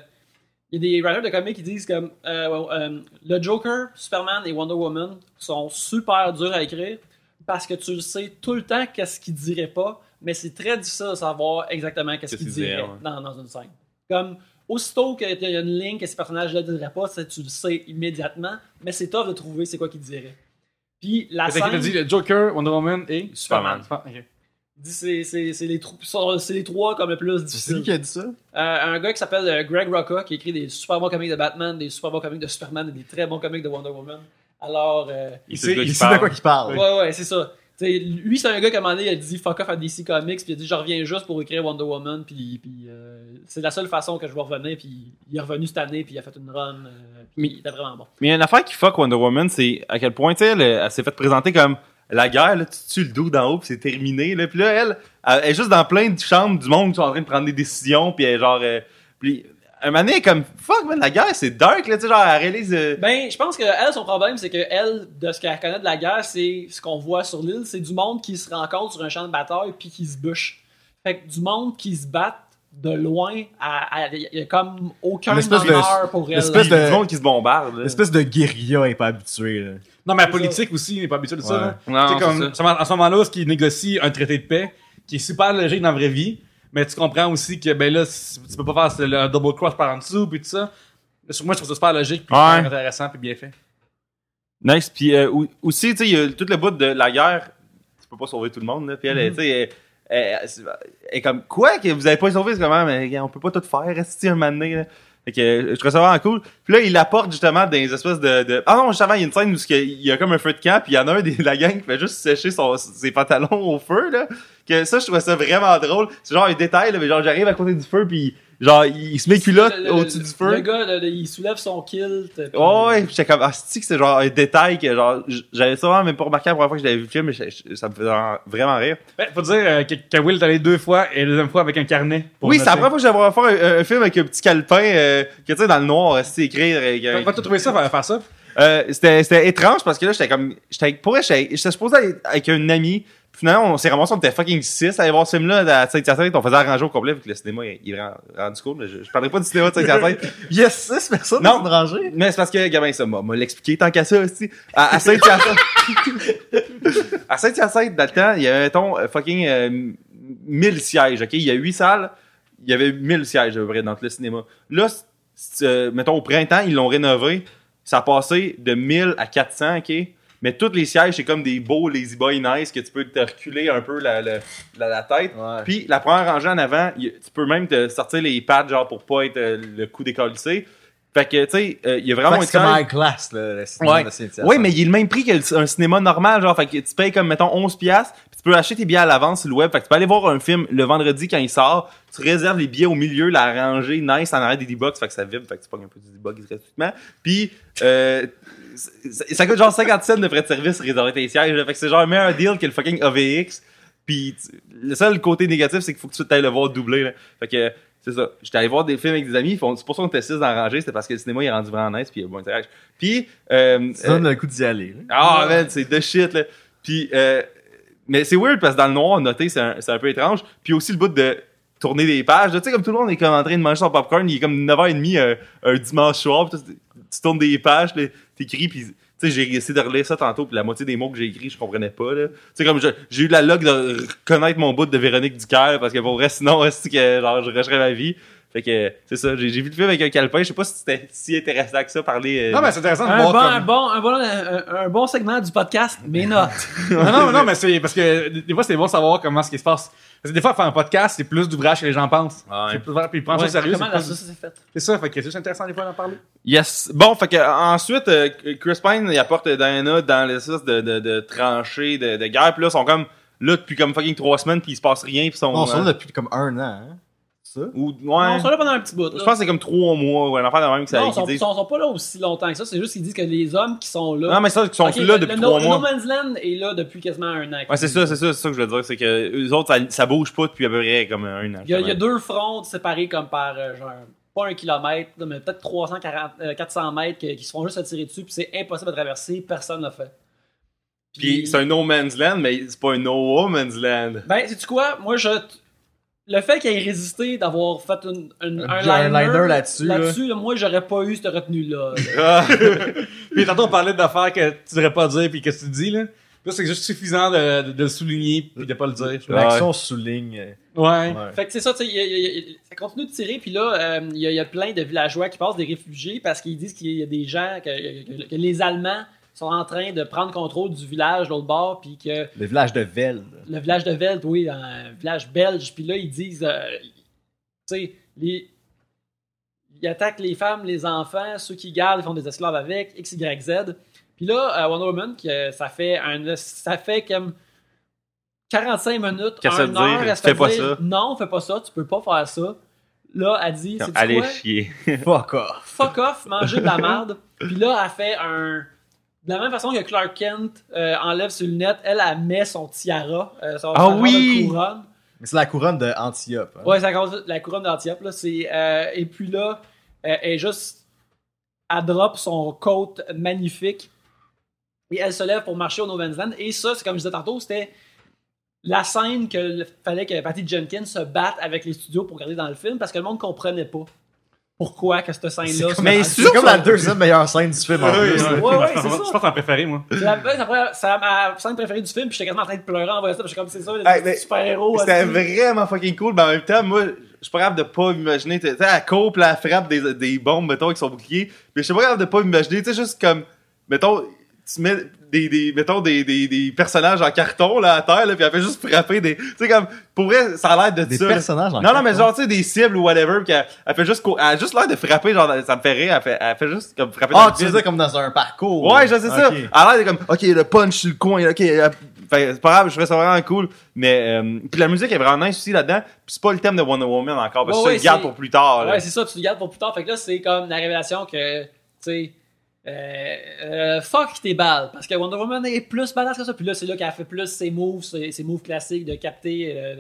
[SPEAKER 4] Il y a des writers de comics qui disent comme euh, euh, le Joker, Superman et Wonder Woman sont super durs à écrire parce que tu le sais tout le temps qu'est-ce qu'ils diraient pas, mais c'est très difficile de savoir exactement qu'est-ce diraient,
[SPEAKER 1] ouais.
[SPEAKER 4] dans, dans une scène. Comme aussitôt qu'il y a une ligne que ces personnages-là ne diraient pas, ça, tu le sais immédiatement, mais c'est tough de trouver c'est quoi qu'ils diraient. Puis la
[SPEAKER 2] C'est
[SPEAKER 4] scène.
[SPEAKER 2] dit? Le Joker, Wonder Woman et
[SPEAKER 1] Superman.
[SPEAKER 2] Ok.
[SPEAKER 4] dit c'est c'est- c'est les, c'est les trois comme le plus
[SPEAKER 3] C'est
[SPEAKER 4] difficile.
[SPEAKER 3] qui qui a dit ça?
[SPEAKER 4] Euh, un gars qui s'appelle euh, Greg Rucka qui écrit des super bons comics de Batman, des super bons comics de Superman et des très bons comics de Wonder Woman. Alors, euh,
[SPEAKER 2] Il sait, il
[SPEAKER 3] Il de
[SPEAKER 1] parle.
[SPEAKER 3] quoi qu'il parle.
[SPEAKER 4] ouais, ouais, c'est ça. T'sais, lui, c'est un gars qui à un moment donné, il a dit fuck off à DC Comics, puis il a dit je reviens juste pour écrire Wonder Woman, puis, puis euh, c'est la seule façon que je vais revenir, puis il est revenu cette année, puis il a fait une run, euh, puis il était vraiment bon.
[SPEAKER 1] Mais il y a une affaire qui fuck Wonder Woman, c'est à quel point, tu sais, elle, elle s'est fait présenter comme la guerre, là, tu tues le dos d'en haut, puis c'est terminé, là. Puis là, elle, elle est juste dans plein de chambres du monde qui sont en train de prendre des décisions, puis elle est genre... euh, puis, un moment donné, comme, fuck, man, la guerre, c'est dark, là, tu sais, genre, elle réalise... euh,
[SPEAKER 4] Ben, je pense que elle, son problème, c'est que elle, de ce qu'elle connaît de la guerre, c'est ce qu'on voit sur l'île, c'est du monde qui se rencontre sur un champ de bataille puis qui se bûche. Fait que du monde qui se bat de loin, il y a comme aucun honneur pour elle.
[SPEAKER 3] espèce de-
[SPEAKER 1] du monde qui se bombarde.
[SPEAKER 3] L'espèce de guérilla est pas habitué, là.
[SPEAKER 2] Non, mais la politique aussi, il n'est pas habitué de ça.
[SPEAKER 3] Ouais.
[SPEAKER 2] là.
[SPEAKER 1] Non,
[SPEAKER 2] comme,
[SPEAKER 1] ça.
[SPEAKER 2] à ce moment-là, ce qui négocie un traité de paix, qui est super logique dans la vraie vie, mais tu comprends aussi que, ben là, tu peux pas faire le double cross par en dessous, puis tout ça. Sur moi, je trouve ça super logique, puis
[SPEAKER 1] Ouais.
[SPEAKER 2] super intéressant, puis bien fait.
[SPEAKER 1] Nice. Puis euh, aussi, tu sais, il y a tout le bout de la guerre. Tu peux pas sauver tout le monde, là. Puis elle, tu sais, elle, elle- elle- elle est comme, quoi, que vous avez pas sauvé? C'est comment? Mais on peut pas tout faire, rester un moment donné, là. Fait que euh, je trouve ça vraiment cool. Puis là, il apporte justement des espèces de, de... Ah non, justement, il y a une scène où il y a- comme un feu de camp, puis il y en a un de (laughs) la gang qui fait juste sécher son, ses pantalons au feu, là. Que ça, je trouvais ça vraiment drôle. C'est genre un détail, là, mais genre, j'arrive à côté du feu, puis genre, il se met culotte au-dessus du feu.
[SPEAKER 4] Le gars, le- le- il soulève son kilt. puis-
[SPEAKER 1] Ouais, ouais, j'étais comme, ah, c'est que c'est genre un détail que genre, j'avais ça vraiment même pas remarqué la première fois que je l'avais vu le film, mais je- ça me faisait vraiment rire.
[SPEAKER 2] Ben, faut dire euh, que, que Will est allé deux fois, et la deuxième fois avec un carnet. pour
[SPEAKER 1] oui, c'est la première fois que j'avais faire un, un film avec un petit calepin, euh, que tu sais, dans le noir, resté écrire. euh,
[SPEAKER 2] T'as pas tout trouvé ça, faire, faire ça?
[SPEAKER 1] Euh, c'était c'était étrange parce que là j'étais comme j'étais pour vrai j'étais j'étais supposé être avec un ami Finalement, on s'est ramassé, on était fucking 6 à aller voir ce film-là à Saint-Hyacinthe. On faisait arranger au complet, vu que le cinéma, il il est rendu- cool. mais Je, je parlerai pas du cinéma de Saint-Hyacinthe. (laughs)
[SPEAKER 3] Yes, 6 personnes
[SPEAKER 1] Non.
[SPEAKER 3] dans une rangée?
[SPEAKER 1] Mais c'est parce que, gamin, ça m'a m'a l'expliqué tant qu'à ça aussi. À, à Saint-Hyacinthe. (laughs) à Saint-Hyacinthe, dans le temps, il y avait, mettons, euh, fucking euh, 1000 sièges, ok? Il y a 8 salles, il y avait 1000 sièges, à peu près, dans le cinéma. Là, euh, mettons, au printemps, ils l'ont rénové. Ça a passé de 1000 à 400, ok? Mais tous les sièges, c'est comme des beaux lazy boy nice que tu peux te reculer un peu la, la, la, la tête.
[SPEAKER 3] Ouais.
[SPEAKER 1] Puis la première rangée en avant, y- tu peux même te sortir les pads genre pour pas être euh, le coup décollissé. Fait que tu sais, euh, il y a vraiment
[SPEAKER 3] c'est comme high class, le cinéma
[SPEAKER 1] Ouais.
[SPEAKER 3] de.
[SPEAKER 1] Oui, mais il est le même prix qu'un cinéma normal, genre, fait que tu payes comme, mettons, 11 piastres, puis tu peux acheter tes billets à l'avance sur le web, fait que tu peux aller voir un film le vendredi quand il sort, tu réserves les billets au milieu, la rangée nice en arrière des D-Box, fait que ça vibre, fait que tu pognes un peu du D-Box gratuitement, puis euh, ça, coûte genre 50 cents de frais de service réserver tes sièges, fait que c'est genre un meilleur deal que le fucking AVX, puis le seul côté négatif, c'est qu'il faut que tu ailles le voir doublé, là. fait que c'est ça. J'étais allé voir des films avec des amis. ils font- C'est pour ça qu'on était 6 dans la rangée. C'était parce que le cinéma il est rendu vraiment nice. Puis il y a bon intérêt. Puis, euh,
[SPEAKER 3] Ça donne le coup d'y aller.
[SPEAKER 1] ah, man, c'est de shit, là. Puis, euh, mais c'est weird parce que dans le noir, noter, c'est un, un peu étrange. Puis aussi le bout de tourner des pages. Tu sais, comme tout le monde est comme en train de manger son popcorn, il est comme 9h30 un, un dimanche soir. Tu, tu tournes des pages, t'écris, puis tu sais, j'ai essayé de relire ça tantôt, puis la moitié des mots que j'ai écrits, je comprenais pas. Tu sais, comme j'ai eu la logue de reconnaître mon bout de Véronique Ducaire, parce que pour vrai, sinon, (laughs) que, je rusherais ma vie. Fait que, c'est ça, j'ai j'ai vu le film avec un calepin, je sais pas si c'était si intéressant que ça, parler... euh,
[SPEAKER 2] Non, mais c'est intéressant de
[SPEAKER 4] Un
[SPEAKER 2] voir
[SPEAKER 4] bon,
[SPEAKER 2] comme-
[SPEAKER 4] un, bon, un, bon, un, un bon segment du podcast, mais notes. (laughs)
[SPEAKER 2] non, non, non, mais c'est parce que des fois, c'est bon de savoir comment ce qui se passe. Parce que des fois, faire un podcast, c'est plus d'ouvrage que les gens pensent.
[SPEAKER 1] Ouais.
[SPEAKER 2] C'est plus- Puis ils prennent ça
[SPEAKER 4] Ouais,
[SPEAKER 2] au sérieux.
[SPEAKER 4] comment
[SPEAKER 2] c'est plus-
[SPEAKER 4] sauce s'est faite?
[SPEAKER 2] C'est ça, fait que c'est juste intéressant des fois d'en parler.
[SPEAKER 1] Yes. Bon, fait que ensuite, euh, Chris Pine, il apporte Diana dans l'espèce de, de, de tranchée de, de guerre. Puis là, ils sont comme là depuis comme fucking trois semaines, puis il se passe rien. Puis ils sont.
[SPEAKER 3] Non, ça
[SPEAKER 1] euh,
[SPEAKER 3] là depuis comme un an. Hein? Ça?
[SPEAKER 1] ou, ouais.
[SPEAKER 4] Non, ils sont là pendant un petit bout.
[SPEAKER 1] Je pense que c'est comme trois mois ou un affaire de même que ça
[SPEAKER 4] non, ils sont,
[SPEAKER 1] disent.
[SPEAKER 4] sont, sont pas là aussi longtemps que ça. C'est juste qu'ils disent que les hommes qui sont là.
[SPEAKER 1] Non, mais ça, ils sont là depuis
[SPEAKER 4] le
[SPEAKER 1] trois
[SPEAKER 4] no,
[SPEAKER 1] mois.
[SPEAKER 4] No Man's Land est là depuis quasiment un an.
[SPEAKER 1] Ouais, c'est ça, c'est ça, c'est ça que je veux dire. C'est que eux autres, ça, ça bouge pas depuis à peu près comme un an.
[SPEAKER 4] Il y, a, il y a deux fronts séparés comme par euh, genre pas un kilomètre, mais peut-être 340, euh, 400 mètres qui, qui se font juste à tirer dessus, puis c'est impossible à traverser, personne l'a fait.
[SPEAKER 1] Puis c'est un no man's land, mais c'est pas un no woman's land.
[SPEAKER 4] Ben, sais-tu quoi? Moi, je. Le fait qu'il ait résisté d'avoir fait une, une- un,
[SPEAKER 3] Un
[SPEAKER 4] liner,
[SPEAKER 3] liner là-dessus, là.
[SPEAKER 4] là-dessus, là, moi, j'aurais pas eu cette retenue-là. là. (laughs)
[SPEAKER 1] Ah.
[SPEAKER 2] Puis tantôt, on parlait d'affaires que tu devrais pas dire puis que tu dis, là. Là, c'est juste suffisant de, de, de le souligner puis de pas le dire.
[SPEAKER 3] L'action souligne.
[SPEAKER 2] Ouais.
[SPEAKER 3] Ouais.
[SPEAKER 4] Fait que c'est ça, tu sais, il y a- il y a- il y a- ça continue de tirer, puis là, euh, il y, a- il y a plein de villageois qui passent des réfugiés parce qu'ils disent qu'il y a des gens, que, que- que les Allemands sont en train de prendre contrôle du village de l'autre bord, puis que
[SPEAKER 3] Le village de Veld.
[SPEAKER 4] le village de Veld, oui, un village belge, puis là, ils disent, euh, tu sais, les... ils attaquent les femmes, les enfants, ceux qui gardent, ils font des esclaves avec, X, Y, Z. Puis là, euh, Wonder Woman, qui, euh, ça fait un, ça fait comme 45 minutes,
[SPEAKER 1] Qu'est-ce que ça
[SPEAKER 4] un heure,
[SPEAKER 1] dire?
[SPEAKER 4] elle se
[SPEAKER 1] Fais
[SPEAKER 4] fait
[SPEAKER 1] pas
[SPEAKER 4] dire,
[SPEAKER 1] ça.
[SPEAKER 4] Non, fais pas ça, tu peux pas faire ça. Là, elle dit, c'est
[SPEAKER 1] Allez
[SPEAKER 4] quoi?
[SPEAKER 1] chier.
[SPEAKER 3] Fuck off.
[SPEAKER 4] Fuck off, manger de la merde. Puis là, elle fait un... De la même façon que Clark Kent euh, enlève ses lunettes, elle, elle met son tiara, euh, son,
[SPEAKER 1] Ah
[SPEAKER 4] son genre de
[SPEAKER 1] oui!
[SPEAKER 4] couronne.
[SPEAKER 3] Mais c'est la couronne de Antiope. hein.
[SPEAKER 4] Ouais, c'est à cause de la couronne d'Antiope, là. C'est, euh, et puis là, euh, elle est juste. Elle drop son coat magnifique. Et elle se lève pour marcher au No Man's Land. Et ça, c'est comme je disais tantôt, c'était la scène que fallait que Patty Jenkins se batte avec les studios pour garder dans le film parce que le monde comprenait pas pourquoi que cette scène-là.
[SPEAKER 1] Mais c'est
[SPEAKER 3] comme la deuxième meilleure scène du film en plus.
[SPEAKER 2] ouais.
[SPEAKER 4] Ouais, ouais, c'est
[SPEAKER 2] Je
[SPEAKER 4] ça.
[SPEAKER 2] pense que t'en préféré, moi.
[SPEAKER 4] C'est la- la- ma scène préférée du film, puis j'étais quasiment en train de pleurer en voyant ça, puis j'étais comme c'est ça,
[SPEAKER 1] Hey,
[SPEAKER 4] les super-héros.
[SPEAKER 1] C'était vraiment fucking cool, mais en même temps, moi, je suis pas capable de pas imaginer, tu sais, elle coupe, elle frappe des, des bombes, mettons, avec son bouclier, mais je suis pas capable de pas imaginer, tu sais, juste comme, mettons, tu mets des, des mettons, des, des, des personnages en carton, là, à terre, là, puis elle fait juste frapper des, tu sais, comme, pour vrai, ça a l'air de
[SPEAKER 3] Des
[SPEAKER 1] ça. là.
[SPEAKER 3] personnages en
[SPEAKER 1] Non, non, mais
[SPEAKER 3] carton?
[SPEAKER 1] genre, tu sais, des cibles ou whatever, puis elle, elle fait juste, elle a juste l'air de frapper, genre, ça me fait rire, elle fait, elle fait juste comme frapper dans
[SPEAKER 3] Ah,
[SPEAKER 1] le
[SPEAKER 3] tu dire comme dans un parcours?
[SPEAKER 1] Ouais, je sais ça. Elle a l'air de comme, ok, le punch sur le coin, ok, euh, fait, c'est pas grave, je trouvais ça vraiment cool. Mais, euh, puis la musique est vraiment nice aussi là-dedans. Puis c'est pas le thème de Wonder Woman encore, parce que
[SPEAKER 4] Ouais,
[SPEAKER 1] ça,
[SPEAKER 4] ouais,
[SPEAKER 1] le garde
[SPEAKER 4] c'est-
[SPEAKER 1] pour plus tard. là.
[SPEAKER 4] Ouais, c'est ça, tu le gardes pour plus tard. Fait que là, c'est comme la révélation que, tu sais, euh, euh, fuck tes balles. Parce que Wonder Woman est plus badass que ça. Puis là, c'est là qu'elle fait plus ses moves, ses, ses moves classiques de capter euh,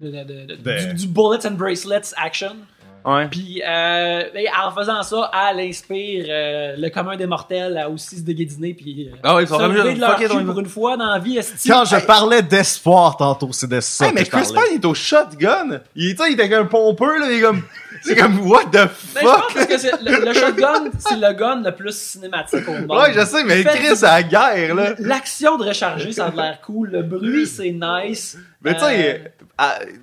[SPEAKER 4] de- de- de- de-
[SPEAKER 3] Ben.
[SPEAKER 4] du, du bullets and bracelets action.
[SPEAKER 1] Ouais.
[SPEAKER 4] Puis euh, ben, en faisant ça, elle inspire euh, le commun des mortels à aussi se déguédiner puis euh,
[SPEAKER 1] Ah ouais, ils
[SPEAKER 4] se lever de leur cul pour une fois dans la vie.
[SPEAKER 3] Quand je parlais d'espoir tantôt, c'est de ça
[SPEAKER 1] Hey, mais
[SPEAKER 3] que
[SPEAKER 1] Chris. Pine il est au shotgun. Il, il était comme pompeux, là. Il est comme, c'est comme, what the
[SPEAKER 4] Ben, je pense
[SPEAKER 1] fuck?
[SPEAKER 4] parce que le, le shotgun, (laughs) c'est le gun le plus cinématique au monde.
[SPEAKER 1] Ouais, je sais, mais Chris, c'est la guerre, là.
[SPEAKER 4] L'action de recharger, ça a l'air cool. Le bruit, (laughs) c'est nice.
[SPEAKER 1] Mais tu
[SPEAKER 4] Euh,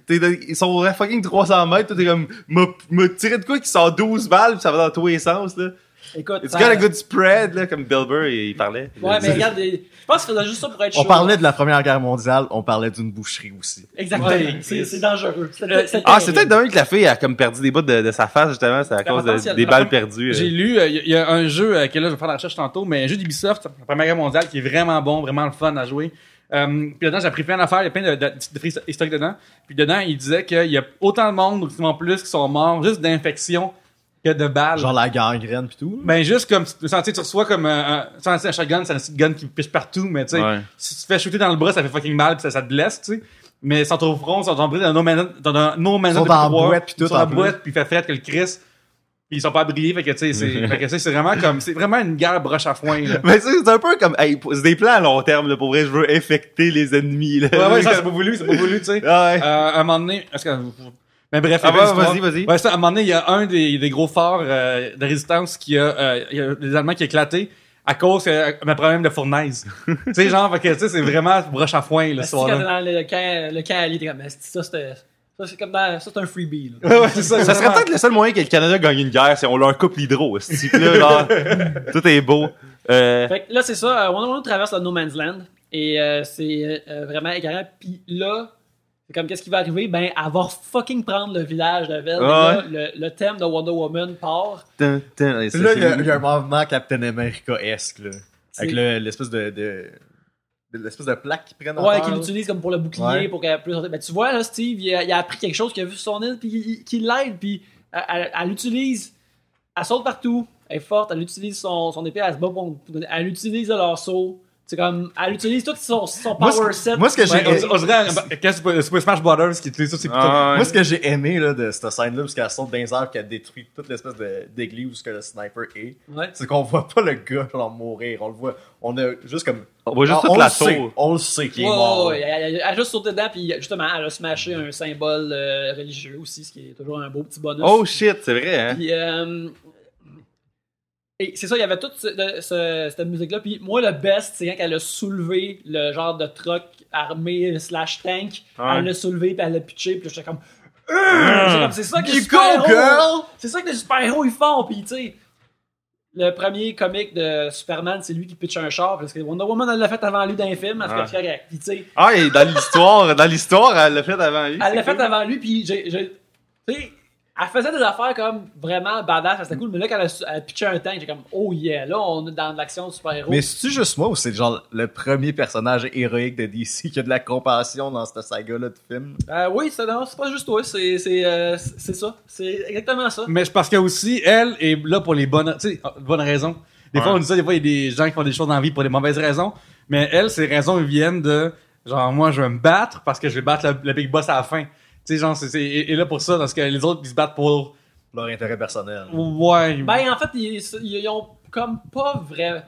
[SPEAKER 1] sais, dans- ils sont à fucking 300 mètres, t'es comme, m'a tiré de quoi qui sort 12 balles pis ça va dans tous les sens, là.
[SPEAKER 4] Écoute,
[SPEAKER 1] It's got a good spread, là, comme Bill Burr, il, il parlait.
[SPEAKER 4] Ouais, mais regarde, je pense qu'il faisait juste ça pour être
[SPEAKER 3] On
[SPEAKER 4] chaud.
[SPEAKER 3] parlait de la Première Guerre mondiale, on parlait d'une boucherie aussi.
[SPEAKER 4] Exactement.
[SPEAKER 2] Ouais.
[SPEAKER 4] C'est c'est dangereux. C'est-
[SPEAKER 2] Euh,
[SPEAKER 4] c'est
[SPEAKER 1] Ah, c'est peut-être d'un que la fille a comme perdu des bouts de, de sa face, justement, c'est à cause de- des balles perdues.
[SPEAKER 2] J'ai
[SPEAKER 1] euh.
[SPEAKER 2] lu, euh, il y, a- il y a un jeu euh, que là, je vais faire la recherche tantôt, mais un jeu d'Ubisoft, la Première Guerre mondiale, qui est vraiment bon, vraiment le fun à jouer. Euh, puis dedans, j'ai appris plein d'affaires, il y a plein de, de, de historiques dedans. Puis dedans, il disait qu'il y a autant de monde, ou plus, qui sont morts juste d'infection que de balles.
[SPEAKER 3] Genre la gangrène pis tout.
[SPEAKER 2] Ben juste comme tu te sens, tu sais, tu reçois comme un, un, sais, un shotgun, c'est un petit gun qui piche partout, mais tu sais,
[SPEAKER 1] Ouais.
[SPEAKER 2] si tu te fais shooter dans le bras, ça fait fucking mal, pis ça, ça te blesse, tu sais. Mais sans au front, sont tombés dans nos manettes, dans un no manette
[SPEAKER 3] Ils sont
[SPEAKER 2] de
[SPEAKER 3] dans
[SPEAKER 2] trois,
[SPEAKER 3] boîte pis tout,
[SPEAKER 2] Ils sont dans la boîte, puis il fait fret que le Chris. Puis ils sont pas brillés, fait que tu sais, c'est, (laughs) fait que tu sais, c'est vraiment comme, c'est vraiment une guerre broche à foin, là.
[SPEAKER 1] Mais c'est c'est un peu comme, hey, c'est des plans à long terme, là, pour vrai, je veux infecter les ennemis, là.
[SPEAKER 2] Ouais, ouais, ça, c'est pas voulu, c'est pas voulu, tu sais. (laughs)
[SPEAKER 1] Ah ouais.
[SPEAKER 2] Euh, à un moment donné, est-ce que, mais bref,
[SPEAKER 1] Ah vas-y, vas-y.
[SPEAKER 2] Ouais, ça, à un moment donné, il y a un des, des gros forts euh, de résistance qui a, euh, il y a des Allemands qui a éclaté à cause euh, d'un problème de fournaise. (laughs) tu sais, genre, fait que, tu sais, c'est vraiment broche à foin, le soir-là.
[SPEAKER 4] dans le camp, le camp allié, t'es comme, ça, c'était. Ça, c'est comme dans. Ça, c'est un freebie, là.
[SPEAKER 2] Ouais, ouais, c'est ça.
[SPEAKER 1] Ça serait peut-être le seul moyen que le Canada gagne une guerre, c'est on leur coupe l'hydro, ce type-là, genre, (laughs) tout est beau. Euh,
[SPEAKER 4] Fait que là, c'est ça. euh, Wonder Woman traverse le No Man's Land. Et euh, c'est euh, vraiment écœurant. Puis là, c'est comme qu'est-ce qui va arriver? Ben, elle va fucking prendre le village de Vel.
[SPEAKER 1] Ouais.
[SPEAKER 4] Là, le, le thème de Wonder Woman part.
[SPEAKER 1] Dun, dun, et ça,
[SPEAKER 3] Là, il y, a- il y a un mouvement Captain America-esque, là. Avec
[SPEAKER 4] C'est-
[SPEAKER 3] le- l'espèce de, de, l'espèce de plaque qu'ils prennent en
[SPEAKER 4] Ouais,
[SPEAKER 3] terre,
[SPEAKER 4] qu'il
[SPEAKER 3] là.
[SPEAKER 4] utilise comme pour le bouclier,
[SPEAKER 3] Ouais.
[SPEAKER 4] pour qu'elle puisse. Ben, tu vois, là, Steve, il a, il a appris quelque chose qu'il a vu sur son île, puis il- qui l'aide, puis elle, elle- elle l'utilise. Elle saute partout, elle est forte, elle utilise son, son épée, elle se bat pour. Elle utilise leur saut. C'est comme. Elle utilise tout son, son
[SPEAKER 3] Moi,
[SPEAKER 4] power
[SPEAKER 3] ce-
[SPEAKER 4] set.
[SPEAKER 3] moi, ce que j'ai
[SPEAKER 2] Ouais, on, on dirait quand Super, Smash Brothers qui utilise c'est plutôt.
[SPEAKER 1] Ah, ouais.
[SPEAKER 3] Moi, ce que j'ai aimé là, de cette scène-là, parce qu'elle saute dans les airs, qu'elle détruit toute l'espèce de- d'église où ce que le sniper est,
[SPEAKER 4] Ouais.
[SPEAKER 3] c'est qu'on voit pas le gars genre mourir. On le voit. On a juste comme.
[SPEAKER 1] On voit juste
[SPEAKER 3] Ah,
[SPEAKER 1] toute
[SPEAKER 3] on
[SPEAKER 1] la
[SPEAKER 3] le sait,
[SPEAKER 1] tour.
[SPEAKER 3] On le sait qu'il est
[SPEAKER 4] Ouais,
[SPEAKER 3] mort.
[SPEAKER 4] ouais, ouais, elle, elle- elle a juste sauté dedans, puis justement, elle a smashé un symbole euh, religieux aussi, ce qui est toujours un beau petit bonus.
[SPEAKER 1] Oh shit, c'est vrai, hein?
[SPEAKER 4] Puis, euh, et c'est ça, il y avait toute ce- de- ce- cette musique-là. Puis moi, le best, c'est quand elle a soulevé le genre de truck armé slash tank.
[SPEAKER 1] Ouais.
[SPEAKER 4] Elle l'a soulevé, puis elle l'a pitché, puis j'étais comme... C'est comme, C'est ça que les super-héros...
[SPEAKER 3] girl!
[SPEAKER 4] C'est ça que les super-héros, ils font. Puis, tu sais, le premier comic de Superman, c'est lui qui pitch un char, parce que Wonder Woman, elle l'a fait avant lui dans un film, parce que
[SPEAKER 1] Ouais.
[SPEAKER 4] Puis, tu sais,
[SPEAKER 1] Ah, et dans l'histoire, dans l'histoire, elle l'a fait avant lui.
[SPEAKER 4] elle l'a fait avant lui, puis j'ai. j'ai- Tu sais, elle faisait des affaires comme vraiment badass, c'était cool, mais là, quand elle a, elle a pitché un tank, j'ai comme, oh yeah, là, on est dans de l'action de super-héros.
[SPEAKER 3] Mais c'est-tu juste moi ou c'est genre le premier personnage héroïque de DC qui a de la compassion dans cette saga-là de film?
[SPEAKER 4] Euh, oui, c'est non, c'est pas juste toi, c'est c'est, euh, c'est ça. C'est exactement ça.
[SPEAKER 2] Mais c'est parce que aussi, elle est là pour les bonnes, tu sais, bonnes raisons. Des fois, on dit ça, des fois, il y a des gens qui font des choses dans la vie pour des mauvaises raisons. Mais elle, ces raisons viennent de, genre, moi, je vais me battre parce que je vais battre le, le big boss à la fin. Tu sais, genre, c'est, c'est, et, et là pour ça, parce que les autres, ils se battent pour,
[SPEAKER 3] Leur intérêt personnel.
[SPEAKER 2] ouais.
[SPEAKER 4] Ben, en fait, ils, ils ont comme pas vrai.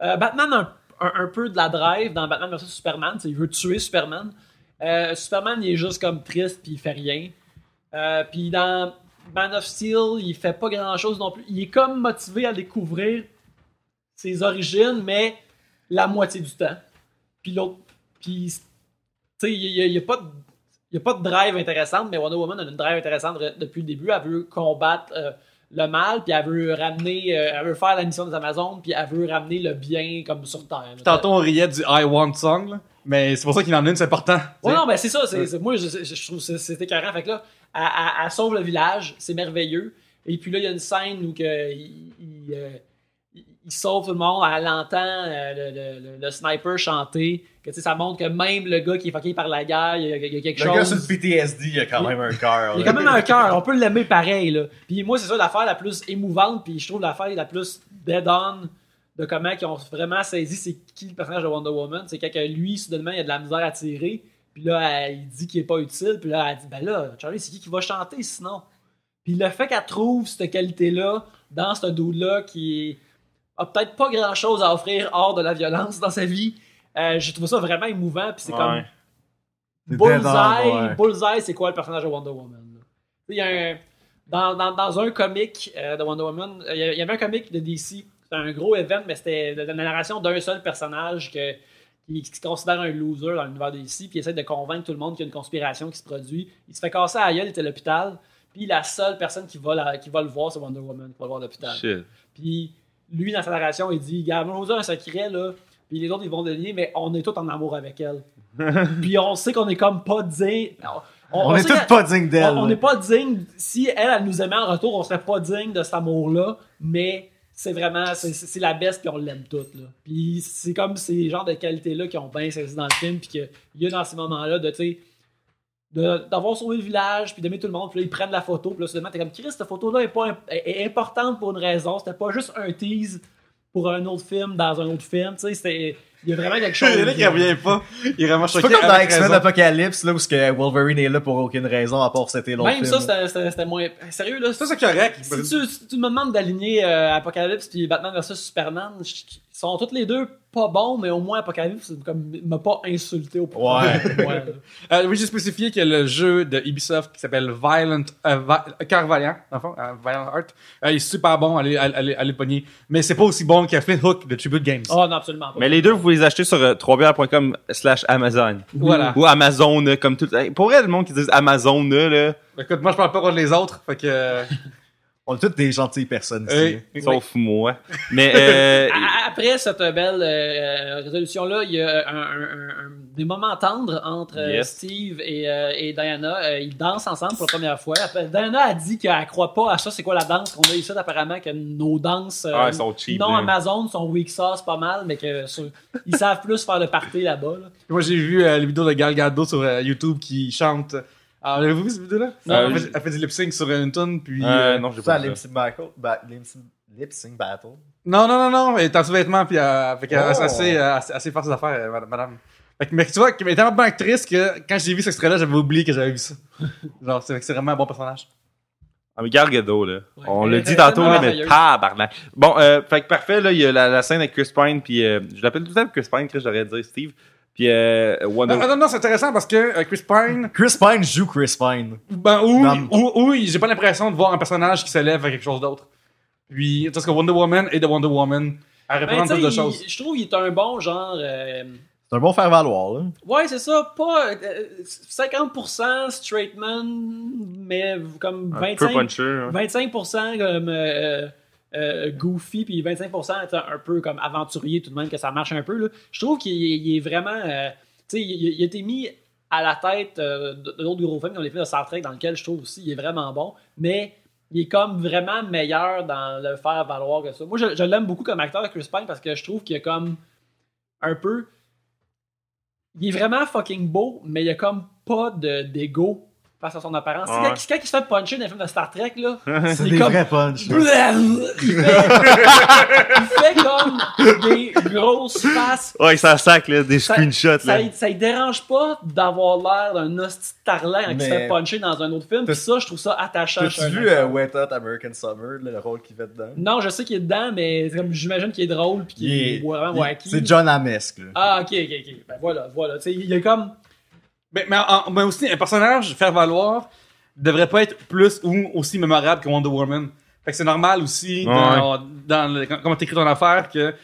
[SPEAKER 4] Euh, Batman a un, un, un peu de la drive dans Batman vs Superman, il veut tuer Superman. Euh, Superman, il est juste comme triste, puis il fait rien. Euh, puis dans Man of Steel, il fait pas grand chose non plus. Il est comme motivé à découvrir ses origines, mais la moitié du temps. Puis l'autre. Puis, tu sais, il n'y a, pas de. Il y a pas de drive intéressante, mais Wonder Woman a une drive intéressante re- depuis le début. Elle veut combattre euh, le mal, puis elle veut ramener, euh, elle veut faire la mission des Amazones, puis elle veut ramener le bien comme sur Terre.
[SPEAKER 2] Tantôt, on riait du I Want Song, là. Mais c'est pour ça qu'il en a une, c'est important.
[SPEAKER 4] Ouais,
[SPEAKER 2] sais.
[SPEAKER 4] non, ben c'est ça. c'est c'est- moi, je, trouve que c'est- écœurant. Fait que là, elle, elle- elle sauve le village, c'est merveilleux. Et puis là, il y a une scène où que, il, il, euh, il- sauve tout le monde. Elle entend euh, le, le- le- le sniper chanter. Que, ça montre que même le gars qui est fucké par la guerre, il y a, il y a quelque
[SPEAKER 3] Le
[SPEAKER 4] chose.
[SPEAKER 3] gars sur le PTSD, il a quand même un cœur.
[SPEAKER 4] Il y a quand même un cœur, on peut l'aimer pareil. Là. Puis moi, c'est ça l'affaire la plus émouvante, puis je trouve l'affaire la plus dead-on de comment ils ont vraiment saisi c'est qui le personnage de Wonder Woman. C'est quand lui, soudainement, il a de la misère à tirer, puis là, elle- il dit qu'il est pas utile, puis là, elle dit Ben là, Charlie, c'est qui qui va chanter sinon? Puis le fait qu'elle trouve cette qualité-là dans ce dude-là qui a peut-être pas grand-chose à offrir hors de la violence dans sa vie, euh, j'ai trouvé ça vraiment émouvant. Puis c'est comme
[SPEAKER 1] Ouais.
[SPEAKER 4] Bullseye,
[SPEAKER 3] ouais.
[SPEAKER 4] Bullseye, c'est quoi le personnage de Wonder Woman? Il y a un, dans, dans, dans un comic euh, de Wonder Woman, euh, il y a- il y avait un comic de DC, c'était un gros event, mais c'était la la narration d'un seul personnage que, qui, qui se considère un loser dans l'univers de DC, puis il essaie de convaincre tout le monde qu'il y a une conspiration qui se produit. Il se fait casser à la gueule, il était à l'hôpital, puis la seule personne qui va, la- qui va le voir, c'est Wonder Woman, qui va le voir à l'hôpital. Puis lui, dans sa narration, il dit Gars, on a un secret, là. Puis les autres, ils vont donner, mais on est tous en amour avec elle. (laughs) puis on sait qu'on est comme pas digne.
[SPEAKER 3] On, est
[SPEAKER 4] sait
[SPEAKER 3] tous pas dignes d'elle.
[SPEAKER 4] on- on n'est pas digne. Si elle, elle nous aimait en retour, on serait pas digne de cet amour-là. Mais c'est vraiment, c'est- la best, puis on l'aime toute. Là. Puis c'est comme ces genres de qualités-là qui ont bien saisi dans le film, puis qu'il y a dans ces moments-là de, tu sais, d'avoir sauvé le village, puis d'aimer tout le monde, puis là, ils prennent la photo, puis là, soudainement, t'es comme, Chris, cette photo-là est, pas imp- est- est importante pour une raison, c'était pas juste un tease pour un autre film dans un autre film, tu sais, c'était... Il y a vraiment quelque chose... (laughs)
[SPEAKER 2] Il y en a qui revient pas. Il est vraiment
[SPEAKER 3] C'est
[SPEAKER 2] choqué.
[SPEAKER 3] pas comme dans
[SPEAKER 2] avec
[SPEAKER 3] X-Men. Apocalypse, là, où ce que Wolverine est là pour aucune raison, à part c'était l'autre
[SPEAKER 4] Même
[SPEAKER 3] film.
[SPEAKER 4] ça, c'était- moins... Sérieux, là,
[SPEAKER 2] Ça, c'est correct.
[SPEAKER 4] Si tu, si tu me demandes d'aligner euh, Apocalypse puis Batman vs Superman, je- sont tous les deux pas bons, mais au moins Apocalypse comme m'a pas insulté au point.
[SPEAKER 3] Ouais. (laughs)
[SPEAKER 2] Euh, oui, j'ai spécifié que le jeu de Ubisoft qui s'appelle Violent, euh, Vi- Cœur Valiant, dans le fond, euh, Violent Heart, euh, il est super bon, allez, allez, allez, allez le pogner. Mais c'est pas aussi bon qu'un Flint Hook de Tribute Games.
[SPEAKER 4] Oh non, absolument pas.
[SPEAKER 1] Mais les deux, vous pouvez les acheter sur euh, 3bières.com slash Amazon.
[SPEAKER 2] Voilà.
[SPEAKER 1] Ou Amazon, euh, comme tout. Hey, Pour vrai, le monde qui dit Amazon, là, là
[SPEAKER 2] Écoute, moi, je parle pas contre les autres, fait que... euh,
[SPEAKER 3] On est toutes des gentilles personnes ici.
[SPEAKER 1] sauf moi. Mais, (laughs) euh,
[SPEAKER 4] Après cette belle euh, résolution-là, il y a un, un- un- un- des moments tendres entre euh,
[SPEAKER 1] Yes.
[SPEAKER 4] Steve et, euh, et Diana. Euh, ils dansent ensemble pour la première fois. Après, Diana a dit qu'elle croit pas à ça. C'est quoi la danse qu'on a ici apparemment que nos danses euh,
[SPEAKER 1] Ah, sont cheap,
[SPEAKER 4] non
[SPEAKER 1] là.
[SPEAKER 4] Amazon sont weak sauce pas mal, mais que sur- ils savent plus faire le party là-bas. là.
[SPEAKER 2] Moi, j'ai vu euh, les vidéos de Gal Gadot sur euh, YouTube qui chante. Ah, avez-vous vu cette vidéo-là?
[SPEAKER 1] Non.
[SPEAKER 2] elle, fait, elle fait du lip-sync sur une tune, puis...
[SPEAKER 1] euh,
[SPEAKER 2] euh,
[SPEAKER 1] non, j'ai pas vu
[SPEAKER 3] Lip
[SPEAKER 1] ça.
[SPEAKER 3] Sync Battle.
[SPEAKER 2] Non, non, non, non, elle est en sous-vêtements, puis euh, fait qu'elle
[SPEAKER 3] Oh.
[SPEAKER 2] assez, euh, assez, assez forte ses affaires, euh, madame-. Fait que, mais tu vois, elle est tellement bonne actrice que quand j'ai vu cet extrait-là, j'avais oublié que j'avais vu ça. (laughs) Genre, c'est c'est vraiment un bon personnage.
[SPEAKER 1] Ah, mais Gal Gadot, là.
[SPEAKER 4] Ouais.
[SPEAKER 1] On
[SPEAKER 4] Elle
[SPEAKER 1] l'a
[SPEAKER 4] est
[SPEAKER 1] dit tantôt, là, mais tabarnak. Bon, euh, fait que parfait, là, il y a la, la scène avec Chris Pine, puis euh, je l'appelle tout le temps Chris Pine, Chris, j'aurais dire Steve. Puis euh, Wonder
[SPEAKER 2] Non, non, non, c'est intéressant parce que euh, Chris Pine,
[SPEAKER 3] Chris Pine joue Chris Pine.
[SPEAKER 2] ben, ou,
[SPEAKER 3] Dans-
[SPEAKER 2] ou, ou j'ai pas l'impression de voir un personnage qui s'élève vers quelque chose d'autre. Puis, parce que Wonder Woman et The Wonder Woman, elle
[SPEAKER 4] Ben,
[SPEAKER 2] représente plus de
[SPEAKER 4] il-
[SPEAKER 2] choses.
[SPEAKER 4] Je trouve qu'il est un bon genre. euh,
[SPEAKER 3] C'est un bon faire-valoir, là.
[SPEAKER 4] Ouais, c'est ça. Pas euh, 50% straight man, mais comme
[SPEAKER 1] un peu
[SPEAKER 4] 25%,
[SPEAKER 1] puncher. hein.
[SPEAKER 4] 25% comme euh, goofy, puis 25% étant un peu comme aventurier tout de même, que ça marche un peu. Je trouve qu'il est, est vraiment. euh, tu sais, il, a été mis à la tête euh, d'autres gros films comme les films de Star Trek, dans lequel je trouve aussi il est vraiment bon, mais il est comme vraiment meilleur dans le faire valoir que ça. Moi, je, l'aime beaucoup comme acteur, Chris Pine, parce que je trouve qu'il a comme un peu. Il est vraiment fucking beau, mais il a comme pas de, d'ego face à son apparence.
[SPEAKER 1] Ouais.
[SPEAKER 4] Quand, quand il se fait puncher dans les films de Star Trek, là, (laughs)
[SPEAKER 3] C'est des
[SPEAKER 4] comme-
[SPEAKER 3] vrais
[SPEAKER 4] il fait, il fait comme des grosses faces.
[SPEAKER 1] Ouais, ça sac, là, des
[SPEAKER 4] Ça-
[SPEAKER 1] screenshots,
[SPEAKER 4] Ça,
[SPEAKER 1] là.
[SPEAKER 4] ça, lui dérange pas d'avoir l'air d'un hostie de tarlant quand il se fait puncher dans un autre film. Puis ça, je trouve ça attachant.
[SPEAKER 3] T'as-tu
[SPEAKER 4] un
[SPEAKER 3] vu euh, Wet Hot American Summer, là, le rôle qu'il fait dedans?
[SPEAKER 4] Non, je sais qu'il est dedans, mais c'est comme j'imagine qu'il est drôle puis qu'il
[SPEAKER 3] Il
[SPEAKER 4] est,
[SPEAKER 3] est-
[SPEAKER 4] vraiment wacky.
[SPEAKER 3] C'est John Amesque, là.
[SPEAKER 4] Ah, ok, ok, ok. Ben voilà, voilà. Tu sais, il est comme.
[SPEAKER 2] Mais, mais, en- mais aussi, un personnage, faire valoir, devrait pas être plus ou aussi mémorable que Wonder Woman. Fait que c'est normal aussi, dans, dans le, quand- comment t'écris ton affaire, que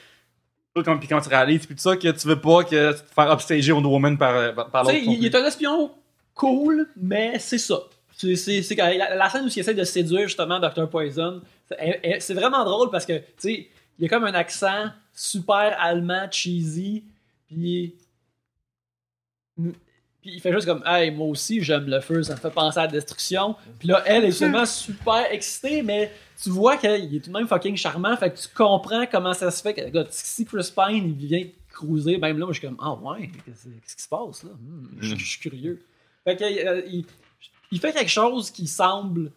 [SPEAKER 2] quand, puis quand tu réalises, puis tout ça, que tu veux pas que te faire upstager Wonder Woman par, euh, par, par
[SPEAKER 4] Tu sais,
[SPEAKER 2] non
[SPEAKER 4] il, il
[SPEAKER 2] plus.
[SPEAKER 4] est un espion cool, mais c'est ça. C'est, c'est, c'est quand- la, la scène où il essaie de séduire justement Dr. Poison, c'est, elle- elle- c'est vraiment drôle parce que, tu sais, il y a comme un accent super allemand, cheesy, puis. Puis il fait juste comme, hey, moi aussi j'aime le feu, ça me fait penser à la destruction. Puis là, elle est (laughs) seulement super excitée, mais tu vois qu'il est tout de même fucking charmant, fait que tu comprends comment ça se fait que, regarde, si Chris Pine il vient cruiser, même là, moi je suis comme, ah ouais, qu'est-ce qui se passe là? Hmm, je, je suis curieux. Fait que, euh, il, il fait quelque chose qui semble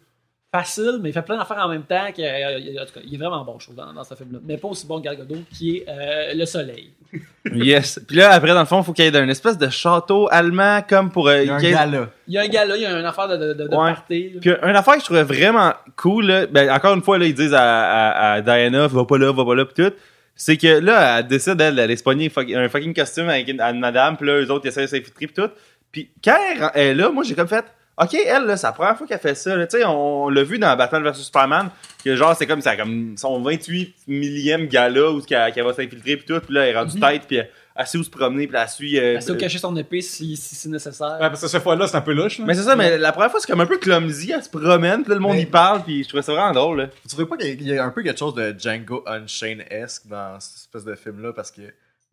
[SPEAKER 4] facile, mais il fait plein d'affaires en même temps. Que, euh, en tout cas, il est vraiment bon, je trouve, dans, dans ce film-là. Mais pas aussi bon que Gal Gadot, qui est euh, Le Soleil. (laughs)
[SPEAKER 1] Yes. Puis là, après, dans le fond, faut qu'il y ait un espèce de château allemand comme pour... euh,
[SPEAKER 3] Il y a un
[SPEAKER 1] ait-
[SPEAKER 3] gala.
[SPEAKER 4] Il y a un gars là, il y a une affaire de, de, de,
[SPEAKER 1] Ouais.
[SPEAKER 4] party. là.
[SPEAKER 1] Puis une affaire que je trouvais vraiment cool, là, ben, encore une fois, là, ils disent à, à, à Diana, va pas là, va pas là, pis tout. C'est que là, elle décide, elle, d'aller se pogner un fucking costume avec une, une madame, pis là, eux autres, ils essaient de s'infiltrer pis tout. Puis quand elle, elle est là, moi, j'ai comme fait, OK, elle, là, c'est la première fois qu'elle fait ça, là. Tu sais, on, l'a vu dans Batman vs Superman, que genre, c'est comme, ça, comme son 28 millième gala où qu'elle, qu'elle va s'infiltrer pis tout, pis là, elle est rendue tête, pis elle, elle sait où se promener, pis elle suit... euh,
[SPEAKER 4] Elle sait où cacher son épée si, si c'est nécessaire.
[SPEAKER 2] Ouais, parce que cette fois-là, c'est un peu louche. là.
[SPEAKER 1] mais c'est ça, mais la première fois, c'est comme un peu clumsy, elle se promène, là, le monde
[SPEAKER 3] Mais-
[SPEAKER 1] y parle, pis je trouvais ça vraiment drôle, là.
[SPEAKER 3] Tu trouvez pas qu'il y a un peu quelque chose de Django Unchained-esque dans cette espèce de film-là? Parce que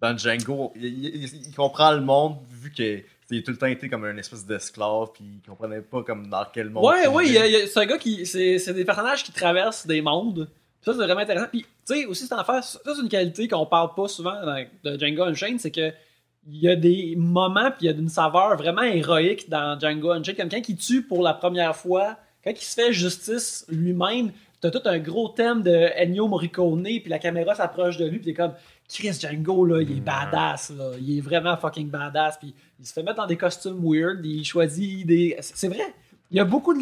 [SPEAKER 3] dans Django, il, il- il comprend le monde vu qu'il a tout le temps été comme un espèce d'esclave, puis il comprenait pas comme dans quel monde.
[SPEAKER 4] Ouais,
[SPEAKER 3] il
[SPEAKER 4] ouais, il y
[SPEAKER 3] vivait.
[SPEAKER 4] a- il y a- c'est un gars qui. C'est c'est des personnages qui traversent des mondes. Puis ça, c'est vraiment intéressant. Puis, tu sais, aussi, c'est une affaire. Ça, c'est une qualité qu'on parle pas souvent dans, de Django Unchained, c'est que. Il y a des moments, puis il y a une saveur vraiment héroïque dans Django Unchained. Comme quand il tue pour la première fois, quand il se fait justice lui-même, t'as tout un gros thème de Ennio Morricone, puis la caméra s'approche de lui, puis t'es comme, Chris Django, là, il est badass, là. Il est vraiment fucking badass, puis il se fait mettre dans des costumes weird, il choisit des. C'est vrai! Il y a beaucoup de.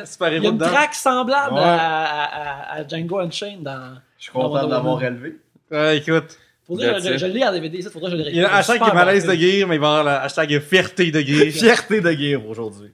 [SPEAKER 4] de-
[SPEAKER 2] Super
[SPEAKER 4] il y a une
[SPEAKER 2] dedans.
[SPEAKER 4] track semblable
[SPEAKER 3] Ouais.
[SPEAKER 4] à, à- à Django Unchained dans.
[SPEAKER 3] Je suis content
[SPEAKER 4] Wonder
[SPEAKER 3] de l'avoir
[SPEAKER 4] Woman.
[SPEAKER 3] élevé.
[SPEAKER 2] Ouais, écoute.
[SPEAKER 4] Faudrait que
[SPEAKER 1] That's
[SPEAKER 4] je,
[SPEAKER 1] it.
[SPEAKER 4] je l'ai en DVD, ça faudrait que je le
[SPEAKER 2] Il y a un hashtag qui est malaise de guerre, mais il va y avoir le hashtag fierté de guerre. (laughs)
[SPEAKER 3] Fierté de guerre aujourd'hui.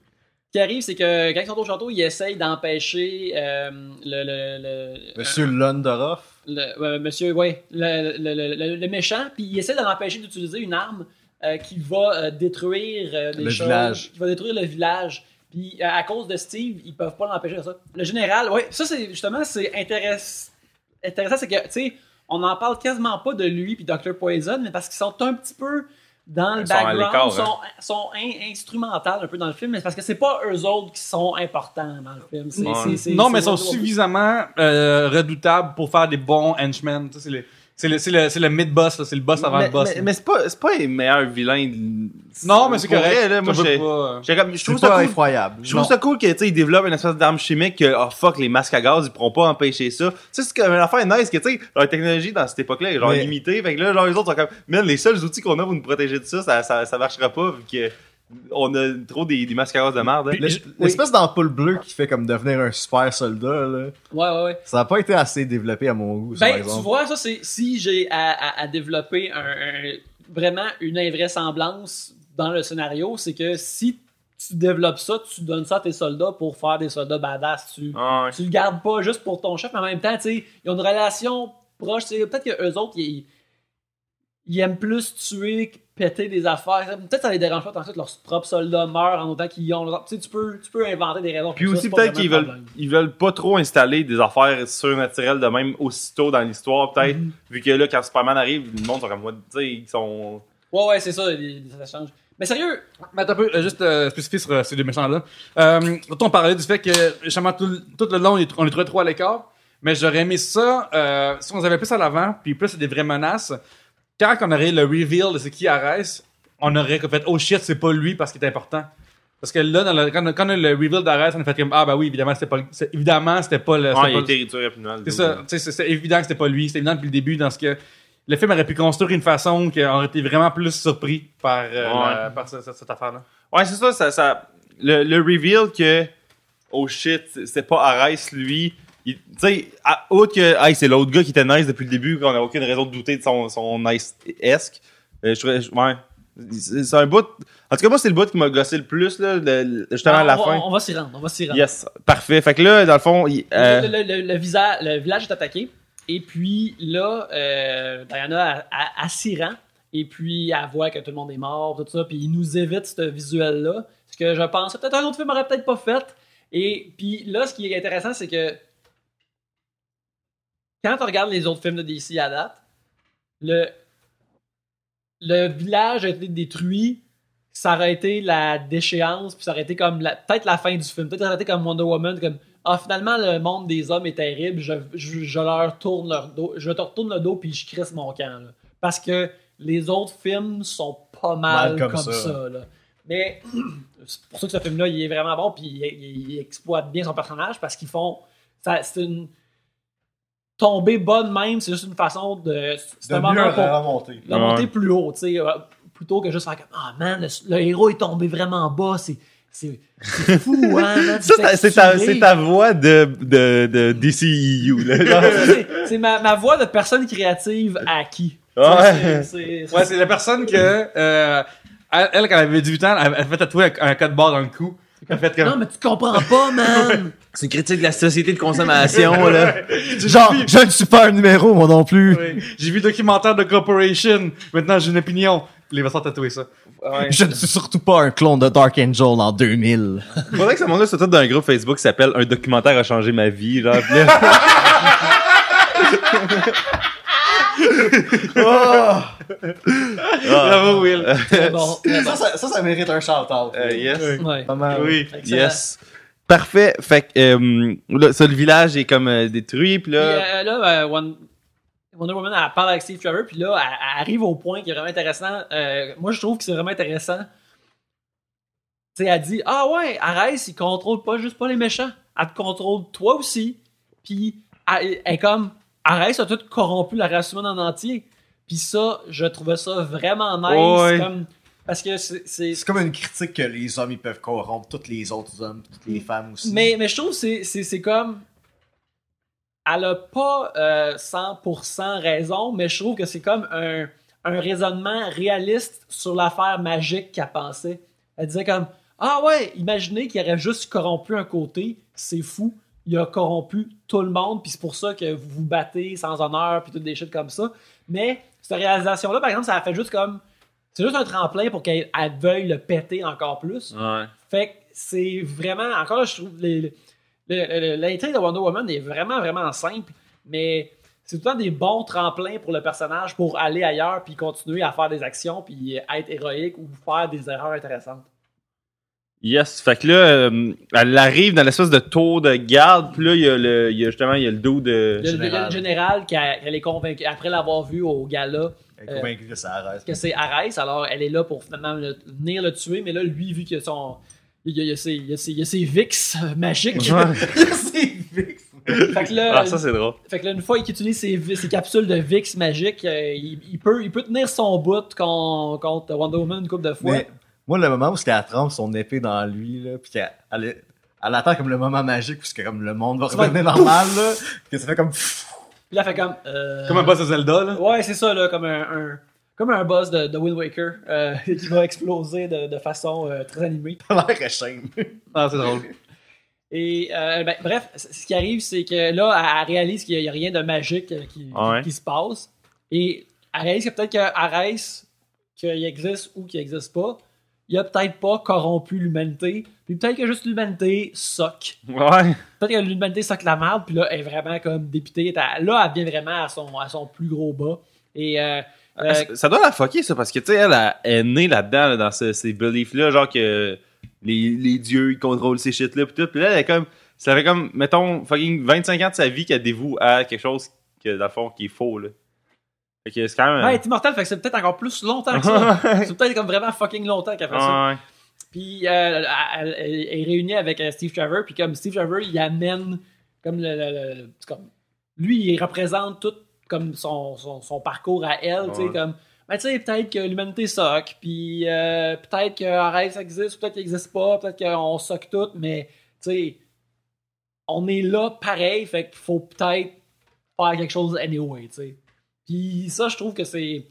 [SPEAKER 4] Ce qui arrive, c'est que quand ils sont au château, ils essayent d'empêcher euh, le, le, le,
[SPEAKER 3] Monsieur Lundorov.
[SPEAKER 4] Le- monsieur, ouais, le, le, le, méchant, puis il essaie de l'empêcher d'utiliser une arme euh, qui va euh, détruire euh, des
[SPEAKER 3] Le
[SPEAKER 4] choses,
[SPEAKER 3] village.
[SPEAKER 4] qui va détruire le village. Puis à, cause de Steve, ils peuvent pas l'empêcher de ça. Le général, ouais, ça c'est justement c'est intéress- intéressant, c'est que tu sais, on n'en parle quasiment pas de lui puis Dr Poison, mais parce qu'ils sont un petit peu dans le
[SPEAKER 1] sont
[SPEAKER 4] background, sont, sont in- instrumentales un peu dans le film, mais c'est parce que c'est pas eux autres qui sont importants dans le film.
[SPEAKER 2] Non, mais ils sont suffisamment euh, redoutables pour faire des bons henchmen. Sais, C'est le, c'est le, c'est le, mid-boss, là. c'est le boss avant
[SPEAKER 1] mais,
[SPEAKER 2] le boss.
[SPEAKER 1] mais, c'est pas, c'est pas les meilleurs vilains. de-
[SPEAKER 2] non, mais c'est correct.
[SPEAKER 1] vrai, là, moi, je trouve
[SPEAKER 3] C'est
[SPEAKER 1] ça
[SPEAKER 3] pas
[SPEAKER 1] cool.
[SPEAKER 3] effroyable.
[SPEAKER 1] Je trouve ça cool que, tu sais, ils développent une espèce d'arme chimique que, oh fuck, les masques à gaz, ils pourront pas empêcher ça. Tu sais, c'est comme une affaire nice que, tu sais, leur technologie dans cette époque-là est genre
[SPEAKER 3] Mais-
[SPEAKER 1] limitée. Fait que là, genre, les autres sont comme, man, les seuls outils qu'on a pour nous protéger de ça, ça, ça, ça marchera pas vu que on a trop des, des gaz de merde. hein.
[SPEAKER 2] Je-
[SPEAKER 3] L'espèce d'ampoule bleue qui fait comme devenir un super soldat, là,
[SPEAKER 4] Ouais, ouais, ouais.
[SPEAKER 3] ça a pas été assez développé à mon goût, par
[SPEAKER 4] Ben, tu vois, ça, c'est si j'ai à, à- à développer un, un- vraiment une invraisemblance dans le scénario, c'est que si tu développes ça, tu donnes ça à tes soldats pour faire des soldats badass. Tu,
[SPEAKER 1] Ah, ouais.
[SPEAKER 4] tu le gardes pas juste pour ton chef, mais en même temps, tu sais, ils ont une relation proche. Peut-être que eux autres, ils, ils aiment plus tuer que péter des affaires. Peut-être que ça les dérange pas tant que leurs propres soldats meurent en autant qu'ils ont. Tu sais, tu peux, tu peux inventer des raisons.
[SPEAKER 1] Puis aussi, peut-être qu'ils veulent, ils veulent pas trop installer des affaires surnaturelles de même aussitôt dans l'histoire, peut-être.
[SPEAKER 4] Mhm.
[SPEAKER 1] Vu que là, quand Superman arrive, le monde sont comme, tu sais, ils sont.
[SPEAKER 4] Ouais, ouais, c'est ça, ça change. Mais sérieux,
[SPEAKER 2] Mais attends un peu, euh, juste euh, spécifier sur euh, ces deux méchants-là. Euh, on parlait du fait que, justement, tout, le- tout le long, on les trouvait trop à l'écart. Mais j'aurais aimé ça euh, si on les avait plus à l'avant, puis plus des vraies menaces. Quand on aurait le reveal de c'est qui Ares, on aurait fait « Oh shit, c'est pas lui parce qu'il est important ». Parce que là, dans le, quand, quand on a le reveal d'Ares, on a fait comme « Ah bah oui, évidemment, c'était pas, c'est- évidemment, c'était pas le...
[SPEAKER 1] Ah, il
[SPEAKER 2] pas
[SPEAKER 1] a
[SPEAKER 2] le-
[SPEAKER 1] été réduit rapidement. le
[SPEAKER 2] c'est ça, sais, c'est- c'est évident que c'était pas lui, c'était évident depuis le début dans ce que le film aurait pu construire une façon qu'on aurait été vraiment plus surpris par, euh,
[SPEAKER 1] Ouais.
[SPEAKER 2] la- par ce- cette, cette affaire-là.
[SPEAKER 1] Ouais, c'est ça, ça, ça le, le reveal que oh shit, c'était pas Arès lui. Tu sais, à- autre que hey, c'est l'autre gars qui était nice depuis le début, qu'on a aucune raison de douter de son, son nice esque. Euh, je ouais. C'est un bout. En tout cas, moi, c'est le bout qui m'a gossé le plus, là, le- le- justement à la
[SPEAKER 4] on, va-
[SPEAKER 1] fin.
[SPEAKER 4] on va s'y rendre, on va s'y rendre.
[SPEAKER 1] Yes, parfait. Fait que là, dans le fond, il- euh,
[SPEAKER 4] Le, le- le- le visa- le village est attaqué. Et puis là, euh, Diana, elle s'y rend. Et puis, elle voit que tout le monde est mort, tout ça. Puis, il nous évite ce visuel-là. Ce que je pense, peut-être un autre film aurait peut-être pas fait. Et puis là, ce qui est intéressant, c'est que quand on regarde les autres films de DC à date, le, le village a été détruit. Ça aurait été la déchéance, puis ça aurait été comme la- peut-être la fin du film. Peut-être ça aurait été comme Wonder Woman, comme ah, finalement, le monde des hommes est terrible, je, je, je leur tourne leur dos, je te retourne le dos, puis je crisse mon camp. là. Parce que les autres films sont pas mal,
[SPEAKER 3] Mal comme
[SPEAKER 4] comme, ça.
[SPEAKER 3] ça.
[SPEAKER 4] là. Mais (clears throat) c'est pour ça que ce film-là, il est vraiment bon, puis il, il- il exploite bien son personnage parce qu'ils font. ça- C'est une. Tomber bonne même, c'est juste une façon de. C'est
[SPEAKER 3] De
[SPEAKER 4] un
[SPEAKER 3] mieux remonter.
[SPEAKER 4] la monter
[SPEAKER 1] Ouais.
[SPEAKER 4] plus haut, tu sais, euh, plutôt que juste faire comme Ah man, le, le héros est tombé vraiment bas, c'est. C'est c'est fou, hein, (laughs)
[SPEAKER 1] c'est ta, ta voix de, de, de DCEU, là. (laughs) Genre,
[SPEAKER 4] C'est- ma, ma voix de personne créative à qui?
[SPEAKER 1] Ouais.
[SPEAKER 4] C'est- c'est-
[SPEAKER 2] Ouais, c'est la personne que, euh, elle, elle, quand elle avait 18 ans, elle, elle fait tatouer un, un code barre dans le cou. Elle fait comme,
[SPEAKER 4] Non, mais tu comprends pas, man! (laughs)
[SPEAKER 1] C'est une critique de la société de consommation, (laughs) là.
[SPEAKER 3] Genre, je ne suis pas un numéro, moi non plus.
[SPEAKER 2] Oui. J'ai vu le documentaire de Corporation. Maintenant, j'ai une opinion. Les va se faire tatouer ça.
[SPEAKER 3] Je ne suis surtout pas un clone de Dark Angel en 2000. (laughs)
[SPEAKER 1] Faudrait que ce monde-là soit tout dans un groupe Facebook qui s'appelle Un documentaire a changé ma vie, genre. là- (laughs)
[SPEAKER 2] Bravo, Will.
[SPEAKER 3] Ça, ça, ça, ça mérite un shout-out.
[SPEAKER 1] Euh, yes.
[SPEAKER 4] Ouais.
[SPEAKER 3] Pas mal.
[SPEAKER 2] Oui.
[SPEAKER 4] Excellent.
[SPEAKER 1] Yes. Parfait. Fait que, euh, là, ça, le village est comme euh, détruit,
[SPEAKER 4] Puis,
[SPEAKER 1] là.
[SPEAKER 4] euh, là, euh, Won- Wonder Woman, elle parle avec Steve Trevor, puis là, elle, elle arrive au point qui est vraiment intéressant. Euh, moi, je trouve que c'est vraiment intéressant. Tu sais, elle dit Ah ouais, Arès, il contrôle pas juste pas les méchants. Elle te contrôle toi aussi. Puis, elle, elle est comme Arès a tout corrompu la race humaine en entier. Puis ça, je trouvais ça vraiment nice.
[SPEAKER 1] Ouais.
[SPEAKER 4] Comme, parce que c'est- c'est
[SPEAKER 3] comme une critique que les hommes ils peuvent corrompre tous les autres hommes, toutes les femmes aussi.
[SPEAKER 4] Mais, mais je trouve que c'est- comme. Elle a pas euh, 100% raison, mais je trouve que c'est comme un, un raisonnement réaliste sur l'affaire magique qu'elle pensait. Elle disait comme Ah ouais, imaginez qu'il aurait juste corrompu un côté, c'est fou. Il a corrompu tout le monde, puis c'est pour ça que vous vous battez sans honneur, puis toutes des shit comme ça. Mais cette réalisation-là, par exemple, ça a fait juste comme. C'est juste un tremplin pour qu'elle elle veuille le péter encore plus.
[SPEAKER 1] Ouais.
[SPEAKER 4] Fait que c'est vraiment. Encore là, je trouve. L'intrigue de Wonder Woman est vraiment, vraiment simple, mais c'est tout le temps des bons tremplins pour le personnage pour aller ailleurs, puis continuer à faire des actions, puis être héroïque ou faire des erreurs intéressantes.
[SPEAKER 1] Yes. Fait que là, euh, elle arrive dans l'espèce de tour de garde, pis là, il y a le, il y a justement, il y a le dos de.
[SPEAKER 4] Il y a le- a le général qui a- elle est convaincue, après l'avoir vu au gala,
[SPEAKER 3] Elle est convaincue que ça arrête.
[SPEAKER 4] que c'est Arès, alors elle est là pour finalement le- venir le tuer, mais là, lui, vu qu'il a son. Il y a, il y a ses, il y a ses- il y a ses VIX magiques.
[SPEAKER 3] c'est (laughs) Vix.
[SPEAKER 4] fait que là,
[SPEAKER 1] Ah, ça, c'est drôle.
[SPEAKER 4] Fait que là, une fois qu'il utilise ses, ses capsules de VIX magiques, euh, il, il peut, il peut tenir son bout con- contre Wonder Woman une couple de fois.
[SPEAKER 3] Mais moi, le moment où elle trempe son épée dans lui, là, puis qu'elle elle, elle attend comme le moment magique, puisque comme le monde va redevenir normal, là, que ça fait comme. pfff.
[SPEAKER 4] Puis là, fait comme. euh,
[SPEAKER 2] Comme un boss de Zelda, là.
[SPEAKER 4] Ouais, c'est ça, là, comme un, un- comme un boss de, de Wind Waker euh, (laughs) qui va exploser de, de façon euh, très animée. (laughs)
[SPEAKER 3] l'air échemme.
[SPEAKER 2] Ah, c'est drôle.
[SPEAKER 4] Et euh, ben, bref, ce qui arrive, c'est que là, elle, réalise qu'il n'y a, rien de magique euh, qui,
[SPEAKER 1] Ouais.
[SPEAKER 4] qui se passe. Et elle réalise que peut-être que Arès, qu'il existe ou qu'il n'existe pas, il a peut-être pas corrompu l'humanité. Puis peut-être que juste l'humanité soque.
[SPEAKER 1] Ouais.
[SPEAKER 4] Peut-être que l'humanité soque la merde, puis là, elle est vraiment comme députée. Là, elle vient vraiment à son, à son plus gros bas. Et euh, euh,
[SPEAKER 1] Ça- Ça doit la fucker, ça, parce que, tu sais, elle, elle est née là-dedans, là, dans ce- ces beliefs-là, genre que les, les dieux, ils contrôlent ces shit-là, pis tout. Pis là, elle est comme, ça fait comme, mettons, fucking 25 ans de sa vie qu'elle dévoue à quelque chose que, dans le fond, qui est faux, là. Fait que c'est quand même...
[SPEAKER 4] ouais, elle est immortelle, fait que c'est peut-être encore plus longtemps que ça. (laughs) c'est peut-être comme vraiment fucking longtemps qu'elle fait ça.
[SPEAKER 1] Ouais.
[SPEAKER 4] Puis euh, elle, est réunie avec euh, Steve Trevor, puis comme Steve Trevor, il amène comme le, comme lui, il représente tout comme son, son, son parcours à elle, tu sais comme ben, tu sais, peut-être que l'humanité soque, puis euh, peut-être que Arès existe, peut-être qu'il existe pas, peut-être qu'on soque tout, mais tu sais, on est là pareil, fait qu'il faut peut-être faire quelque chose anyway, tu sais. Puis ça, je trouve que c'est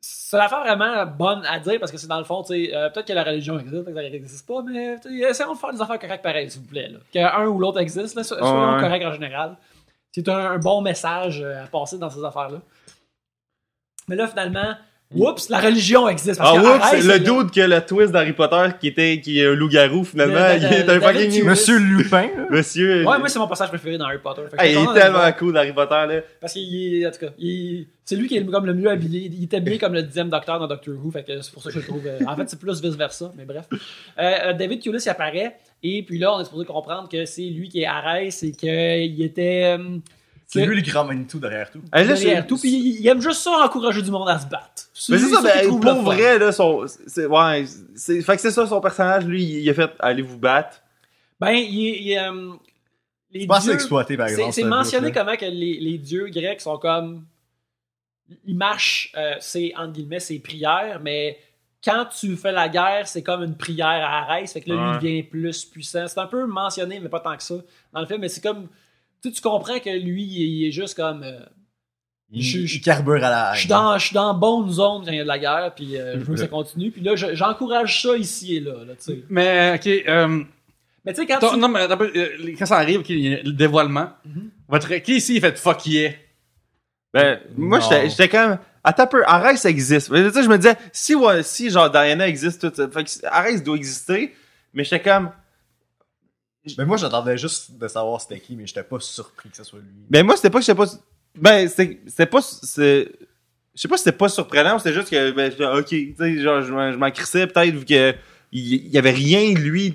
[SPEAKER 4] c'est l'affaire vraiment bonne à dire parce que c'est dans le fond, tu sais, euh, peut-être que la religion existe, peut-être qu'elle n'existe pas, mais essayons de faire des affaires correctes pareil, s'il vous plaît. Là. Qu'un ou l'autre existe, là, so- soyons
[SPEAKER 1] Ouais.
[SPEAKER 4] corrects en général. C'est un, un bon message euh, à passer dans ces affaires-là. Mais là, finalement, oups, la religion existe. Parce
[SPEAKER 1] Ah,
[SPEAKER 4] que
[SPEAKER 1] oups,
[SPEAKER 4] Arès,
[SPEAKER 1] le dude que le twist d'Harry Potter qui était, qui est un loup-garou, finalement, il est un fucking...
[SPEAKER 3] Monsieur Lupin, là. (laughs)
[SPEAKER 1] Monsieur...
[SPEAKER 4] Ouais, moi, c'est mon passage préféré dans Harry Potter.
[SPEAKER 1] Hey, il est tellement cool, Harry Potter, là.
[SPEAKER 4] Parce qu'il est, en tout cas, il- c'est lui qui est comme le mieux habillé. Il est habillé comme le dixième docteur dans Doctor Who, fait que c'est pour ça que je le trouve. euh, en fait, c'est plus vice versa, mais bref. Euh, euh, David Thewlis il apparaît, et puis là, on est supposé comprendre que c'est lui qui est Arès et qu'il était. euh,
[SPEAKER 3] C'est lui le grand Manitou derrière tout.
[SPEAKER 1] Là,
[SPEAKER 4] derrière tout, puis il, il aime juste ça encourager du monde à se battre.
[SPEAKER 1] Mais c'est ça,
[SPEAKER 4] qu'il
[SPEAKER 1] ben, pour vrai, là, son, c'est, ouais, c'est, fait que c'est ça, son personnage, lui, il a fait, allez vous battre.
[SPEAKER 4] Ben, il, est- il euh, les
[SPEAKER 3] C'est pas assez
[SPEAKER 4] dieux-
[SPEAKER 3] exploité, par
[SPEAKER 4] C'est
[SPEAKER 3] exemple.
[SPEAKER 4] c'est
[SPEAKER 3] ce
[SPEAKER 4] mentionné comment que les, les dieux grecs sont comme. Ils marchent, euh, c'est entre guillemets, c'est prières, mais quand tu fais la guerre, c'est comme une prière à Arès, fait que là, lui, il devient plus puissant. C'est un peu mentionné, mais pas tant que ça dans le film, mais c'est comme. Tu sais, tu comprends que lui, il est- il est juste comme. euh,
[SPEAKER 3] Il,
[SPEAKER 4] je-
[SPEAKER 3] il
[SPEAKER 4] je-
[SPEAKER 3] carbure à la
[SPEAKER 4] je suis dans, je suis dans bonne zone quand il y a de la guerre, puis euh, je veux que ça continue. Puis là, je- j'encourage ça ici et là, là tu sais.
[SPEAKER 2] Mais, ok, euh,
[SPEAKER 4] Mais tu sais, quand tu.
[SPEAKER 2] non, mais euh, quand ça arrive, ok, il y a le dévoilement,
[SPEAKER 4] Mhm.
[SPEAKER 2] votre, qui ici, il fait fuck yeah?
[SPEAKER 1] Ben, moi,
[SPEAKER 3] Non.
[SPEAKER 1] j'étais, j'étais quand même, attends un peu, Arès, ça existe. Mais, tu sais, je me disais, si, si, genre, Diana existe, tout ça, fait que Arès doit exister, mais j'étais comme,
[SPEAKER 3] Mais moi, j'attendais juste de savoir c'était qui, mais j'étais pas surpris que ce soit lui.
[SPEAKER 1] ben, moi, c'était pas que j'étais pas, ben, c'était, pas, c'est, je sais pas si c'était pas surprenant ou c'était juste que, ben, ok, tu sais, genre, je m'en, crissais peut-être vu que, il y avait rien, lui,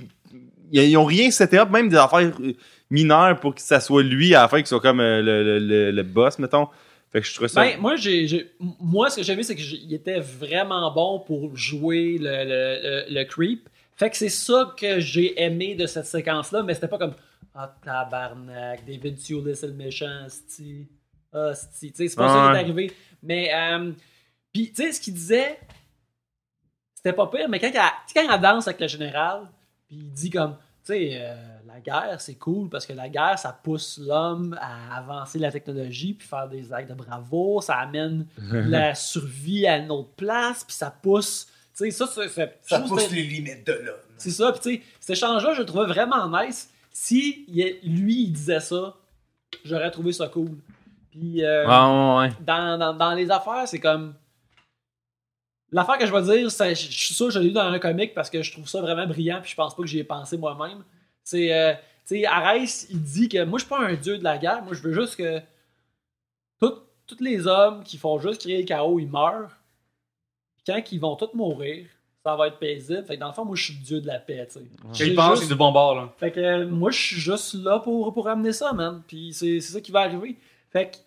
[SPEAKER 1] ils, ont rien seté up, même des affaires euh, mineures pour que ça soit lui à la fin, qu'il soit comme euh, le, le, le, le boss, mettons. Fait que je trouvais ça.
[SPEAKER 4] Ben, moi, j'ai, moi, ce que j'ai aimé, c'est qu'il était vraiment bon pour jouer le, le, le, le creep. Fait que c'est ça que j'ai aimé de cette séquence-là, mais c'était pas comme Ah, tabarnak, David Thewlis, c'est le méchant, sti. Ah, sti. Tu sais, c'est pas ça qui est arrivé. Mais, euh, puis, tu sais, ce qu'il disait, c'était pas pire, mais quand, sais, quand danse avec le général, puis il dit comme, tu sais, euh, la guerre, c'est cool parce que la guerre, ça pousse l'homme à avancer la technologie puis faire des actes de bravo, ça amène (laughs) la survie à une autre place, puis ça pousse. Tu sais, ça, c'était-
[SPEAKER 3] les limites de l'homme.
[SPEAKER 4] c'est ça, puis tu sais, cet échange-là, je le trouvais vraiment nice. Si lui, il disait ça, j'aurais trouvé ça cool. Puis euh,
[SPEAKER 1] Ah, ouais, ouais.
[SPEAKER 4] dans, dans, dans les affaires, c'est comme. L'affaire que je vais dire, c'est- je je suis sûr que je l'ai lu dans un comic parce que je trouve ça vraiment brillant, puis je pense pas que j'y ai pensé moi-même. C'est. euh, tu sais, Arès, il dit que moi, je suis pas un dieu de la guerre, moi, je veux juste que. tous les hommes qui font juste créer le chaos, ils meurent. Quand ils vont tous mourir, ça va être paisible. Fait que dans le fond, moi, je suis le dieu de la paix, tu sais.
[SPEAKER 2] Quand
[SPEAKER 4] J'ai
[SPEAKER 2] il pense,
[SPEAKER 4] juste-
[SPEAKER 2] c'est du bon bord, là.
[SPEAKER 4] fait que euh, moi, je suis juste là pour, pour amener ça, man. Puis c'est c'est ça qui va arriver. Fait que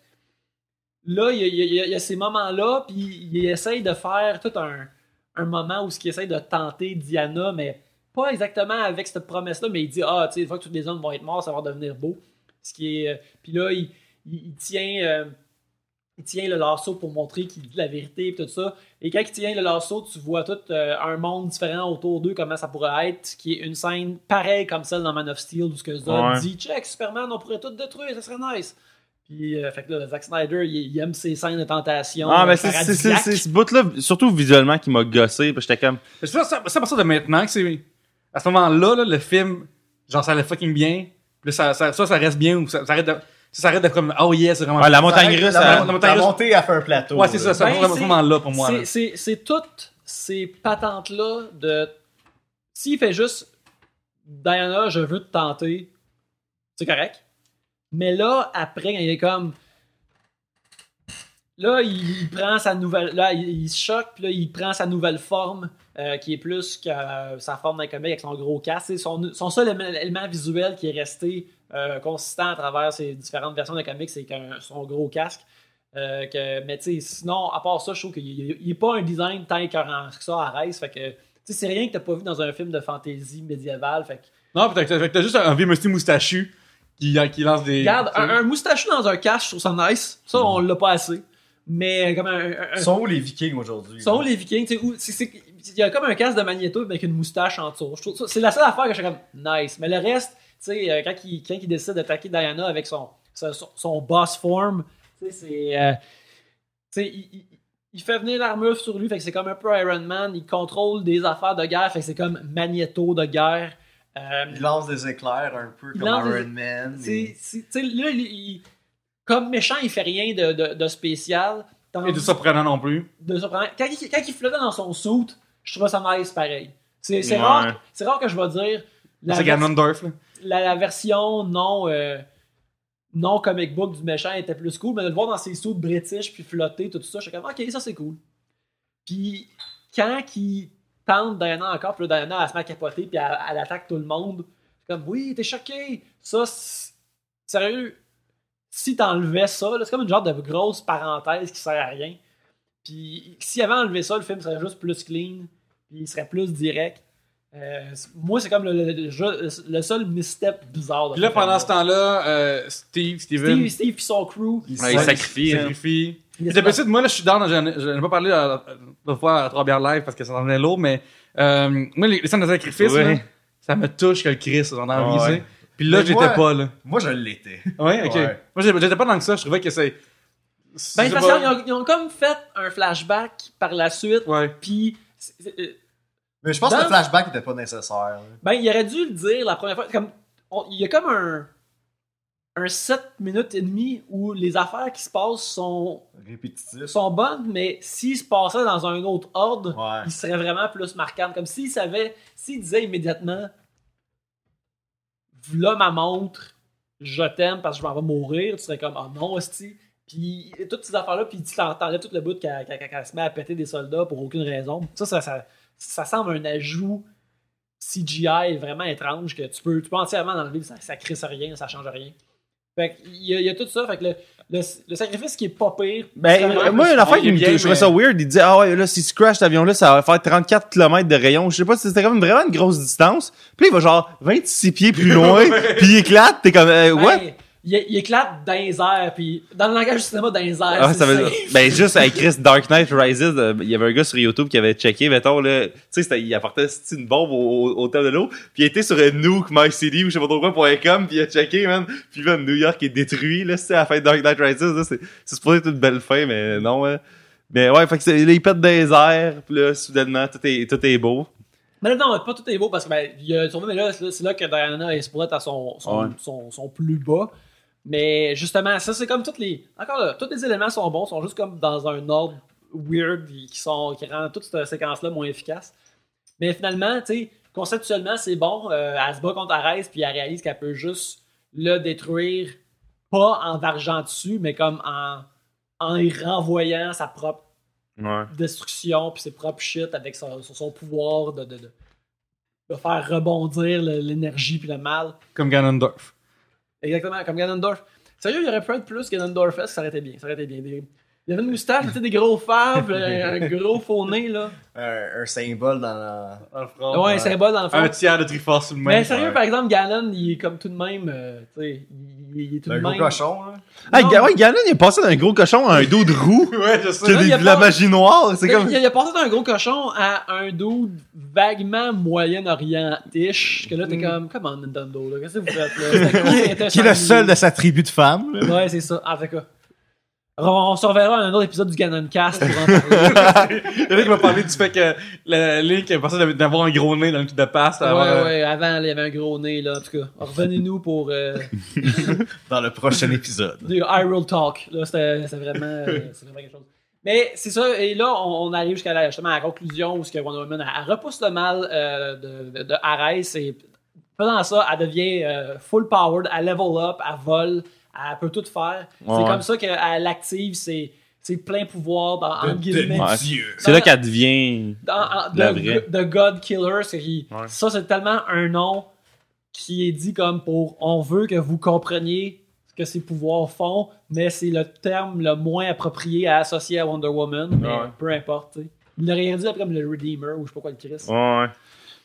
[SPEAKER 4] là, il y a, y y ces moments-là, puis il essaye de faire tout un, un moment où ce qu'il essaye de tenter Diana, mais pas exactement avec cette promesse-là, mais il dit Ah, tu sais, une fois que tous les hommes vont être morts, ça va devenir beau. Ce qui est. euh, puis là, il, il- il tient. euh, il tient le lasso pour montrer qu'il dit la vérité et tout ça. Et quand il tient le lasso, tu vois tout euh, un monde différent autour d'eux, comment ça pourrait être, qui est une scène pareille comme celle dans Man of Steel, où ce que Zod
[SPEAKER 1] Ouais.
[SPEAKER 4] dit Check, Superman, on pourrait tout détruire, ça serait nice. Puis, euh, fait que là, Zack Snyder, il, il aime ces scènes de tentation.
[SPEAKER 1] Ah,
[SPEAKER 4] euh,
[SPEAKER 1] ben, c'est, c'est, c'est,
[SPEAKER 4] paradisiaques.
[SPEAKER 1] c'est ce bout-là, surtout visuellement, qui m'a gossé, que j'étais comme,
[SPEAKER 2] C'est ça, ça, ça, à partir de maintenant que c'est. À ce moment-là, là, le film, genre, ça allait fucking bien. Puis là, ça, ça, ça, ça reste bien ou ça, ça arrête de. Ça s'arrête de comme, oh yeah, c'est vraiment.
[SPEAKER 1] Ah, la montagne russe,
[SPEAKER 2] la,
[SPEAKER 1] ça-
[SPEAKER 2] la
[SPEAKER 3] La,
[SPEAKER 2] montagne russe.
[SPEAKER 3] montée a fait un plateau.
[SPEAKER 2] Ouais, c'est ça,
[SPEAKER 3] là.
[SPEAKER 2] ça
[SPEAKER 4] Ben, c'est-
[SPEAKER 2] moment-là pour moi.
[SPEAKER 4] C'est-
[SPEAKER 2] là.
[SPEAKER 4] Toutes ces patentes-là de. S'il fait juste Diana, je veux te tenter, c'est correct. Mais là, après, quand il est comme. Là, il, il prend sa nouvelle. Là, il, il se choque, puis là, il prend sa nouvelle forme, euh, qui est plus que euh, sa forme d'un comic avec son gros casque. C'est son, son seul élément, élément visuel qui est resté euh, consistant à travers ses différentes versions de comics, c'est qu'un- son gros casque. Euh, que, mais tu sais, sinon, à part ça, je trouve qu'il n'est pas un design tant écœurant que ça à Reiss. Fait que, tu sais, c'est rien que t'as pas vu dans un film de fantasy médiévale. Fait que,
[SPEAKER 2] Non, peut-être que t'as juste un vieux monsieur moustachu qui, qui lance des.
[SPEAKER 4] regarde, un, un moustachu dans un casque, je trouve ça nice. Ça, on l'a pas assez. Mais comme un. un- un-
[SPEAKER 3] Sont où les Vikings aujourd'hui?
[SPEAKER 4] sont où les Vikings? tu sais, où- c'est- c'est- Il y a comme un casque de Magneto avec une moustache en dessous. Je trouve ça- C'est la seule affaire que je suis comme nice. Mais le reste, sais, euh, quand il, quand il décide d'attaquer Diana avec son, son, son boss form, tu sais, c'est. euh, tu sais, il, il- il fait venir l'armure sur lui, fait que c'est comme un peu Iron Man. Il contrôle des affaires de guerre, fait que c'est comme Magneto de guerre. Euh,
[SPEAKER 3] Il lance des éclairs un peu comme
[SPEAKER 4] des-
[SPEAKER 3] Iron Man. et-
[SPEAKER 4] là, il- comme méchant, il fait rien de, de, de spécial.
[SPEAKER 2] Et de surprenant non plus.
[SPEAKER 4] de surprenant. Quand il, quand il flottait dans son suit, je trouvais ça nice pareil. C'est
[SPEAKER 1] Ouais.
[SPEAKER 4] rare, c'est rare que je vais dire
[SPEAKER 2] C'est Ganondorf, là.
[SPEAKER 4] La, version non, euh, non comic book du méchant était plus cool, mais de le voir dans ses suits british puis flotter, tout ça, je suis comme, ok, ça c'est cool. Puis quand il tente Diana encore, puis là, Diana, elle se met à capoter, puis elle, attaque tout le monde, c'est comme, oui, t'es choqué. Ça, sérieux, si t'enlevais ça, c'est comme une genre de grosse parenthèse qui sert à rien. Puis s'il avait enlevé ça, le film serait juste plus clean, puis il serait plus direct. Euh, moi, c'est comme le, le- le le seul misstep bizarre. de
[SPEAKER 2] Puis là, pendant ce temps-là, euh, Steve, Steven,
[SPEAKER 4] Steve, Steve et son crew,
[SPEAKER 3] Il
[SPEAKER 1] Ouais, il
[SPEAKER 3] se-
[SPEAKER 1] sacrifie. hein.
[SPEAKER 2] sacrifie.
[SPEAKER 4] il
[SPEAKER 2] moi, là, je suis dans, j'en ai pas parlé l'autre fois à Trois-Bières Live parce que ça en est lourd, mais euh, moi, les, les scènes de sacrifice,
[SPEAKER 1] Ouais.
[SPEAKER 2] là, ça me touche que le Christ, j'en ai envie,
[SPEAKER 3] Ouais.
[SPEAKER 2] Puis là, j'étais pas, là.
[SPEAKER 3] Moi, je l'étais.
[SPEAKER 2] Ouais, ok.
[SPEAKER 3] Ouais.
[SPEAKER 2] Moi, j'étais pas dans que ça, je trouvais que c'est.
[SPEAKER 4] Ben,
[SPEAKER 2] c'est
[SPEAKER 4] parce
[SPEAKER 2] pas-
[SPEAKER 4] qu'ils ont, ils ont comme fait un flashback par la suite,
[SPEAKER 2] Ouais.
[SPEAKER 4] puis euh,
[SPEAKER 3] Mais je pense
[SPEAKER 4] Dans-
[SPEAKER 3] que le flashback était pas nécessaire. là.
[SPEAKER 4] ben il aurait dû le dire la première fois. Comme on- il y a comme un un 7 minutes et demie où les affaires qui se passent sont sont bonnes, mais s'ils se passaient dans un autre ordre,
[SPEAKER 3] Ouais.
[SPEAKER 4] ils seraient vraiment plus marquants. Comme s'ils savaient, s'ils disaient immédiatement V'là ma montre, je t'aime parce que je m'en vais mourir, tu serais comme Oh non, hostie. Puis toutes ces affaires-là, puis tu t'entendais tout le bout qu'elle qu'elle se met à péter des soldats pour aucune raison. Ça, ça, ça, ça semble un ajout CGI vraiment étrange que tu peux, tu peux entièrement enlever, ça, ça crisse rien, ça change rien. Fait qu'il y, a- il y a tout ça, fait que le, le, le sacrifice qui est pas pire.
[SPEAKER 1] Ben, euh, moi, affaire
[SPEAKER 2] il
[SPEAKER 1] qui me
[SPEAKER 2] bien,
[SPEAKER 1] je trouvais
[SPEAKER 2] mais-
[SPEAKER 1] ça weird, il dit, ah ouais, là, si tu crashes cet avion-là, ça va faire 34 km de rayon. Je sais pas si c'était comme vraiment une grosse distance. Puis là, il va genre 26 pieds plus loin, (laughs) puis il éclate, t'es comme, euh, what?
[SPEAKER 4] Il, il éclate dans les airs, puis dans le langage du cinéma, dans les airs.
[SPEAKER 1] Ah, ça veut dire- ben juste avec (laughs) Chris Dark Knight Rises, euh, il y avait un gars sur YouTube qui avait checké, mettons là, tu sais, il apportait une bombe au, au, au thème de l'eau, puis il était sur un nuke My City ou je sais pas trop quoi point .com, puis il a checké man, puis là New York est détruit là, c'est à la fin de Dark Knight Rises, là, c'est c'est supposé être une belle fin, mais non. hein. Mais ouais, fait que là, il pète des airs, puis là soudainement tout est tout est beau.
[SPEAKER 4] Mais là, non, pas tout est beau parce que ben, il a tourné, mais là, c'est là- que Diana est à son, son,
[SPEAKER 1] Ouais.
[SPEAKER 4] son, son plus bas. Mais justement, ça, c'est comme toutes les. Encore là, tous les éléments sont bons, sont juste comme dans un ordre weird qui, sont, qui rend toute cette séquence-là moins efficace. Mais finalement, tu sais, conceptuellement, c'est bon. Euh, elle se bat contre Ares, puis elle réalise qu'elle peut juste le détruire, pas en vargeant dessus, mais comme en, en y renvoyant sa propre
[SPEAKER 1] Ouais.
[SPEAKER 4] destruction puis ses propres shit avec son, son- pouvoir de, de, de, de faire rebondir l'énergie puis le mal.
[SPEAKER 2] Comme Ganondorf.
[SPEAKER 4] Exactement, comme Ganondorf. Sérieux, il aurait pu être plus Ganondorf, ça aurait été bien. Ça aurait été bien. Des- Il y avait une moustache, tu sais, des gros faves, un, (laughs) un gros faux nez, là.
[SPEAKER 3] Un, un symbole dans la.
[SPEAKER 2] Dans le front.
[SPEAKER 4] ouais, un symbole dans le fond.
[SPEAKER 2] Un tiers de Triforce sur le
[SPEAKER 4] Mais sérieux,
[SPEAKER 3] ouais.
[SPEAKER 4] par exemple, Ganon, il est comme tout de même, euh, tu sais, il, il est tout de
[SPEAKER 3] Un gros cochon, là.
[SPEAKER 1] Ah, ouais, Ganon, il est passé d'un gros cochon à un dos de roue, (laughs)
[SPEAKER 2] Ouais, je sais.
[SPEAKER 1] qui a des-
[SPEAKER 4] il
[SPEAKER 1] de la magie noire, c'est
[SPEAKER 4] Il,
[SPEAKER 1] comme...
[SPEAKER 4] il a passé d'un gros cochon à un dude vaguement Moyen-Orient-ish, que là, t'es comme, comment Nintendo, là, qu'est-ce que vous faites, là? (laughs) Il
[SPEAKER 5] Qui est le seul de sa tribu de femmes.
[SPEAKER 4] Ouais, c'est ça. En tout cas. On, on se reverra à un autre épisode du Ganon Cast pour en parler.
[SPEAKER 2] Il y en a qui m'a parlé du fait que le Link est passé d'avoir un gros nez dans le truc de passe. avoir,
[SPEAKER 4] ouais,
[SPEAKER 2] euh,
[SPEAKER 4] ouais, avant, il y avait un gros nez, là, en tout cas. Revenez-nous pour euh, (laughs)
[SPEAKER 3] Dans le prochain épisode. (laughs)
[SPEAKER 4] du Hyrule Talk. Là, c'était c'était vraiment, euh, c'est vraiment quelque chose. Mais c'est ça, et là, on, on arrive jusqu'à la, justement à la conclusion où ce que Wonder Woman, elle, elle repousse le mal euh, de, de, Ares et faisant ça, elle devient euh, full powered, elle level up, elle vole, elle peut tout faire.
[SPEAKER 1] Ouais.
[SPEAKER 4] C'est comme ça qu'elle active ses, ses pleins pouvoirs dans, entre guillemets.
[SPEAKER 1] Ouais. C'est là qu'elle devient...
[SPEAKER 4] dans, en-
[SPEAKER 1] La
[SPEAKER 4] the,
[SPEAKER 1] vraie.
[SPEAKER 4] the God Killer, c'est qui-
[SPEAKER 1] Ouais.
[SPEAKER 4] ça c'est tellement un nom qui est dit comme pour on veut que vous compreniez ce que ses pouvoirs font, mais c'est le terme le moins approprié à associer à Wonder Woman, mais peu importe. Il l'aurait dit après comme le Redeemer ou je sais pas quoi le Christ.
[SPEAKER 1] Ouais.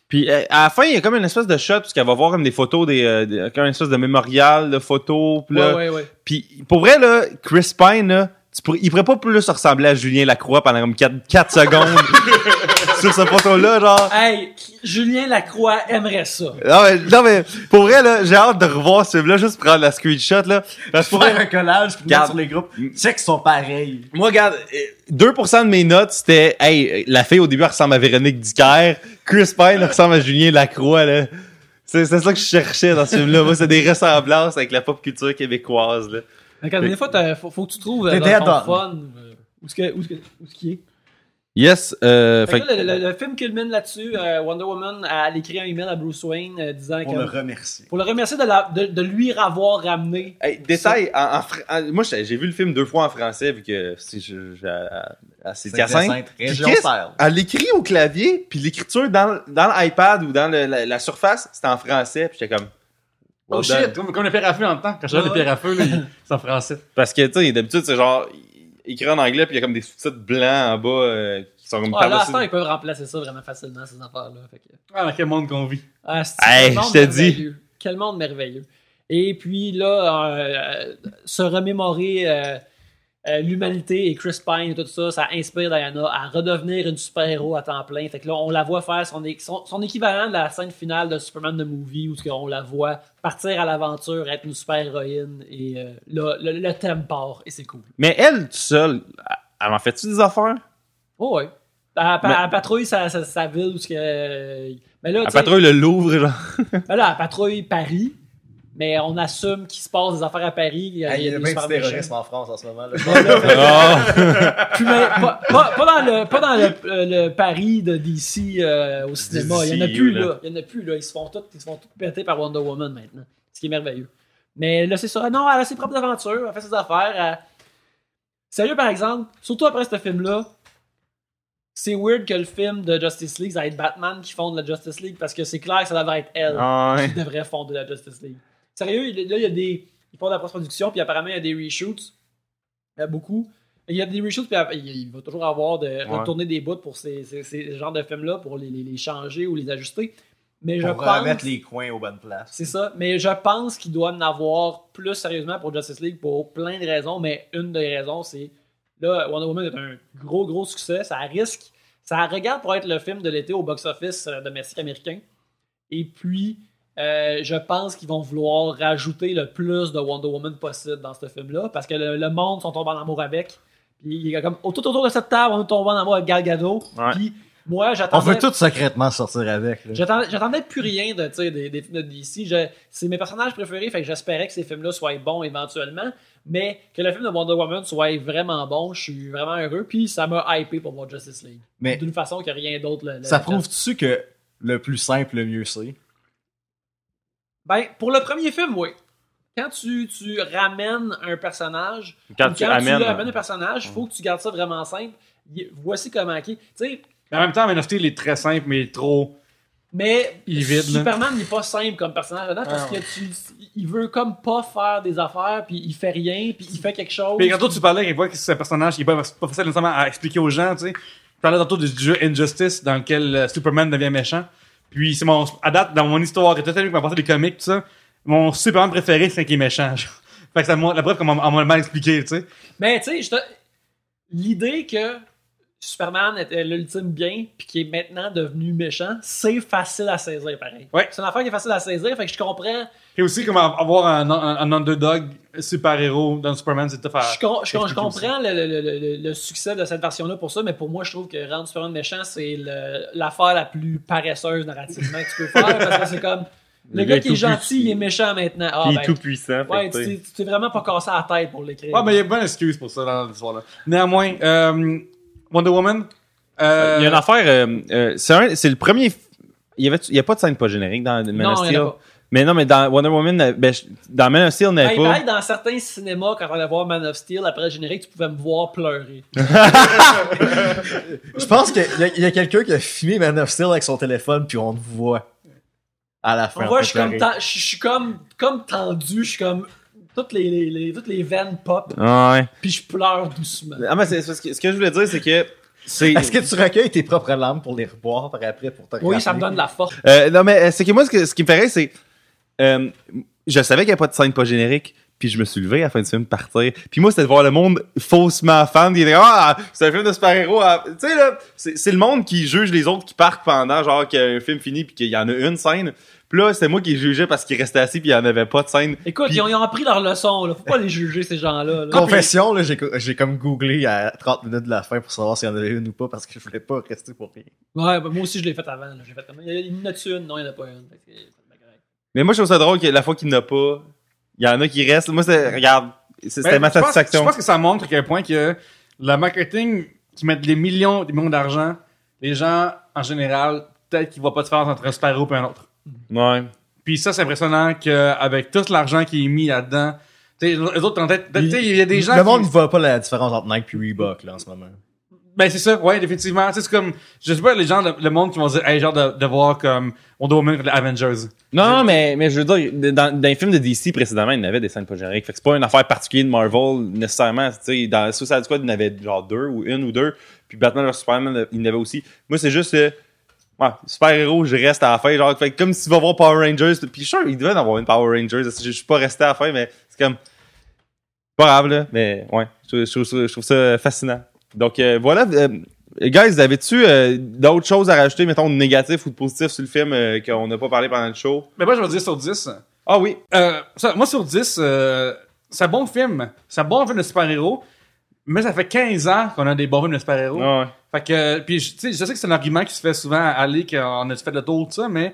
[SPEAKER 1] Puis euh, à la fin, il y a comme une espèce de shot parce qu'elle va voir comme des photos des, euh, des- comme une espèce de mémorial de photos. Puis là,
[SPEAKER 4] Ouais, ouais, ouais.
[SPEAKER 1] Puis pour vrai là, Chris Pine là, tu pourrais- il pourrait pas plus ressembler à Julien Lacroix pendant comme 4, secondes (laughs) sur cette photo là genre.
[SPEAKER 4] Hey, Julien Lacroix aimerait ça.
[SPEAKER 1] Non mais, non mais pour vrai là, j'ai hâte de revoir ce film là juste prendre la screenshot là. Parce que pour
[SPEAKER 3] Faire
[SPEAKER 1] vrai,
[SPEAKER 3] un collage, puis sur les groupes. Check sont pareils.
[SPEAKER 1] moi regarde, euh, 2% de mes notes c'était hey, la fille au début elle ressemble à Véronique Dicker, Chris Pine elle ressemble à Julien Lacroix là. C'est c'est ça que je cherchais dans ce film là. Moi c'est des ressemblances avec la pop culture québécoise là.
[SPEAKER 4] Quand des fois, faut, faut que tu trouves euh,
[SPEAKER 3] T'es
[SPEAKER 4] dans ton
[SPEAKER 3] on.
[SPEAKER 4] fun euh, où ce que- où ce que- où ce qui est?
[SPEAKER 1] Yes, euh,
[SPEAKER 4] Fait
[SPEAKER 1] fait
[SPEAKER 4] que là, le, le- le film culmine là-dessus. euh, Wonder Woman, elle écrit un email à Bruce Wayne euh, disant
[SPEAKER 3] Pour
[SPEAKER 4] que
[SPEAKER 3] le remercier.
[SPEAKER 4] pour le remercier de, la- de, de lui avoir ramené.
[SPEAKER 1] Hey, détail, en, en fr- en- moi j'ai vu le film deux fois en français vu que c'est
[SPEAKER 3] style.
[SPEAKER 1] Elle l'écrit au clavier, puis l'écriture dans, dans l'iPad ou dans le- la, la surface, c'était en français, puis j'étais comme
[SPEAKER 4] Oh shit!
[SPEAKER 2] Comme, comme les pierres à feu en temps. Quand je regarde les pierres à feu, c'est en français.
[SPEAKER 1] Parce que, tu sais, d'habitude, c'est genre, écrit en anglais, puis il y a comme des sous-titres blancs en bas euh, qui sont comme
[SPEAKER 4] Ah, là, à
[SPEAKER 1] par-dessus.
[SPEAKER 4] ce temps, ils peuvent remplacer ça vraiment facilement, ces affaires-là. Fait que...
[SPEAKER 2] Ah, dans quel monde qu'on vit.
[SPEAKER 4] Ah, c'est
[SPEAKER 1] Hey,
[SPEAKER 4] quel monde
[SPEAKER 1] je te dis.
[SPEAKER 4] merveilleux? Quel monde merveilleux. Et puis là, euh, euh, se remémorer euh, euh, l'humanité et Chris Pine et tout ça, ça inspire Diana à redevenir une super-héros à temps plein. Fait que là, on la voit faire son, é- son, son équivalent de la scène finale de Superman the Movie où on la voit partir à l'aventure, être une super-héroïne et euh, là, le, le thème part et c'est cool.
[SPEAKER 1] Mais elle, toute seule, elle en fait-tu des affaires?
[SPEAKER 4] Oh ouais. Elle,
[SPEAKER 1] Mais-
[SPEAKER 4] elle patrouille sa, sa, sa ville où ce que... Mais là,
[SPEAKER 1] Elle patrouille le Louvre, genre. (laughs)
[SPEAKER 4] Ben là, elle patrouille Paris, mais on assume qu'il se passe des affaires à Paris. Il y a,
[SPEAKER 3] Hey, Il y a
[SPEAKER 4] des
[SPEAKER 3] terrorisme en France en ce moment. là.
[SPEAKER 1] Oh. (laughs) (laughs)
[SPEAKER 4] Puis, mais pas, pas- pas dans le, pas dans le, euh, le Paris de DC euh, au cinéma. Il y en a plus,
[SPEAKER 1] là.
[SPEAKER 4] là. Il y en a plus, là. Ils se font tous, ils se font tous péter par Wonder Woman maintenant. Ce qui est merveilleux. Mais là, c'est ça. Non, elle a ses propres aventures. Elle fait ses affaires. elle- Sérieux, par exemple, surtout après ce film-là, c'est weird que le film de Justice League, ça va être Batman qui fonde la Justice League parce que c'est clair que ça devrait être elle
[SPEAKER 1] Ah, ouais.
[SPEAKER 4] qui devrait fonder la Justice League. Sérieux, il- là, il y a des. Ils font de la post-production, puis apparemment, il y a des reshoots. Il y a beaucoup. Il y a des reshoots, puis il va toujours avoir de retourner des bouts pour ces, ces, ces genres de films-là, pour les, les- les changer ou les ajuster. Mais je
[SPEAKER 3] Pour
[SPEAKER 4] pense.
[SPEAKER 3] remettre les coins aux bonnes places.
[SPEAKER 4] C'est ça. Mais je pense qu'il doit en avoir plus sérieusement pour Justice League pour plein de raisons. Mais une des raisons, c'est là, Wonder Woman est un gros, gros succès. Ça risque. Ça regarde pour être le film de l'été au box-office euh, domestique américain. Et puis, euh, je pense qu'ils vont vouloir rajouter le plus de Wonder Woman possible dans ce film-là. Parce que le, le monde sont tombés en amour avec. Puis, il y a comme tout autour de cette table, on est tombé en amour avec Gal Gadot.
[SPEAKER 1] Ouais.
[SPEAKER 4] Puis, moi,
[SPEAKER 3] On
[SPEAKER 4] j'attendais.
[SPEAKER 3] veut tous secrètement sortir avec.
[SPEAKER 4] J'attendais j'attendais plus rien de, tu sais, des, des films de DC. Je- C'est mes personnages préférés, fait que j'espérais que ces films-là soient bons éventuellement. Mais que le film de Wonder Woman soit vraiment bon, je suis vraiment heureux. Puis ça m'a hypé pour voir Justice League.
[SPEAKER 3] Mais
[SPEAKER 4] D'une façon que rien d'autre. le- le-
[SPEAKER 3] ça prouve-tu que le plus simple, le mieux c'est?
[SPEAKER 4] Ben, pour le premier film, oui. Quand tu, tu ramènes un personnage,
[SPEAKER 1] Quand tu amènes.
[SPEAKER 4] ramènes un personnage, il faut que tu gardes ça vraiment simple. Voici comment. ok? Tu sais,
[SPEAKER 2] Mais en même temps, Man of Steel est très simple, mais trop.
[SPEAKER 4] Mais
[SPEAKER 2] Il vide.
[SPEAKER 4] Superman n'est pas simple comme personnage dedans parce
[SPEAKER 2] Ah,
[SPEAKER 4] que tu, il veut comme pas faire des affaires puis il fait rien puis il fait quelque chose.
[SPEAKER 2] Mais quand toi, tu parlais, il voit que c'est un personnage qui est pas, pas facile nécessairement à expliquer aux gens, tu sais. Tu parlais tantôt du jeu Injustice dans lequel euh, Superman devient méchant. Puis c'est mon, à date, dans mon histoire, et tout à l'heure, quand des comics, tout ça, mon Superman préféré, c'est qui est méchant. Fait que ça la preuve comment on m'a mal expliqué, tu sais.
[SPEAKER 4] Mais tu sais, l'idée que Superman était l'ultime bien puis qui est maintenant devenu méchant, c'est facile à saisir pareil.
[SPEAKER 2] Ouais.
[SPEAKER 4] C'est une affaire qui est facile à saisir, fait que je comprends.
[SPEAKER 2] Et aussi, comment avoir un, un, un underdog super-héros dans Superman, c'est tough à...
[SPEAKER 4] Je, com- je comprends le, le- le- le- le succès de cette version-là pour ça, mais pour moi, je trouve que rendre Superman méchant, c'est le- l'affaire la plus paresseuse narrativement que tu peux faire parce que c'est comme le,
[SPEAKER 1] Le
[SPEAKER 4] gars
[SPEAKER 1] gars
[SPEAKER 4] qui est gentil, il est méchant maintenant. Ah,
[SPEAKER 1] il
[SPEAKER 4] ben,
[SPEAKER 1] est tout puissant.
[SPEAKER 4] Ouais,
[SPEAKER 1] tu
[SPEAKER 4] t'es- vraiment pas cassé la tête pour l'écrire.
[SPEAKER 2] Ouais, mais il y a bonne excuse pour ça dans l'histoire-là. Néanmoins, euh, Wonder Woman... Euh,
[SPEAKER 1] Il y a une affaire. euh, euh, c'est un- c'est le premier. Il y avait, il y a pas de scène pas générique dans Man
[SPEAKER 4] non,
[SPEAKER 1] of Steel.
[SPEAKER 4] en a pas.
[SPEAKER 1] Mais non, mais dans Wonder Woman, euh, ben, dans Man of Steel, il n'y avait
[SPEAKER 4] Hey,
[SPEAKER 1] pas.
[SPEAKER 4] dans certains cinémas, quand on allait voir Man of Steel, après le générique, tu pouvais me voir pleurer. (laughs)
[SPEAKER 3] Je pense qu'il y a, il y a quelqu'un qui a filmé Man of Steel avec son téléphone, puis on te voit à la fin.
[SPEAKER 4] On voit, je suis comme, je suis comme, comme tendu, je suis comme, toutes les, les- les- toutes les veines pop,
[SPEAKER 1] Ah, ouais.
[SPEAKER 4] puis je pleure doucement.
[SPEAKER 1] Ah, mais c'est, c'est ce, que, ce que je voulais dire, c'est que. C'est,
[SPEAKER 3] Est-ce que tu recueilles tes propres larmes pour les reboire par après pour te
[SPEAKER 4] Oui, ça me donne de la force.
[SPEAKER 1] Euh, non, mais euh, c'est que moi, ce, que, ce qui me ferait, c'est. euh, je savais qu'il n'y avait pas de scène pas générique. Puis je me suis levé à la fin du film partir. Puis moi, c'était de voir le monde faussement fan. Il était ah, c'est un film de super-héros. à- Tu sais, là, c'est, c'est le monde qui juge les autres qui partent pendant, genre, qu'un film finit puis qu'il y en a une scène. Puis là, c'était moi qui jugeais parce qu'ils restaient assis puis il n'y en avait pas de scène.
[SPEAKER 4] Écoute,
[SPEAKER 1] Puis-
[SPEAKER 4] ils, ont, ils ont appris leur leçon, là. Faut pas les juger, ces gens-là. là.
[SPEAKER 3] Confession, là, j'ai, j'ai comme googlé à 30 minutes de la fin pour savoir s'il y en avait une ou pas parce que je voulais pas rester pour rien.
[SPEAKER 4] Ouais, ben, moi aussi, je l'ai fait avant. là. J'ai fait comme, il y en a une? Non, il n'y en a pas une. Fait que, c'est pas correct.
[SPEAKER 1] Mais moi, je trouve ça drôle que la fois qu'il n'y en a pas, il y en a qui restent. Moi, c'est, regarde, c'est- c'était
[SPEAKER 2] Ben,
[SPEAKER 1] ma
[SPEAKER 2] je pense-
[SPEAKER 1] satisfaction.
[SPEAKER 2] Je pense que ça montre à quel point que le marketing qui met des millions, des millions d'argent, les gens, en général, peut-être qu'ils voient pas de différence entre un super-héros et un autre.
[SPEAKER 1] Ouais.
[SPEAKER 2] Puis ça, c'est impressionnant qu'avec tout l'argent qui est mis là-dedans, tu sais, les autres, en tête, tu sais, il y a des gens
[SPEAKER 3] Le
[SPEAKER 2] qui-
[SPEAKER 3] monde ne voit pas la différence entre Nike et Reebok, là, en ce moment.
[SPEAKER 2] Ben c'est ça, ouais, définitivement. Tu sais, c'est comme, je sais pas, les gens, le, le monde qui vont dire, hey, genre de, de voir comme Wonder Woman les Avengers.
[SPEAKER 1] Non, non, mais, mais je veux dire, dans, dans les films de DC précédemment, il y en avait des scènes pas génériques. Fait que c'est pas une affaire particulière de Marvel, nécessairement. Tu sais, dans Suicide Squad, il y en avait genre deux, ou une ou deux. Puis Batman vs Superman, il y en avait aussi. Moi, c'est juste, euh, ouais, super-héros, je reste à la fin. Genre, fait comme si tu vas voir Power Rangers, puis je suis sûr, il devait en avoir une Power Rangers. Je suis pas resté à la fin, mais c'est comme, pas grave, là. Mais, ouais, je, je- je- je trouve ça fascinant. Donc, euh, voilà. euh, guys, avez-tu euh, d'autres choses à rajouter, mettons, de négatif ou de positif sur le film euh, qu'on n'a pas parlé pendant le show?
[SPEAKER 2] Mais moi, je vais dire sur 10.
[SPEAKER 1] Ah oui.
[SPEAKER 2] Ça, moi, sur 10, euh, c'est un bon film. C'est un bon film de super-héros. Mais ça fait 15 ans qu'on a des bons films de super-héros.
[SPEAKER 1] Ah ouais.
[SPEAKER 2] Fait que, puis je, tu sais, je sais que c'est un argument qui se fait souvent à aller qu'on a fait le tour de ça, mais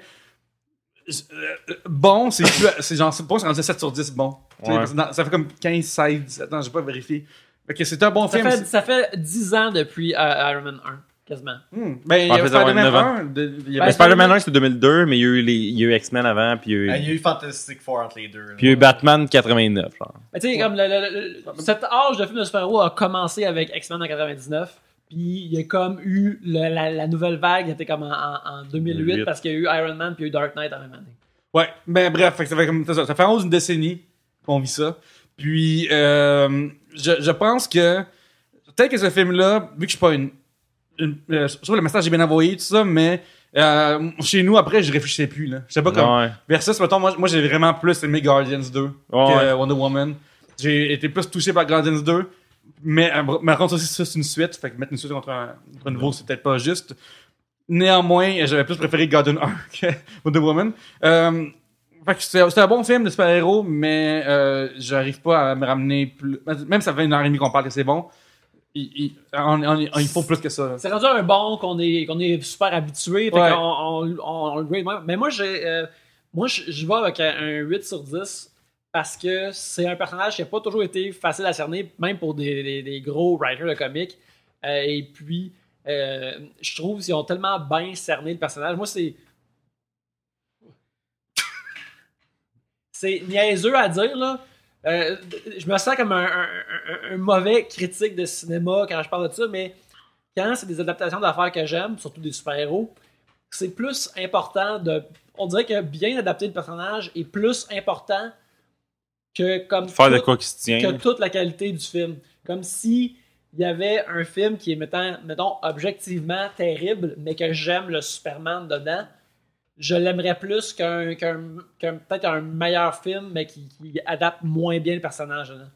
[SPEAKER 2] euh, bon, c'est plus- (laughs) c'est genre, c'est pas c'est rendu 7 sur 10 bon.
[SPEAKER 1] Ouais.
[SPEAKER 2] ça fait comme 15, 16, 17 ans, j'ai pas vérifié. Fait que c'est un bon
[SPEAKER 4] Ça
[SPEAKER 2] film.
[SPEAKER 4] fait, ça fait 10 ans depuis euh, Iron Man 1, quasiment.
[SPEAKER 2] Hmm. Ben, il y
[SPEAKER 1] En
[SPEAKER 2] a
[SPEAKER 1] fait,
[SPEAKER 2] Spider-Man
[SPEAKER 1] ouais,
[SPEAKER 2] 1, de- il y a-
[SPEAKER 4] Ben,
[SPEAKER 1] Ben, Spider-Man 1, c'était 2002, mais il y a eu, les, il y a eu X-Men avant, puis il y a eu,
[SPEAKER 3] Ah, Il y a eu Fantastic Four entre les deux.
[SPEAKER 1] puis il y a eu Batman 89, genre.
[SPEAKER 4] Tu sais, comme le, le- le- cet âge de film de super-héros a commencé avec X-Men en 99. Puis il y a comme eu le- la, la nouvelle vague, était comme en, en- en 2008
[SPEAKER 1] 2008.
[SPEAKER 4] parce qu'il y a eu Iron Man puis il y a eu Dark Knight en même année.
[SPEAKER 2] Ouais, ben bref, fait que ça fait comme ça, ça fait 11 une décennie qu'on vit ça. Puis euh, je, je pense que peut-être que ce film-là, vu que je suis pas une, une- euh, je trouve que le message est bien envoyé tout ça, mais euh, chez nous après je réfléchissais plus là. Je sais pas comme
[SPEAKER 1] Ouais.
[SPEAKER 2] versus mettons moi, moi j'ai vraiment plus aimé Guardians 2
[SPEAKER 1] Ouais,
[SPEAKER 2] que
[SPEAKER 1] ouais.
[SPEAKER 2] Wonder Woman. J'ai été plus touché par Guardians 2. Mais, euh, mais contre aussi, ça, c'est une suite. Fait que mettre une suite contre un, contre un nouveau, c'est peut-être pas juste. Néanmoins, j'avais plus préféré Guardian 1 (laughs) que Wonder Woman. Euh, fait que c'est c'est un bon film de super-héros, mais euh, j'arrive pas à me ramener plus. Même ça fait une heure et demie qu'on parle que c'est bon. Il, il, on- on- il faut plus que ça.
[SPEAKER 4] C'est rendu un bon qu'on est, qu'on est super habitué. Fait
[SPEAKER 2] Ouais.
[SPEAKER 4] qu'on on, on, on le grade même. Mais moi, j'ai, euh, moi je, je vais avec un, un 8 sur 10 parce que c'est un personnage qui n'a pas toujours été facile à cerner, même pour des, gros writers de comics. Euh, et puis, euh, je trouve qu'ils ont tellement bien cerné le personnage. Moi, c'est. C'est niaiseux à dire, là. Euh, je me sens comme un- un mauvais critique de cinéma quand je parle de ça, mais quand c'est des adaptations d'affaires que j'aime, surtout des super-héros, c'est plus important de. On dirait que bien adapter le personnage est plus important que comme
[SPEAKER 1] Faire de
[SPEAKER 4] tout-
[SPEAKER 1] quoi qui se tient.
[SPEAKER 4] que toute la qualité du film. Comme si il y avait un film qui est, mettons, mettons objectivement terrible, mais que j'aime le Superman dedans, je l'aimerais plus qu'un, peut-être un meilleur film, mais qui, qui adapte moins bien le personnage dedans.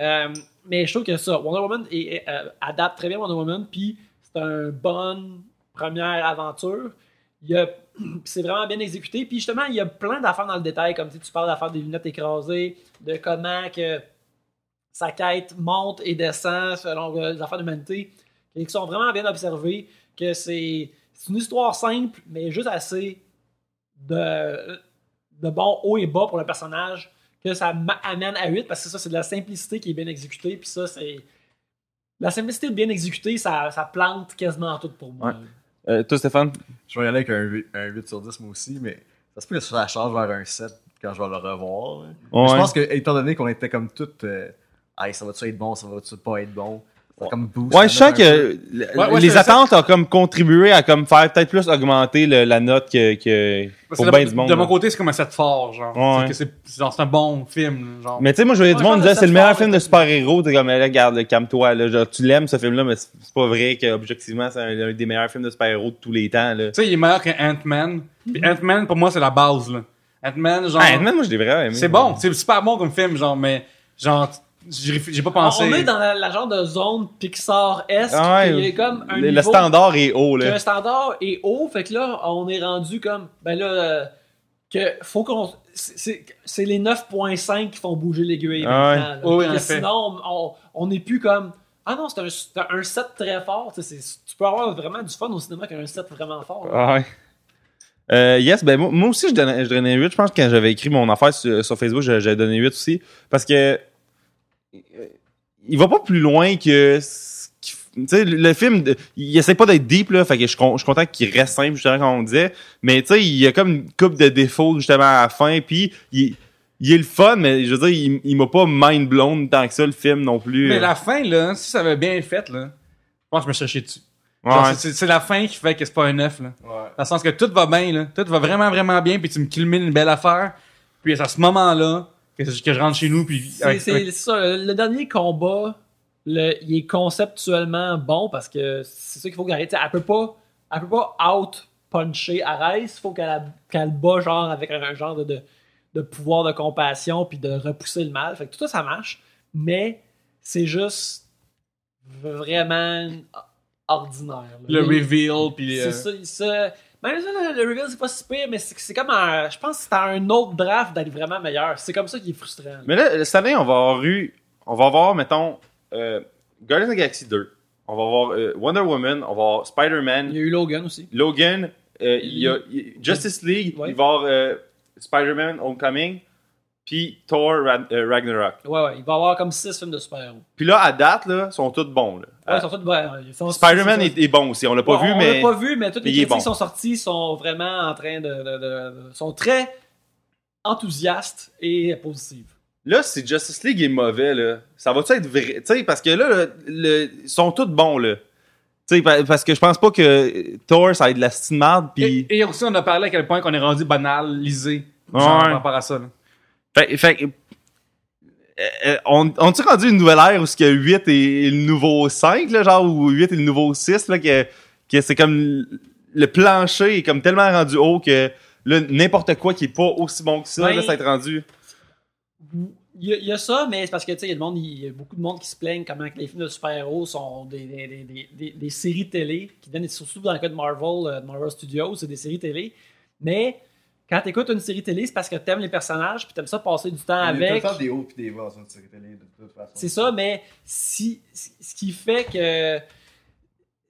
[SPEAKER 4] Euh, mais je trouve que ça, Wonder Woman est- est, euh, adapte très bien Wonder Woman, puis c'est une bonne première aventure. Il y a- c'est vraiment bien exécuté. Puis justement, il y a plein d'affaires dans le détail, comme sais, tu parles d'affaires des lunettes écrasées, de comment que sa quête monte et descend selon euh, les affaires d'humanité, et qui sont vraiment bien observées, que c'est une histoire simple, mais juste assez de, de bon haut et bas pour le personnage, que ça amène à 8, parce que ça, c'est de la simplicité qui est bien exécutée, puis ça, c'est... La simplicité bien exécutée, ça, ça plante quasiment tout pour moi.
[SPEAKER 1] Euh, toi, Stéphane?
[SPEAKER 3] Je vais y aller avec un 8, un 8 sur 10 moi aussi, mais ça se peut que ça change vers un 7 quand je vais le revoir.
[SPEAKER 1] Ouais.
[SPEAKER 3] Je pense que, étant donné qu'on était comme toutes, euh, Hey, ça va-tu être bon, ça va-tu pas être bon, ça comme boost.
[SPEAKER 1] Ouais, je sens que le-
[SPEAKER 2] Ouais, ouais,
[SPEAKER 1] les
[SPEAKER 2] ça.
[SPEAKER 1] attentes ont comme contribué à comme faire peut-être plus augmenter le- la note que, que pour
[SPEAKER 2] que
[SPEAKER 1] bien
[SPEAKER 2] de,
[SPEAKER 1] du monde.
[SPEAKER 2] de mon côté, c'est comme un set fort, genre.
[SPEAKER 1] Ouais.
[SPEAKER 2] C'est que un bon film, genre.
[SPEAKER 1] Mais tu sais, moi, je voyais du monde dire c'est le
[SPEAKER 4] que
[SPEAKER 1] meilleur film de super-héros. T'es comme, là, regarde, le calme-toi, là. Genre, tu l'aimes, ce film-là, mais c'est pas vrai qu'objectivement, c'est un, un des meilleurs films de super-héros de tous les temps, là.
[SPEAKER 2] Tu sais, il est meilleur que Ant-Man. Puis Ant-Man, pour moi, c'est la base, là. Ant-Man, genre.
[SPEAKER 1] Ah, Ant-Man, moi, je l'ai vraiment aimé.
[SPEAKER 2] c'est bon, c'est super bon comme film, genre, mais, genre, j'ai pas
[SPEAKER 4] On,
[SPEAKER 2] pensé.
[SPEAKER 4] on est dans la, la genre de zone Pixar-esque,
[SPEAKER 1] Ah ouais.
[SPEAKER 4] a comme un
[SPEAKER 1] le, le
[SPEAKER 4] niveau
[SPEAKER 1] standard est haut, là.
[SPEAKER 4] le standard est haut, fait que là, on est rendu comme, ben là, euh, que faut qu'on... c'est- les 9.5 qui font bouger l'aiguille
[SPEAKER 1] Ah ouais.
[SPEAKER 2] Oui, en
[SPEAKER 4] sinon, on- n'est plus comme... Ah non, c'est un, set très fort. tu peux avoir vraiment du fun au cinéma qu'un set vraiment fort.
[SPEAKER 1] Ah ouais. Euh, yes, ben moi, moi aussi je donnais, je donnais 8. Je pense que quand j'avais écrit mon affaire sur, sur Facebook, j'ai donné 8 aussi. Parce que il va pas plus loin que ce qu'il f- tu sais, le film, il essaie pas d'être deep, là, fait que je, suis con- je suis content qu'il reste simple, justement, comme on disait. Mais, tu sais, il y a comme une coupe de défauts, justement, à la fin, puis il, il est le fun, mais, je veux dire, il, il m'a pas mind blown tant que ça, le film, non plus.
[SPEAKER 2] Mais la fin, là, si ça avait bien fait, là, pense que je me suis chié dessus.
[SPEAKER 1] Ouais.
[SPEAKER 2] C'est- la fin qui fait que c'est pas un 9, là.
[SPEAKER 3] Ouais.
[SPEAKER 2] Dans le sens que tout va bien, là. Tout va vraiment, vraiment bien, puis tu me culmines une belle affaire. Puis c'est à ce moment-là que, que je rentre chez nous, puis...
[SPEAKER 4] C'est
[SPEAKER 2] avec-
[SPEAKER 4] c'est-
[SPEAKER 2] avec-
[SPEAKER 4] ça. Le, dernier combat, le, il est conceptuellement bon parce que c'est ça qu'il faut qu'elle. Elle peut pas, elle peut pas out puncher Ares. Il faut qu'elle qu'elle bat genre avec un, un genre de, de, de pouvoir de compassion puis de repousser le mal. Fait que tout ça, ça marche. Mais c'est juste vraiment ordinaire. là.
[SPEAKER 2] le reveal, puis... euh,
[SPEAKER 4] c'est ça, ça- Même ça, le, le reveal, c'est pas si pire, mais c'est c'est comme un. Je pense que c'est un autre draft d'aller vraiment meilleur. C'est comme ça qui est frustrant. là.
[SPEAKER 1] Mais là, cette année, on va avoir eu, on va avoir, mettons, euh, Guardians of the Galaxy 2. On va avoir euh, Wonder Woman, on va avoir
[SPEAKER 4] Il
[SPEAKER 1] Spider-Man,
[SPEAKER 4] y a eu Logan aussi.
[SPEAKER 1] Logan, euh, il y a il- Justice League,
[SPEAKER 4] Ouais.
[SPEAKER 1] il va y avoir euh, Spider-Man Homecoming, puis Thor euh, Ragnarok.
[SPEAKER 4] Ouais, ouais, il va y avoir comme 6 films de super-héros.
[SPEAKER 1] Puis là, à date, là, sont tous bons. Là.
[SPEAKER 4] Ouais, ils sont tous ouais, ils sont-
[SPEAKER 1] Spider-Man est, est bon aussi, on l'a pas
[SPEAKER 4] Bon,
[SPEAKER 1] vu,
[SPEAKER 4] on
[SPEAKER 1] mais...
[SPEAKER 4] l'a pas vu, mais toutes
[SPEAKER 1] mais
[SPEAKER 4] les
[SPEAKER 1] il est
[SPEAKER 4] critiques qui
[SPEAKER 1] bon.
[SPEAKER 4] sont sorties sont vraiment en train de, de- de- de- sont très enthousiastes et positives.
[SPEAKER 1] Là, si Justice League est mauvais, là, ça va-tu être vrai? Tu sais, parce que là, le- le- ils sont tous bons, là. Tu sais, pa- parce que je pense pas que Thor, ça va être de la puis...
[SPEAKER 2] Et, et aussi, on a parlé à quel point qu'on est rendu banalisé.
[SPEAKER 1] Ouais.
[SPEAKER 2] Par rapport à ça, là.
[SPEAKER 1] Fait, fait que, euh, euh, on, on tu rendu une nouvelle ère où ce que 8 est le nouveau 5, là, genre, ou 8 est le nouveau 6, là, que, que c'est comme le plancher est comme tellement rendu haut que là, n'importe quoi qui est pas aussi bon que ça,
[SPEAKER 4] Ben,
[SPEAKER 1] là, ça va être rendu.
[SPEAKER 4] Il y, a, il y a ça, mais c'est parce que tu sais, il y a beaucoup de monde qui se plaignent comment les films de super-héros sont des, des, des, des, séries télé qui donnent surtout dans le cas de Marvel, euh, de Marvel Studios, c'est des séries télé. Mais quand tu écoutes une série télé, c'est parce que t'aimes les personnages puis t'aimes ça passer du temps
[SPEAKER 3] Il y a
[SPEAKER 4] avec.
[SPEAKER 3] tout le temps des hauts et des bas dans une série télé, de toute façon.
[SPEAKER 4] C'est ça, mais si, ce qui fait que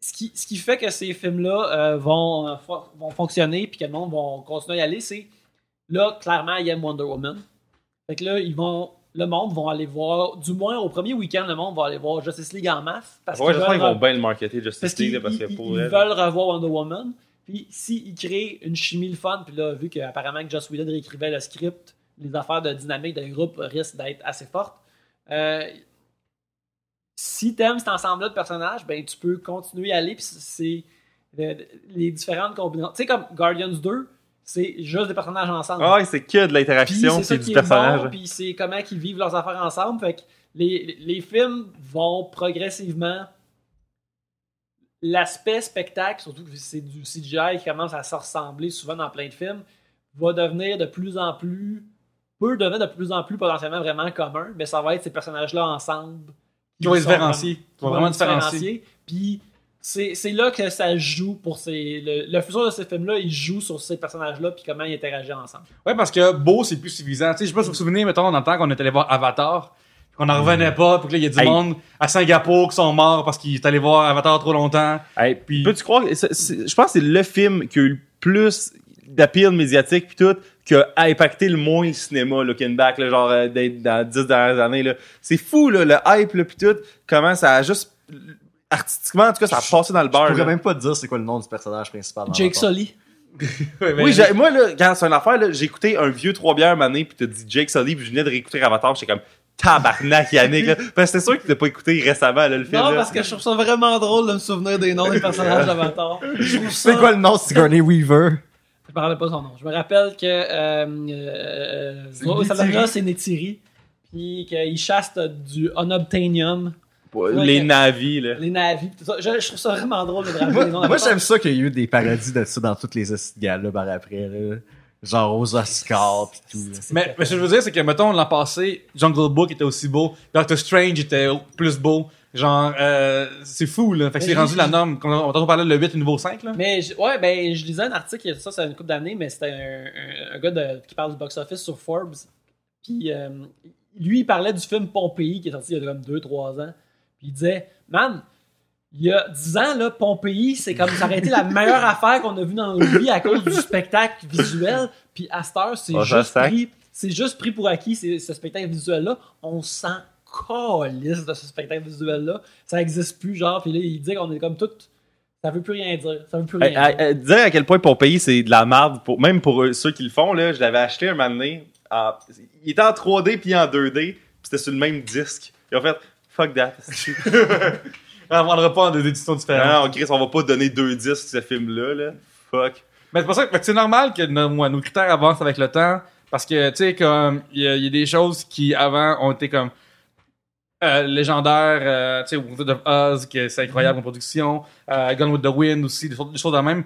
[SPEAKER 4] ce qui, ce qui fait que ces films-là euh, vont, euh, vont fonctionner puis que le monde va continuer à y aller, c'est là, clairement, il aime Wonder Woman. Fait que là, ils vont, le monde va aller voir, du moins au premier week-end, le monde va aller voir Justice League en masse. Parce
[SPEAKER 1] Ouais,
[SPEAKER 4] qu'ils
[SPEAKER 1] j'espère qu'ils vont bien le marketer,
[SPEAKER 4] parce
[SPEAKER 1] Justice
[SPEAKER 4] qu'ils
[SPEAKER 1] League, là, parce que
[SPEAKER 4] ils-
[SPEAKER 1] pour
[SPEAKER 4] ils
[SPEAKER 1] elle-
[SPEAKER 4] veulent revoir Wonder Woman. Puis s'ils créent une chimie le fun, puis là, vu qu'apparemment que Joss Whedon réécrivait le script, les affaires de dynamique de groupe risquent d'être assez fortes. Euh, si t'aimes cet ensemble-là de personnages, ben tu peux continuer à aller, puis c'est euh, les différentes combinaisons. Tu sais, comme Guardians 2, c'est juste des personnages ensemble.
[SPEAKER 1] Ah ouais, c'est que de l'interaction
[SPEAKER 4] c'est
[SPEAKER 1] du personnage.
[SPEAKER 4] bon, puis c'est comment ils vivent leurs affaires ensemble. Fait que les, les films vont progressivement. L'aspect spectacle, surtout que c'est du CGI qui commence à se ressembler souvent dans plein de films, va devenir de plus en plus. peut devenir de plus en plus potentiellement vraiment commun, mais ça va être ces personnages-là ensemble.
[SPEAKER 2] Qui vont
[SPEAKER 4] sont
[SPEAKER 2] différencier. Qui vont vraiment différencier.
[SPEAKER 4] Puis c'est là que ça joue pour ces. Le, le futur de ces films-là, il joue sur ces personnages-là, puis comment ils interagissent ensemble.
[SPEAKER 2] Ouais, parce que beau, c'est plus suffisant. Tu sais, je sais pas si vous vous souvenez, mettons, dans le temps qu'on était allé voir Avatar, qu'on en revenait pas, puis que là, il y a du
[SPEAKER 1] Hey.
[SPEAKER 2] monde à Singapour qui sont morts parce qu'ils étaient allés voir Avatar trop longtemps.
[SPEAKER 1] Hey,
[SPEAKER 2] Puis-
[SPEAKER 1] Peux-tu croire que c'est- c'est- je pense que c'est le film qui a eu le plus d'appeal médiatique puis tout qui a impacté le moins le cinéma looking back là, genre euh, dans les 10 dernières années là. C'est fou là, le hype là puis tout comment ça a juste artistiquement en tout cas ça a passé dans le
[SPEAKER 3] Je
[SPEAKER 1] beurre.
[SPEAKER 3] pourrais
[SPEAKER 1] là.
[SPEAKER 3] même pas te dire c'est quoi le nom du personnage principal.
[SPEAKER 4] Jake. Sully. (laughs)
[SPEAKER 1] Oui, j'ai- moi là quand c'est une affaire là, j'ai écouté un vieux trois bières mané puis t'as dit Jake Sully puis je venais de réécouter Avatar, j'étais comme tabarnak Yannick là. Parce que c'est sûr que t'as pas écouté récemment là, le film
[SPEAKER 4] Non,
[SPEAKER 1] là.
[SPEAKER 4] parce que je trouve ça vraiment drôle de me souvenir des noms des personnages (laughs) d'Avatar. Ça.
[SPEAKER 3] C'est quoi le nom de Sigourney Weaver?
[SPEAKER 4] Je me rappelle pas son nom. Je me rappelle que euh, euh,
[SPEAKER 3] C'est
[SPEAKER 4] euh, c'est Netiri. Puis qu'il chasse du unobtainium,
[SPEAKER 1] les navis là.
[SPEAKER 4] les navis, tout ça. Je, je trouve ça vraiment drôle de rappeler les noms
[SPEAKER 3] moi, j'aime ça qu'il y ait eu des parodies de ça dans toutes les galas par après. Là. Genre aux Oscars pis tout. là.
[SPEAKER 2] Mais, mais ce que je veux dire, c'est que, mettons, l'an passé, Jungle Book était aussi beau, Doctor Strange était plus beau. Genre, euh, c'est fou, là. Fait que c'est rendu la norme. Quand on on parlait de le 8 et le nouveau 5, là.
[SPEAKER 4] Mais je- ouais, ben je lisais un article, ça c'est une couple d'années, mais c'était un, un- un gars de- qui parle du box-office sur Forbes. Puis euh, lui, il parlait du film Pompéi qui est sorti il y a comme 2-3 ans. Puis il disait, man, il y a 10 ans, là, Pompéi, c'est comme ça aurait été la meilleure affaire qu'on a vue dans nos vies à cause du spectacle visuel. Puis à cette heure, c'est
[SPEAKER 1] Ah,
[SPEAKER 4] juste pris. C'est juste pris pour acquis, c'est- ce spectacle visuel-là. On s'en calisse de ce spectacle visuel-là. Ça existe plus, genre. Puis là, il dit qu'on est comme tout. Ça veut plus rien dire. Ça veut plus rien
[SPEAKER 1] Hey, hey,
[SPEAKER 4] dire.
[SPEAKER 1] hey, dire à quel point Pompéi c'est de la merde, pour, même pour eux- ceux qui le font, là, je l'avais acheté un moment donné. en- il était en 3D puis en 2D, puis c'était sur le même disque. Ils ont fait fuck that. (laughs)
[SPEAKER 2] On prendra pas en deux éditions différentes.
[SPEAKER 1] Non, Chris, on va pas donner deux disques ce film-là, là. Fuck.
[SPEAKER 2] Mais c'est pour ça que fait que c'est normal que nos, critères avancent avec le temps. Parce que, tu sais, comme, il y, a- il y a des choses qui, avant, ont été comme, euh, légendaires, euh, tu sais, Wizard of Oz, que c'est incroyable en production, euh, Gone with the Wind aussi, des, choses- des choses de même.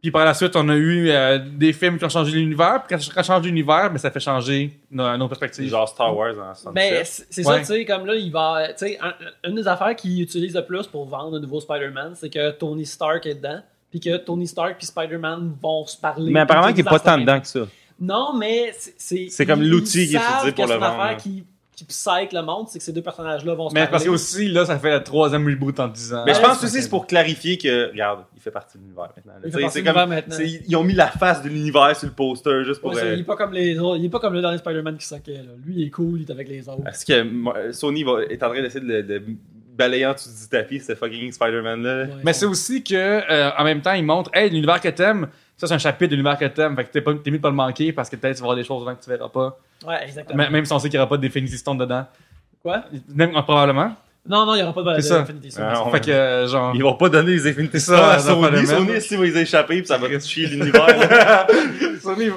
[SPEAKER 2] Puis par la suite, on a eu euh, des films qui ont changé l'univers. Puis quand ça change l'univers, mais ça fait changer nos, nos perspectives.
[SPEAKER 1] Genre Star Wars en 67.
[SPEAKER 4] Mais c'est
[SPEAKER 2] Ouais.
[SPEAKER 4] ça, tu sais, comme là, il va. Tu sais, un- une des affaires qu'ils utilisent le plus pour vendre un nouveau Spider-Man, c'est que Tony Stark est dedans. Puis que Tony Stark puis Spider-Man vont se parler.
[SPEAKER 1] Mais apparemment
[SPEAKER 4] Puis
[SPEAKER 1] qu'il est
[SPEAKER 4] qu'ils
[SPEAKER 1] pas tant dedans que ça.
[SPEAKER 4] Non, mais c'est- c'est.
[SPEAKER 1] Comme l'outil qui est utilisé pour le
[SPEAKER 4] c'est une
[SPEAKER 1] vendre,
[SPEAKER 4] affaire
[SPEAKER 1] là.
[SPEAKER 4] qui, qui psyche le monde, c'est que ces deux personnages-là vont se
[SPEAKER 2] Mais
[SPEAKER 4] parler.
[SPEAKER 2] parce que aussi, là, ça fait le troisième reboot en 10 ans.
[SPEAKER 1] Mais je pense aussi c'est pour clarifier que, regarde, il fait partie de l'univers maintenant. là.
[SPEAKER 4] Il fait partie
[SPEAKER 1] C'est
[SPEAKER 4] de l'univers
[SPEAKER 1] comme,
[SPEAKER 4] maintenant.
[SPEAKER 1] c'est- ils ont mis la face de l'univers sur le poster juste pour.
[SPEAKER 4] Ouais, c'est-
[SPEAKER 1] euh,
[SPEAKER 4] il est pas comme les autres. Il est pas comme le dernier Spider-Man qui soquait. Là. Lui, il est cool, il est avec les autres.
[SPEAKER 1] Est-ce que Sony va, est en train d'essayer de, le- de balayer en dessous du tapis ce fucking Spider-Man là?
[SPEAKER 4] Ouais.
[SPEAKER 2] Mais c'est aussi que, euh, en même temps, ils montrent, hey, l'univers que t'aimes, ça c'est un chapitre de l'univers que t'aimes, fait que t'es, pas, t'es mieux de pas le manquer parce que peut-être tu vas voir des choses dedans que tu verras pas.
[SPEAKER 4] Ouais, exactement.
[SPEAKER 2] M- même si on sait qu'il y aura pas d'Infinity Stone dedans.
[SPEAKER 4] Quoi?
[SPEAKER 2] Même, euh, probablement.
[SPEAKER 4] Non, non, il y aura pas de,
[SPEAKER 2] C'est
[SPEAKER 4] de
[SPEAKER 2] ça.
[SPEAKER 4] Infinity Stone.
[SPEAKER 1] Ah,
[SPEAKER 2] Fait que, euh, genre.
[SPEAKER 1] Ils vont pas donner les Infinity Stones à
[SPEAKER 2] le
[SPEAKER 1] Sony. Sony, s'il va les échapper, puis ça va chier l'univers. (laughs)
[SPEAKER 2] Sony,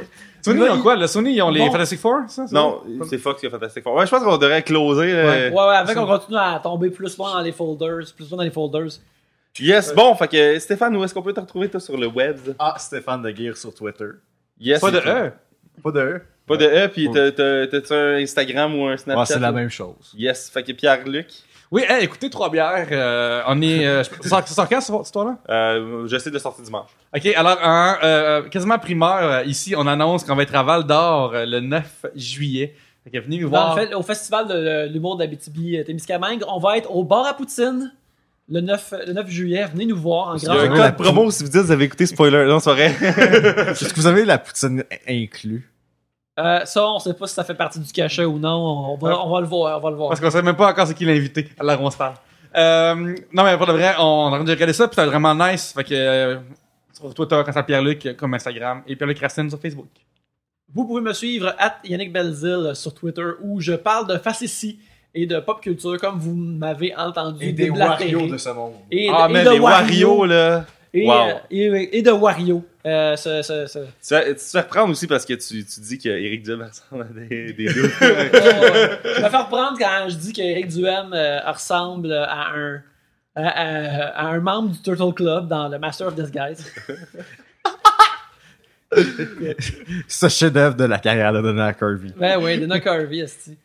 [SPEAKER 2] Sony, ils ont quoi? Le Sony, ils ont les
[SPEAKER 4] Bon.
[SPEAKER 2] Fantastic Four, ça? c'est
[SPEAKER 1] non, c'est Fox qui a Fantastic Four. Ouais, je pense qu'on devrait closer. là.
[SPEAKER 2] Ouais.
[SPEAKER 4] Ouais, ouais, avec on continue à tomber plus loin dans les folders, plus loin dans les folders.
[SPEAKER 1] Yes, bon, fait que Stéphane, où est-ce qu'on peut te retrouver toi sur le web?
[SPEAKER 3] Ah, Stéphane de Gear sur Twitter.
[SPEAKER 1] Yes.
[SPEAKER 2] Pas de E.
[SPEAKER 3] Pas de eux.
[SPEAKER 1] Pas de E, puis t'as- t'as- t'as-tu un Instagram ou un Snapchat?
[SPEAKER 5] Ouais, c'est la même chose.
[SPEAKER 1] Yes, fait que Pierre-Luc,
[SPEAKER 2] Oui, hey, écoutez, trois bières. euh, on est. Euh, ça sort- ça sort quand, cette histoire-là?
[SPEAKER 1] euh, j'essaie de sortir dimanche.
[SPEAKER 2] Ok, alors, en, euh, quasiment primeur, euh, ici, on annonce qu'on va être à Val d'Or euh, le 9 juillet. Fait que venez nous
[SPEAKER 4] Dans
[SPEAKER 2] voir.
[SPEAKER 4] le fait- au festival de l'humour d'Abitibi Témiscamingue, on va être au bar à Poutine le 9, le 9 juillet. Venez nous voir en
[SPEAKER 1] Il y
[SPEAKER 4] grand.
[SPEAKER 1] a un code
[SPEAKER 5] la
[SPEAKER 1] promo si vous dites que vous avez écouté Spoiler. Non, c'est vrai. (laughs)
[SPEAKER 5] Est-ce que vous avez la poutine inclus?
[SPEAKER 4] Euh, ça, on sait pas si ça fait partie du cachet ou non. On va, on va le voir. On va le voir.
[SPEAKER 2] Parce qu'on sait même pas encore c'est qui l'invité. Alors, on se parle. Euh, non, mais pour de vrai, on a rendu regarder ça, puis c'était vraiment nice. Fait que, euh, sur Twitter, quand ça Pierre-Luc, comme Instagram, et Pierre-Luc Racine sur Facebook.
[SPEAKER 4] Vous pouvez me suivre at Yannick Belzil sur Twitter où je parle de facétie et de pop culture comme vous m'avez entendu
[SPEAKER 3] Et des. Wario de ce monde.
[SPEAKER 4] Et de-
[SPEAKER 1] Ah,
[SPEAKER 4] et
[SPEAKER 1] mais
[SPEAKER 4] de
[SPEAKER 1] les Wario, là.
[SPEAKER 4] Et,
[SPEAKER 1] Wow.
[SPEAKER 4] euh, et, et de Wario. Euh, ce- ce- ce-
[SPEAKER 1] Tu vas, tu te fais reprendre aussi parce que tu, tu dis qu'Éric Duhem (laughs) ressemble à des, des deux. (laughs)
[SPEAKER 4] Euh, je vais faire reprendre quand je dis qu'Éric Duhem euh, ressemble à un, à, à- à un membre du Turtle Club dans le Master of Disguise. (laughs)
[SPEAKER 5] Ce chef-d'œuvre de la carrière de Donna Kirby.
[SPEAKER 4] Ben oui, Dana Carvey, esti.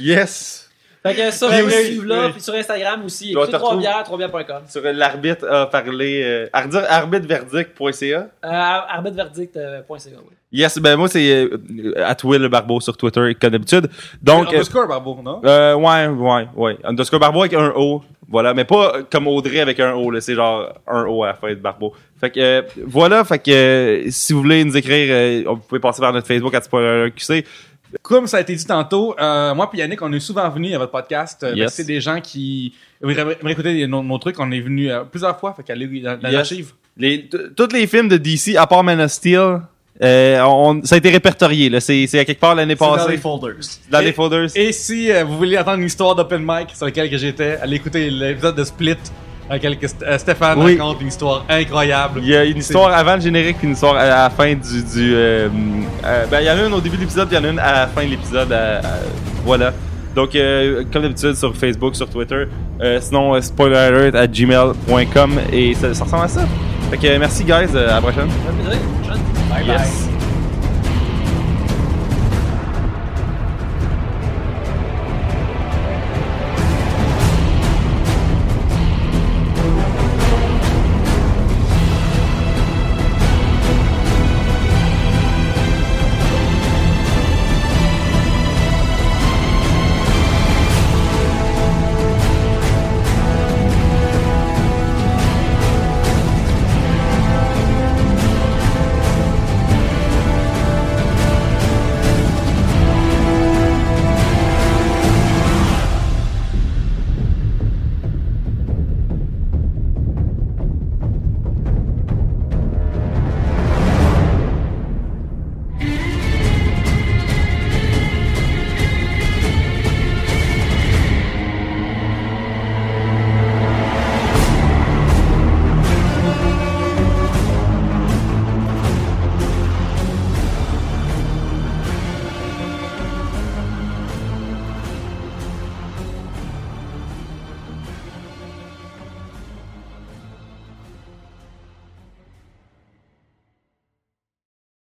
[SPEAKER 1] yes!
[SPEAKER 4] Fait que sur suivez-là,
[SPEAKER 1] oui.
[SPEAKER 4] puis sur Instagram aussi, écoutez
[SPEAKER 1] te retrouver-
[SPEAKER 4] 3 bières, 3 bières.com.
[SPEAKER 1] Sur l'arbitre a parlé. Euh, arbitre- arbitreverdict.ca.
[SPEAKER 4] Euh, arbitreverdict.ca, oui.
[SPEAKER 1] Yes, ben moi c'est euh, at Will Barbeau sur Twitter comme d'habitude. Donc, euh,
[SPEAKER 2] Underscore, Barbeau, non?
[SPEAKER 1] euh, ouais, ouais, ouais. Underscore Barbeau avec un O. Voilà, mais pas comme Audrey avec un O, là. C'est genre un O à la fin de Barbeau. Fait que, euh, voilà, fait que, euh, si vous voulez nous écrire, euh, vous pouvez passer par notre Facebook à QC.
[SPEAKER 2] Comme ça a été dit tantôt, euh, moi puis Yannick, on est souvent venus à votre podcast. Euh,
[SPEAKER 1] Yes.
[SPEAKER 2] C'est des gens qui écouter nos, nos trucs. On est venus euh, plusieurs fois, fait qu'allez dans, dans
[SPEAKER 1] Yes.
[SPEAKER 2] l'archive.
[SPEAKER 1] Les, tous les films de DC, à part Man of Steel, euh, on, ça a été répertorié, là. C'est, c'est à quelque part l'année
[SPEAKER 3] C'est dans
[SPEAKER 1] passée.
[SPEAKER 3] les folders.
[SPEAKER 1] Dans
[SPEAKER 2] Et-
[SPEAKER 1] les folders.
[SPEAKER 2] Et si euh, vous voulez entendre une histoire d'open mic sur laquelle que j'étais, allez écouter l'épisode de Split euh, Stéphane
[SPEAKER 1] Oui.
[SPEAKER 2] raconte une histoire incroyable.
[SPEAKER 1] Il y a une histoire avant le générique puis une histoire à la fin du. du euh, euh, ben, il y en a une au début de l'épisode puis il y en a une à la fin de l'épisode. voilà. Donc, euh, comme d'habitude, sur Facebook, sur Twitter. Euh, sinon, euh, spoileralert à gmail.com et ça, ça ressemble à ça. Fait que merci, guys. euh, à la
[SPEAKER 4] prochaine.
[SPEAKER 3] Bye
[SPEAKER 1] Yes.